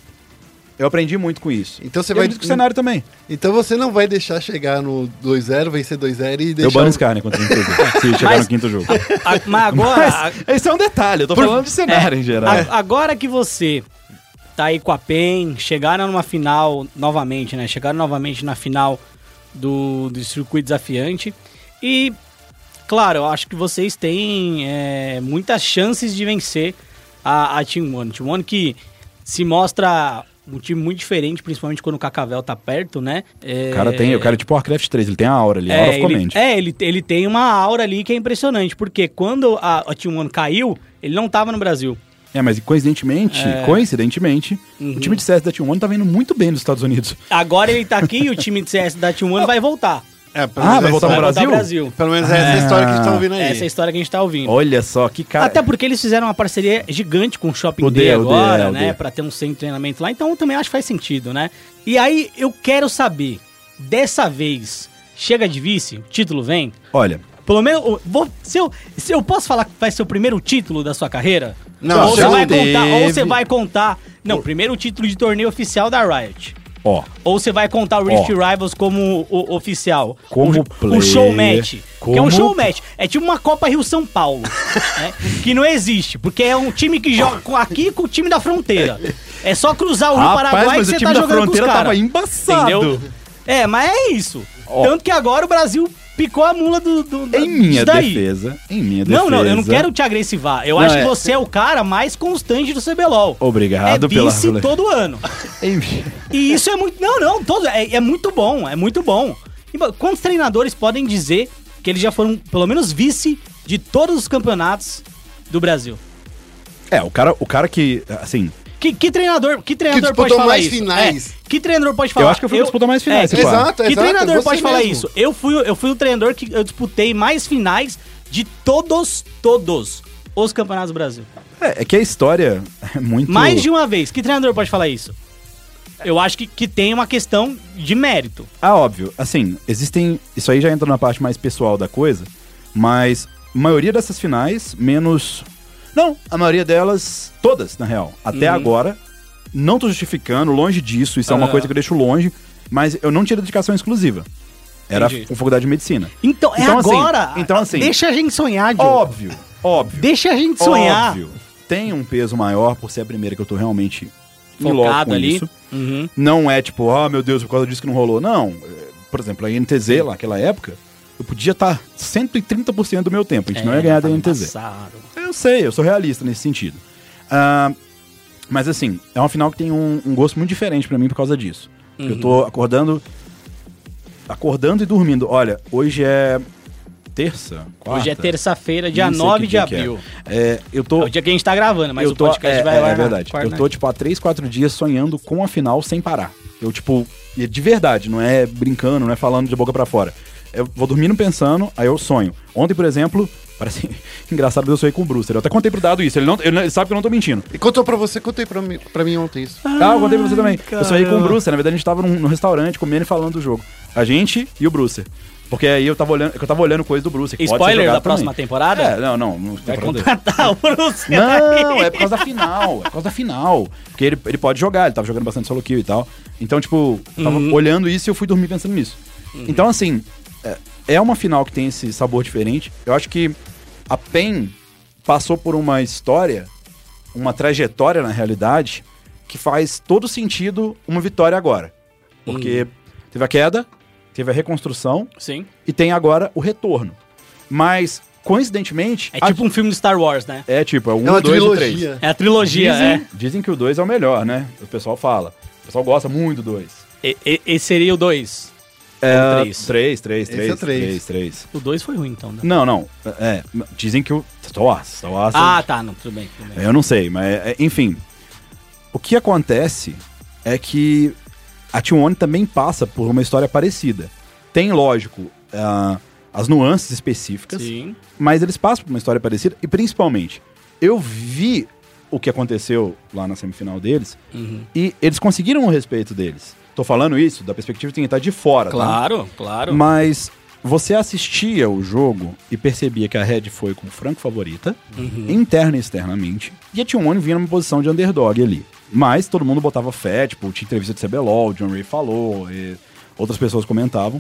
Eu aprendi muito com isso. Então você E vai- acredito que o cenário também. Então você não vai deixar chegar no 2-0, vencer 2-0 e deixar. Eu bano o- esse cara, né, contra o Nintendo. Se chegar Mas- no quinto jogo. A- mas agora, a- Mas esse é um detalhe, eu tô falando de cenário em geral. A- agora que você tá aí com a PEN, chegaram numa final novamente, né? Chegaram novamente na final do, do circuito desafiante. E, claro, eu acho que vocês têm é, muitas chances de vencer a, a Team One. Team One que se mostra um time muito diferente, principalmente quando o Cacavel tá perto, né? É, O cara tem, o cara é tipo Warcraft 3, ele tem a aura ali, a é, aura of ele, é ele, ele tem uma aura ali que é impressionante, porque quando a, a Team One caiu, ele não tava no Brasil. É, mas coincidentemente, É. coincidentemente, Uhum. o time de CS da Team One tá vendo muito bem nos Estados Unidos. Agora ele tá aqui e o time de CS da Team One vai voltar. É, pelo Ah, menos vai essa- voltar pro Brasil? Brasil. Pelo menos essa é a história que a gente tá ouvindo aí. Essa é a história que a gente tá ouvindo. Olha só, que cara. Até porque eles fizeram uma parceria gigante com o Shopping O Day D, D, agora, é, o né? D. Pra ter um centro de treinamento lá. Então eu também acho que faz sentido, né? E aí eu quero saber, dessa vez, chega de vice, o título vem? Olha, Pelo menos, vou, se, eu, se eu posso falar que vai ser o primeiro título da sua carreira? Não, ou você vai contar, ou você vai contar. Não, primeiro título de torneio oficial da Riot. Ó, Ou você vai contar o Rift Ó. Rivals como o, oficial? Como o, player, o show match. Que é um como- show match. É tipo uma Copa Rio São Paulo. né? Que não existe. Porque é um time que joga aqui com o time da fronteira. É só cruzar o Rio rapaz, Paraguai mas que o você time tá da jogando com os fronteira tava embaçado. Entendeu? É, mas é isso. Ó. Tanto que agora o Brasil picou a mula do. do Em minha defesa, em minha defesa. Não, não, eu não quero te agressivar. Eu Não, acho é- que você é o cara mais constante do CBLOL. Obrigado é pela- todo ano. E isso é muito. Não, não, todo, é, é muito bom, é muito bom. E, bom, quantos treinadores podem dizer que eles já foram, pelo menos, vice de todos os campeonatos do Brasil? É, o cara, o cara que, assim, Que, que treinador, que treinador disputou pode falar mais isso? finais. É, que treinador pode falar? eu acho que eu fui disputar mais finais, que, esse quadro. Exato, que exato, treinador pode falar mesmo. isso? Eu fui, eu fui o treinador que eu disputei mais finais de todos, todos os campeonatos do Brasil. é, é que a história é muito... Mais de uma vez. Que treinador pode falar isso? Eu acho que, que tem uma questão de mérito. Ah, óbvio. Assim, existem. Isso aí já entra na parte mais pessoal da coisa. Mas a maioria dessas finais, menos. Não, a maioria delas, todas, na real. Até Uhum. agora, não tô justificando, longe disso, isso é uma Aham. coisa que eu deixo longe, mas eu não tinha dedicação exclusiva. Era Entendi. a faculdade de medicina. Então, é Então, assim, agora. então, assim, Deixa a gente sonhar, Diogo. Óbvio, óbvio. Deixa a gente sonhar. Óbvio. Tem um peso maior por ser a primeira que eu tô realmente Focado com ali. isso. Uhum. Não é tipo, ah, meu Deus, por causa disso que não rolou. Não. É, Por exemplo, a NTZ, lá, naquela época, eu podia estar 130% do meu tempo. A gente não ia ganhar da tá NTZ. Eu sei, eu sou realista nesse sentido. Ah, mas assim, é uma final que tem um, um gosto muito diferente pra mim por causa disso. Porque Eu Uhum. tô acordando. Acordando e dormindo. Olha, hoje é. Terça? Hoje é quarta? terça-feira, dia Nem sei 9 que de é. abril. É, eu tô. É o dia que a gente tá gravando, mas eu o tô, podcast é, vai é, lá é verdade. quarta, Eu tô, tipo, há 3, 4 dias sonhando com a final sem parar. Eu, tipo, de verdade, não é brincando, não é falando de boca pra fora. Eu vou dormindo pensando, aí eu sonho. Ontem, por exemplo, parece engraçado, eu sonhei com o Bruce. Eu até contei pro Dado isso. Ele, não, ele, sabe que eu não tô mentindo. E contou pra você, contei pra mim, pra mim ontem isso. Ah, eu contei pra você também. Eu sonhei com o caramba. Bruce. Na verdade, a gente tava num, num restaurante comendo e falando do jogo. A gente e o Bruce. Porque aí eu tava olhando, eu tava olhando coisa do Bruce. que pode ser Spoiler da próxima também. temporada? É, não, não. não Vai contratar o Bruce. Não, é por causa da final. É por causa da final. Porque ele, ele pode jogar, ele tava jogando bastante solo kill e tal. Então, tipo, eu tava Uhum. olhando isso e eu fui dormir pensando nisso. Então, assim, é, é uma final que tem esse sabor diferente. Eu acho que a PEN passou por uma história, uma trajetória na realidade, que faz todo sentido uma vitória agora. Porque teve a queda, teve a reconstrução Sim. e tem agora o retorno. Mas, coincidentemente. É a- tipo um filme de Star Wars, né? é tipo, é o 1, É uma 2 e o 3. trilogia. É a trilogia, Dizem, é. dizem que o 2 é o melhor, né? O pessoal fala. O pessoal gosta muito do 2. E, e- esse seria o 2. É, três? 3, 3, Esse 3, é o três. 3, 3. O 2 foi ruim, então, né? Não, não. É, dizem que o. Star Wars. Star Wars Ah, tá, não, tudo bem. Tudo bem. Eu não sei, mas é, enfim. O que acontece é que a T1 também passa por uma história parecida. Tem, lógico, ah, as nuances específicas, Sim. mas eles passam por uma história parecida e principalmente eu vi o que aconteceu lá na semifinal deles Uhum. e eles conseguiram o respeito deles. Tô falando isso da perspectiva de quem tá de fora, tá? Claro, claro. Mas você assistia o jogo e percebia que a Red foi com franco favorita, Uhum. interna e externamente, e a T1 vinha numa posição de underdog ali. Mas todo mundo botava fé, tipo, tinha entrevista de CBLOL, o John Ray falou, e outras pessoas comentavam.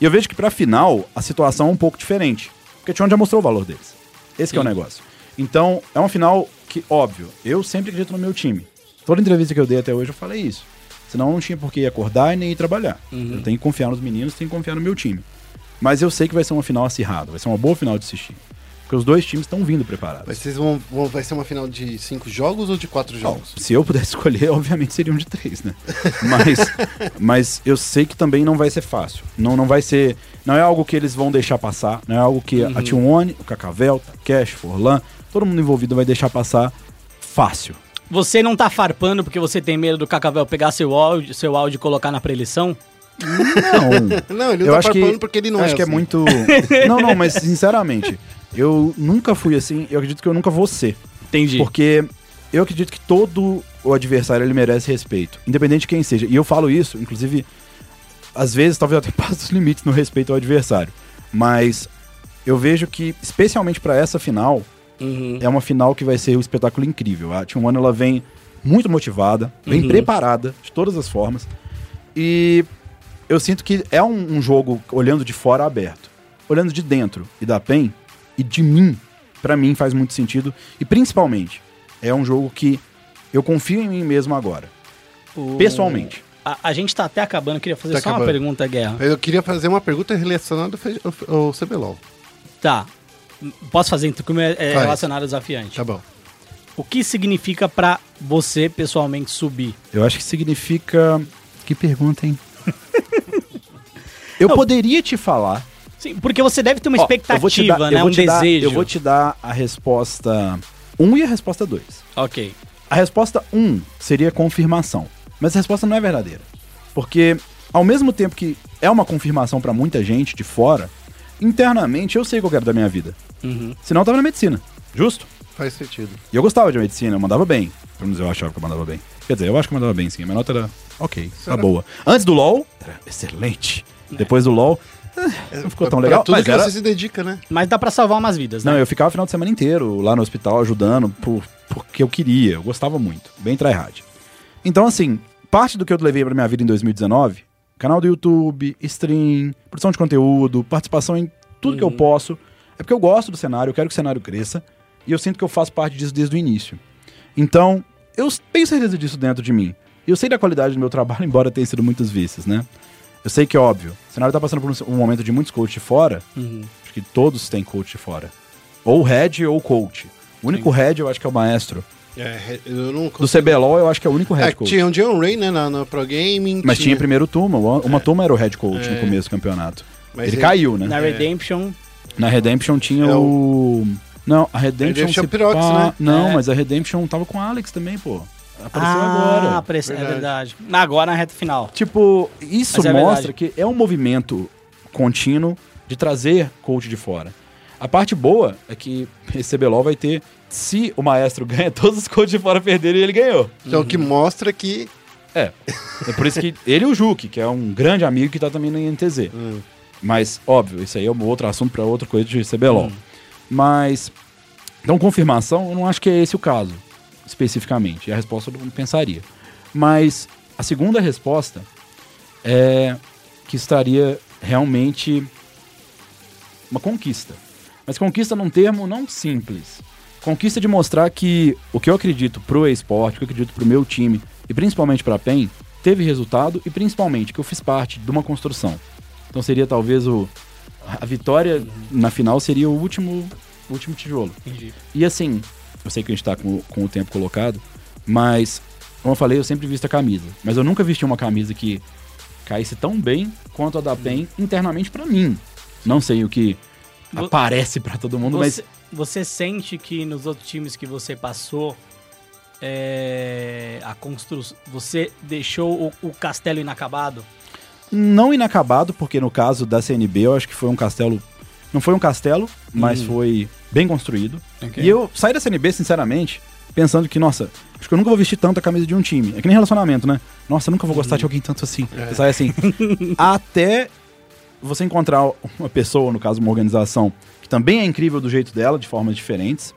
E eu vejo que pra final a situação é um pouco diferente. Porque a T1 já mostrou o valor deles. Esse que é o negócio. Então, é uma final que, óbvio, eu sempre acredito no meu time. Toda entrevista que eu dei até hoje eu falei isso. Senão eu não tinha por que ir acordar e nem ir trabalhar. Eu tenho que confiar nos meninos, tenho que confiar no meu time. Mas eu sei que vai ser uma final acirrada, vai ser uma boa final de assistir. Porque os dois times estão vindo preparados. Mas vocês vão, vão- Vai ser uma final de cinco jogos ou de quatro jogos? Se eu pudesse escolher, obviamente seriam de três, né? Mas, mas eu sei que também não vai ser fácil. Não, não vai ser. Não é algo que eles vão deixar passar. Não é algo que a T1, o Cacavel, o Cash, Forlan, todo mundo envolvido vai deixar passar fácil. Você não tá farpando porque você tem medo do Cacavel pegar seu áudio, seu áudio e colocar na pré-eleição? Não. Não, ele não eu tá acho que, farpando porque ele não eu é acho que é assim. muito. Não, não, mas sinceramente, eu nunca fui assim. Eu acredito que eu nunca vou ser. Entendi. Porque eu acredito que todo o adversário ele merece respeito, independente de quem seja. E eu falo isso, inclusive, às vezes talvez eu até passe os limites no respeito ao adversário. Mas eu vejo que, especialmente pra essa final, Uhum. é uma final que vai ser um espetáculo incrível. A Team One ela vem muito motivada, vem Uhum. preparada de todas as formas. E eu sinto que é um, um jogo olhando de fora aberto. Olhando de dentro e da PEN e de mim, pra mim faz muito sentido. E principalmente, é um jogo que eu confio em mim mesmo agora. O- Pessoalmente. A, a gente tá até acabando, eu queria fazer Tá só uma acabando. pergunta, Guerra. Eu queria fazer uma pergunta relacionada ao CBLOL. Tá. Posso fazer então, como é, é Faz. relacionado ao desafiante? Tá bom. O que significa pra você, pessoalmente, subir? Eu acho que significa. Que pergunta, hein? eu Não. poderia te falar. Sim, porque você deve ter uma Ó, expectativa, dar- né? Um te dar- desejo. eu vou te dar a resposta 1 e a resposta 2. Ok. A resposta 1 seria confirmação. Mas a resposta não é verdadeira. Porque, ao mesmo tempo que é uma confirmação pra muita gente de fora, internamente eu sei o que eu quero da minha vida. Uhum. Senão eu tava na medicina. Justo? Faz sentido. E eu gostava de medicina, eu mandava bem. Pelo menos eu achava que eu mandava bem. Quer dizer, eu acho que eu mandava bem sim. A minha nota era ok, tá era- boa. Antes do LoL, era excelente. Depois do LoL, eh, não ficou tão Pra legal. tudo mas que era- você se dedica, né? Mas dá pra salvar umas vidas, né? Não, eu ficava o final de semana inteiro lá no hospital ajudando por, porque eu queria, eu gostava muito, bem tryhard. Então, assim, parte do que eu levei pra minha vida em 2019, canal do YouTube, stream, produção de conteúdo, participação em tudo que eu posso, é porque eu gosto do cenário, eu quero que o cenário cresça, e eu sinto que eu faço parte disso desde o início. Então, eu tenho certeza disso dentro de mim. E eu sei da qualidade do meu trabalho, embora tenha sido muitos vícios, né? Eu sei que, óbvio, o cenário tá passando por um, momento de muitos coaches fora, Uhum. Acho que todos têm coach fora. Ou head ou coach. O único head eu acho que é o maestro. É, eu não Do CBLOL eu acho que é o único head É, coach. tinha um John Ray, né, na, na Pro Gaming. Mas tinha primeiro turma. Uma, uma turma era o head coach É. no começo do campeonato. Mas ele ele- caiu, né? Na Redemption, Na Redemption tinha É o... Não, a Redemption... Redemption se Pirox, né? Não, É. mas a Redemption tava com o Alex também, pô. Apareceu ah, agora. apareceu- é Verdade. verdade. Agora na reta final. Tipo, isso é mostra verdade. que é um movimento contínuo de trazer coach de fora. A parte boa é que esse CBLOL vai ter, se o maestro ganha, todos os coaches de fora perderem e ele ganhou. Então, que mostra que. É. É por isso que ele e o Juque, que é um grande amigo que tá também no INTZ. Hum. Mas, óbvio, isso aí é um outro assunto para outra coisa de CBLOL. Mas, então, confirmação, eu não acho que é esse o caso, especificamente. E a resposta eu não pensaria. Mas, a segunda resposta é que estaria realmente uma conquista. Mas conquista num termo não simples. Conquista de mostrar que o que eu acredito pro esporte, o que eu acredito pro meu time, e principalmente pra PEN, teve resultado e principalmente que eu fiz parte de uma construção. Então seria talvez o a vitória na final seria o último o último tijolo. Entendi. E assim, eu sei que a gente tá com, com o tempo colocado, mas como eu falei, eu sempre visto a camisa, mas eu nunca vesti uma camisa que caísse tão bem quanto a da PEN internamente pra mim. Não sei o que aparece pra todo mundo, Você, mas você sente que nos outros times que você passou, é, a construção, você deixou o, o castelo inacabado? não inacabado, porque no caso da CNB eu acho que foi um castelo. Não foi um castelo, mas Hum. foi bem construído. Ok. E eu saí da CNB, sinceramente, pensando que, nossa, acho que eu nunca vou vestir tanto a camisa de um time. É que nem relacionamento, né? Nossa, eu nunca vou gostar de alguém tanto assim. Você sai assim. Até você encontrar uma pessoa, no caso, uma organização, que também é incrível do jeito dela, de formas diferentes,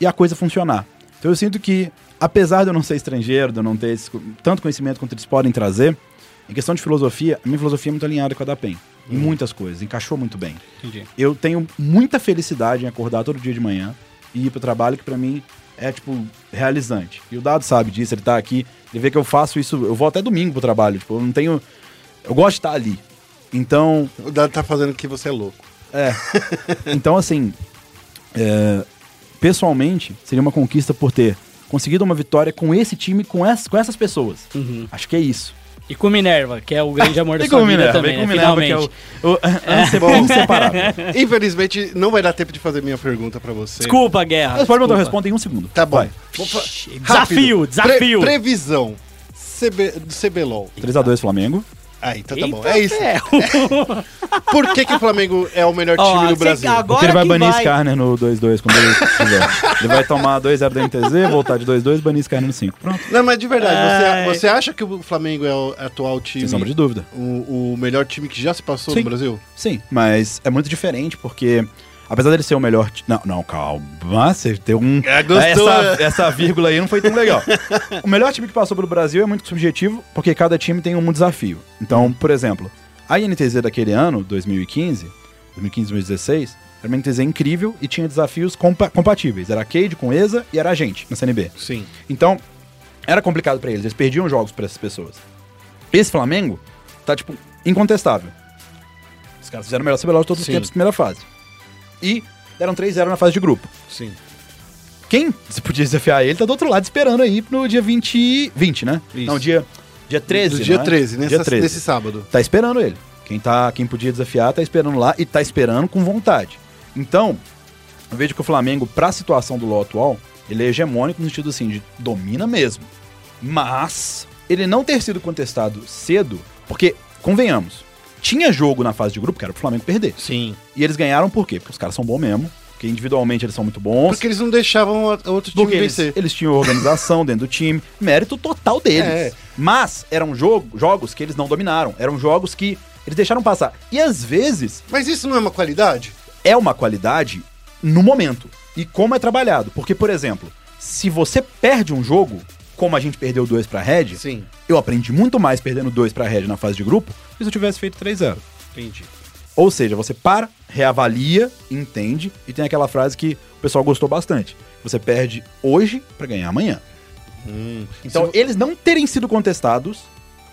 e a coisa funcionar. Então eu sinto que, apesar de eu não ser estrangeiro, de eu não ter esse, tanto conhecimento quanto eles podem trazer, em questão de filosofia, a minha filosofia é muito alinhada com a da PEN. Em muitas coisas, encaixou muito bem. Entendi. Eu tenho muita felicidade em acordar todo dia de manhã e ir pro trabalho, que pra mim é, tipo, realizante. E o Dado sabe disso, ele tá aqui, ele vê que eu faço isso, eu vou até domingo pro trabalho, tipo, eu não tenho... Eu gosto de estar ali. Então, O Dado tá fazendo que você é louco. é. Então, assim, é, pessoalmente, seria uma conquista por ter conseguido uma vitória com esse time, com, essa, com essas pessoas. Acho que é isso. E com Minerva, que é o grande amor da sua com o vida Minerva, também, vem com o né? Minerva, que Finalmente. é o, o, é. Infelizmente, não vai dar tempo de fazer minha pergunta pra você. Desculpa, Guerra. Mas pode mandar uma resposta em um segundo. Tá bom. Desafio, desafio. Pre- previsão CB, do CBLOL. 3x2 Flamengo. Ah, então tá Eita bom. É isso. Por que, que o Flamengo é o melhor time Ó, do Brasil? agora Porque ele vai que banir vai. Skarner no 2-2 quando ele quiser. ele vai tomar 2-0 da NTZ, voltar de 2-2 banir Skarner no 5. Pronto. Não, mas de verdade, Ai. você, você acha que o Flamengo é o atual time, Sem sombra de dúvida. o, o melhor time que já se passou Sim. no Brasil? Sim, mas é muito diferente porque, apesar dele ser o melhor. Não, não, calma. Você tem um. É, essa, é. essa vírgula aí não foi tão legal. o melhor time que passou pelo Brasil é muito subjetivo porque cada time tem um desafio. Então, por exemplo, a INTZ daquele ano, 2015, 2015, 2016, era uma INTZ incrível e tinha desafios compa- compatíveis. Era Cade com ESA e era a gente na CNB. Sim. Então, era complicado pra eles, eles perdiam jogos pra essas pessoas. Esse Flamengo tá, tipo, incontestável. Os caras fizeram o melhor CBLOL de todos os Sim. tempos na primeira fase. E deram 3-0 na fase de grupo. Sim. Quem se podia desafiar ele tá do outro lado esperando aí no dia 20, 20 né? Isso. Não, dia, dia 13, Do dia né? 13, nessa, dia 13. nesse sábado. Tá esperando ele. Quem, tá, quem podia desafiar tá esperando lá e tá esperando com vontade. Então, eu vejo que o Flamengo, pra situação do LoL atual, ele é hegemônico no sentido assim, de domina mesmo. Mas, ele não ter sido contestado cedo, porque, convenhamos, tinha jogo na fase de grupo que era pro Flamengo perder. Sim. E eles ganharam por quê? Porque os caras são bons mesmo, porque individualmente eles são muito bons. Porque eles não deixavam o outro time Porque eles, vencer. eles tinham organização dentro do time, mérito total deles. É. Mas eram jogo, jogos que eles não dominaram, eram jogos que eles deixaram passar. E às vezes Mas isso não é uma qualidade? é uma qualidade no momento e como é trabalhado. Porque, por exemplo, se você perde um jogo, como a gente perdeu dois pra Red, Sim. eu aprendi muito mais perdendo dois pra Red na fase de grupo do que se eu tivesse feito 3-0. Entendi. Ou seja, você para, reavalia, entende e tem aquela frase que o pessoal gostou bastante. Você perde hoje pra ganhar amanhã. Então, Se- eles não terem sido contestados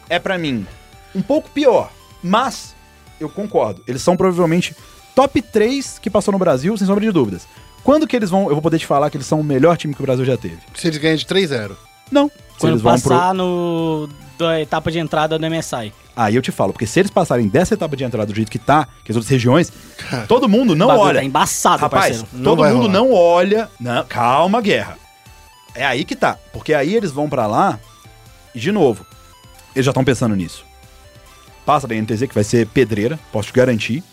é pra mim um pouco pior, mas eu concordo. Eles são provavelmente top 3 que passou no Brasil, sem sombra de dúvidas. Quando que eles vão, eu vou poder te falar que eles são o melhor time que o Brasil já teve? Se eles ganham de 3-0. Não. Se Quando eles vão passar no da etapa de entrada do MSI. Aí eu te falo, porque se eles passarem dessa etapa de entrada do jeito que tá, que as outras regiões, todo mundo não olha. Tá embaçado, Rapaz, parceiro. Todo mundo rolar. não olha. Não, calma, guerra. É aí que tá. Porque aí eles vão pra lá e, de novo, eles já estão pensando nisso. Passa da NTZ, que vai ser pedreira, posso te garantir.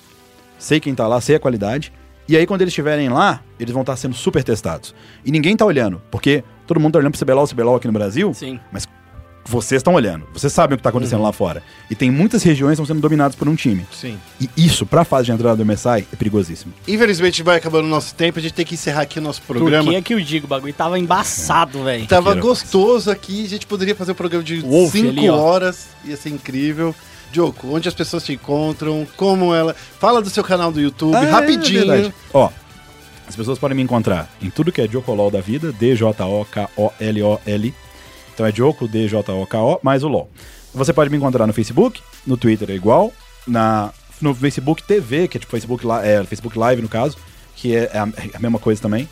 Sei quem tá lá, sei a qualidade. E aí, quando eles estiverem lá, eles vão estar sendo super testados. E ninguém tá olhando, porque todo mundo tá olhando pro CBLOL, o CBLOL aqui no Brasil. Sim. Mas vocês estão olhando. Vocês sabem o que tá acontecendo lá fora. E tem muitas regiões que estão sendo dominadas por um time. Sim. E isso, pra fase de entrada do MSI, é perigosíssimo. Infelizmente vai acabando o nosso tempo, a gente tem que encerrar aqui o nosso programa. Por que é que eu digo? O bagulho tava embaçado, velho. Tava Queira. gostoso aqui, a gente poderia fazer um programa de Wolf 5 ali, ó. horas, ia ser incrível. Diogo, onde as pessoas te encontram, como ela... Fala do seu canal do YouTube, Ah, é rapidinho. verdade. Ó, as pessoas podem me encontrar em tudo que é Jocolol da vida, D-J-O-K-O-L-O-L. Então é Joko, D-J-O-K-O, mais o LOL. Você pode me encontrar no Facebook, no Twitter é igual, na, no Facebook TV, que é tipo Facebook, é, Facebook Live no caso, que é a, é a mesma coisa também.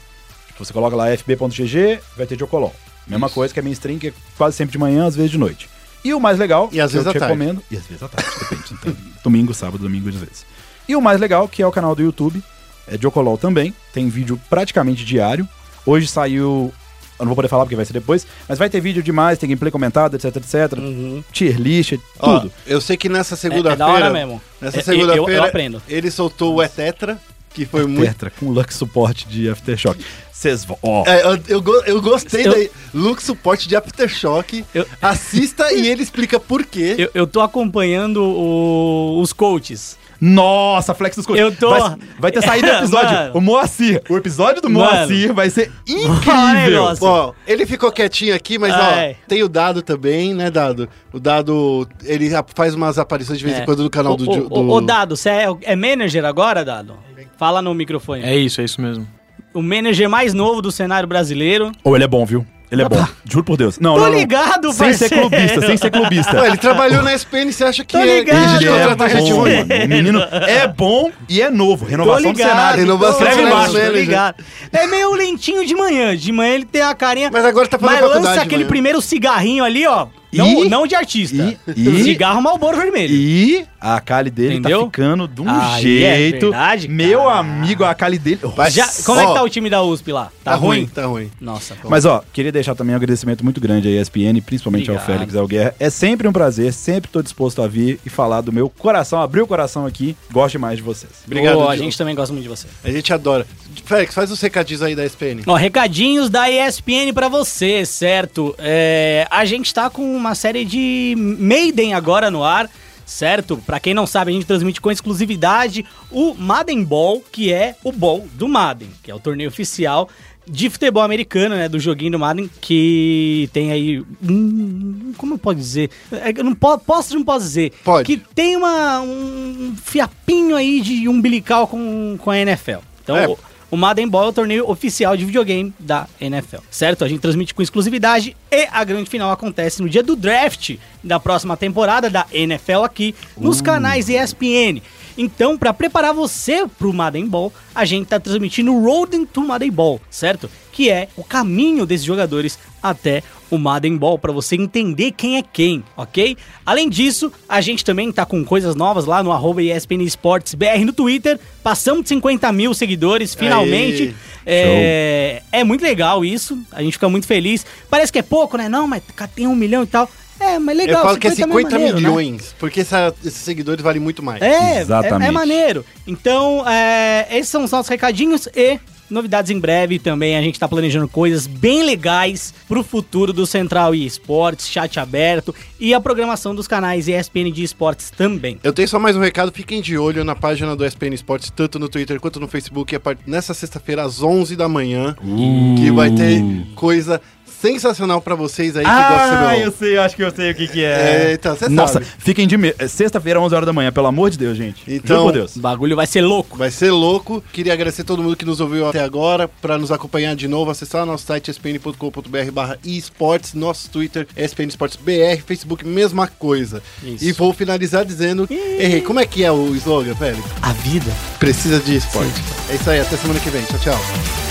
Tipo, você coloca lá fb.gg, vai ter Jocolol. Mesma coisa que a minha stream, que é quase sempre de manhã, às vezes de noite. E o mais legal, E às que eu vezes te recomendo, e às vezes à tarde, depende. tem- domingo, sábado, domingo, às vezes. E o mais legal, que é o canal do YouTube, é Jocolol também, tem vídeo praticamente diário. Hoje saiu, eu não vou poder falar porque vai ser depois, mas vai ter vídeo demais, tem gameplay comentado, etc, etc. Tier list, Ó, tudo. eu sei que nessa É, segunda-feira... é da hora mesmo. Nessa É, eu- segunda-feira, eu aprendo. ele soltou o Etetra, que foi muito... Tetra com Lux suporte de Aftershock. Vocês vão, ó. É, eu, eu, go- eu gostei Eu- daí. Look suporte de Aftershock. Eu- Assista e ele explica por quê. Eu, eu tô acompanhando o- os coaches. Nossa, Flex dos Coxinhas. Eu tô- Vai, vai ter saído o episódio. Mano. o Moacir. O episódio do Mano. Moacir vai ser o incrível. Ó, ele ficou quietinho aqui, mas Ai. ó, tem o Dado também, né, Dado? O Dado, ele faz umas aparições de vez em É. quando no canal Ô, do... ô, do... ô, Dado, você é, é manager agora, Dado? Fala no microfone. É isso, é isso mesmo. O manager mais novo do cenário brasileiro. Ou ele é bom, viu? Ele é bom. Juro por Deus. Não, Tô não, não. ligado, Sem ser parceiro. clubista, sem ser clubista. Ué, ele trabalhou na SPN, você acha que Tô é ligado. de Ele é gente bom, ruim? mano. O menino é bom e é novo. Tô Renovação do ligado. cenário. Renovação tô do ligado, cenário, tô né, ligado. É meio lentinho de manhã. De manhã ele tem a carinha. Mas agora tá fazendo Mas lança aquele mano. primeiro cigarrinho ali, ó. Não, E- não de artista. e- e- Cigarro Malboro Vermelho. E a Kali dele Entendeu? tá ficando de um é jeito. verdade, Meu cara. amigo, a Kali dele. Já, como é que tá o time da USP lá? Tá, Tá ruim? ruim, tá ruim. Nossa, pô. Mas ó, queria deixar também um agradecimento muito grande à ESPN, principalmente ao Obrigado. Félix ao Guerra. É sempre um prazer, sempre tô disposto a vir e falar do meu coração, abrir o coração aqui. Gosto demais de vocês. Obrigado, Pô, a gente também gosta muito de você. A gente adora. Félix, faz os recadinhos aí da SPN. Ó, recadinhos da ESPN pra você, certo? É, a gente tá com uma série de Maiden agora no ar, certo? Pra quem não sabe, a gente transmite com exclusividade o Madden Ball, que é o Ball do Madden, que é o torneio oficial de futebol americano, né, do joguinho do Madden, que tem aí, hum, como eu posso dizer? É, Eu não po- posso, não posso dizer. Pode. Que tem uma, um fiapinho aí de umbilical com, com a NFL. Então, É. o- Madden Ball é o torneio oficial de videogame da NFL, certo? A gente transmite com exclusividade e a grande final acontece no dia do draft da próxima temporada da NFL aqui nos canais ESPN. Então, para preparar você pro Madden Ball, a gente tá transmitindo o Road to Madden Ball, certo? Que é o caminho desses jogadores até o Madden Ball, para você entender quem é quem, ok? Além disso, a gente também tá com coisas novas lá no arroba ESPN Esportes BR no Twitter. Passamos de 50 mil seguidores, finalmente. É, é muito legal isso, a gente fica muito feliz. Parece que é pouco, né? Não, mas tem um milhão e tal. É, mas legal. Eu falo que é 50 50 maneiro, né? milhões, porque essa- esses seguidores valem muito mais. É, Exatamente. é, é maneiro. Então, é, esses são os nossos recadinhos e novidades em breve também. A gente tá planejando coisas bem legais pro futuro do Central e Esportes, chat aberto e a programação dos canais ESPN de esportes também. Eu tenho só mais um recado, fiquem de olho na página do SPN Esportes, tanto no Twitter quanto no Facebook, a part- nessa sexta-feira às 11 da manhã, que vai ter coisa sensacional pra vocês aí que gostam de Ah, eu sei, eu acho que eu sei o que que É, é. então, você Nossa, sabe. fiquem de medo. É Sexta-feira, 11 horas da manhã, pelo amor de Deus, gente. Então- Juro por Deus. O bagulho vai ser louco. Vai ser louco. Queria agradecer todo mundo que nos ouviu até agora. Pra nos acompanhar de novo, acessar nosso site spn.com.br barra esportes, nosso Twitter SPN Esportes BR, Facebook, mesma coisa. Isso. E vou finalizar dizendo, errei, como é que é o slogan, velho? A vida. Precisa de esporte. É isso aí, até semana que vem. Tchau, tchau.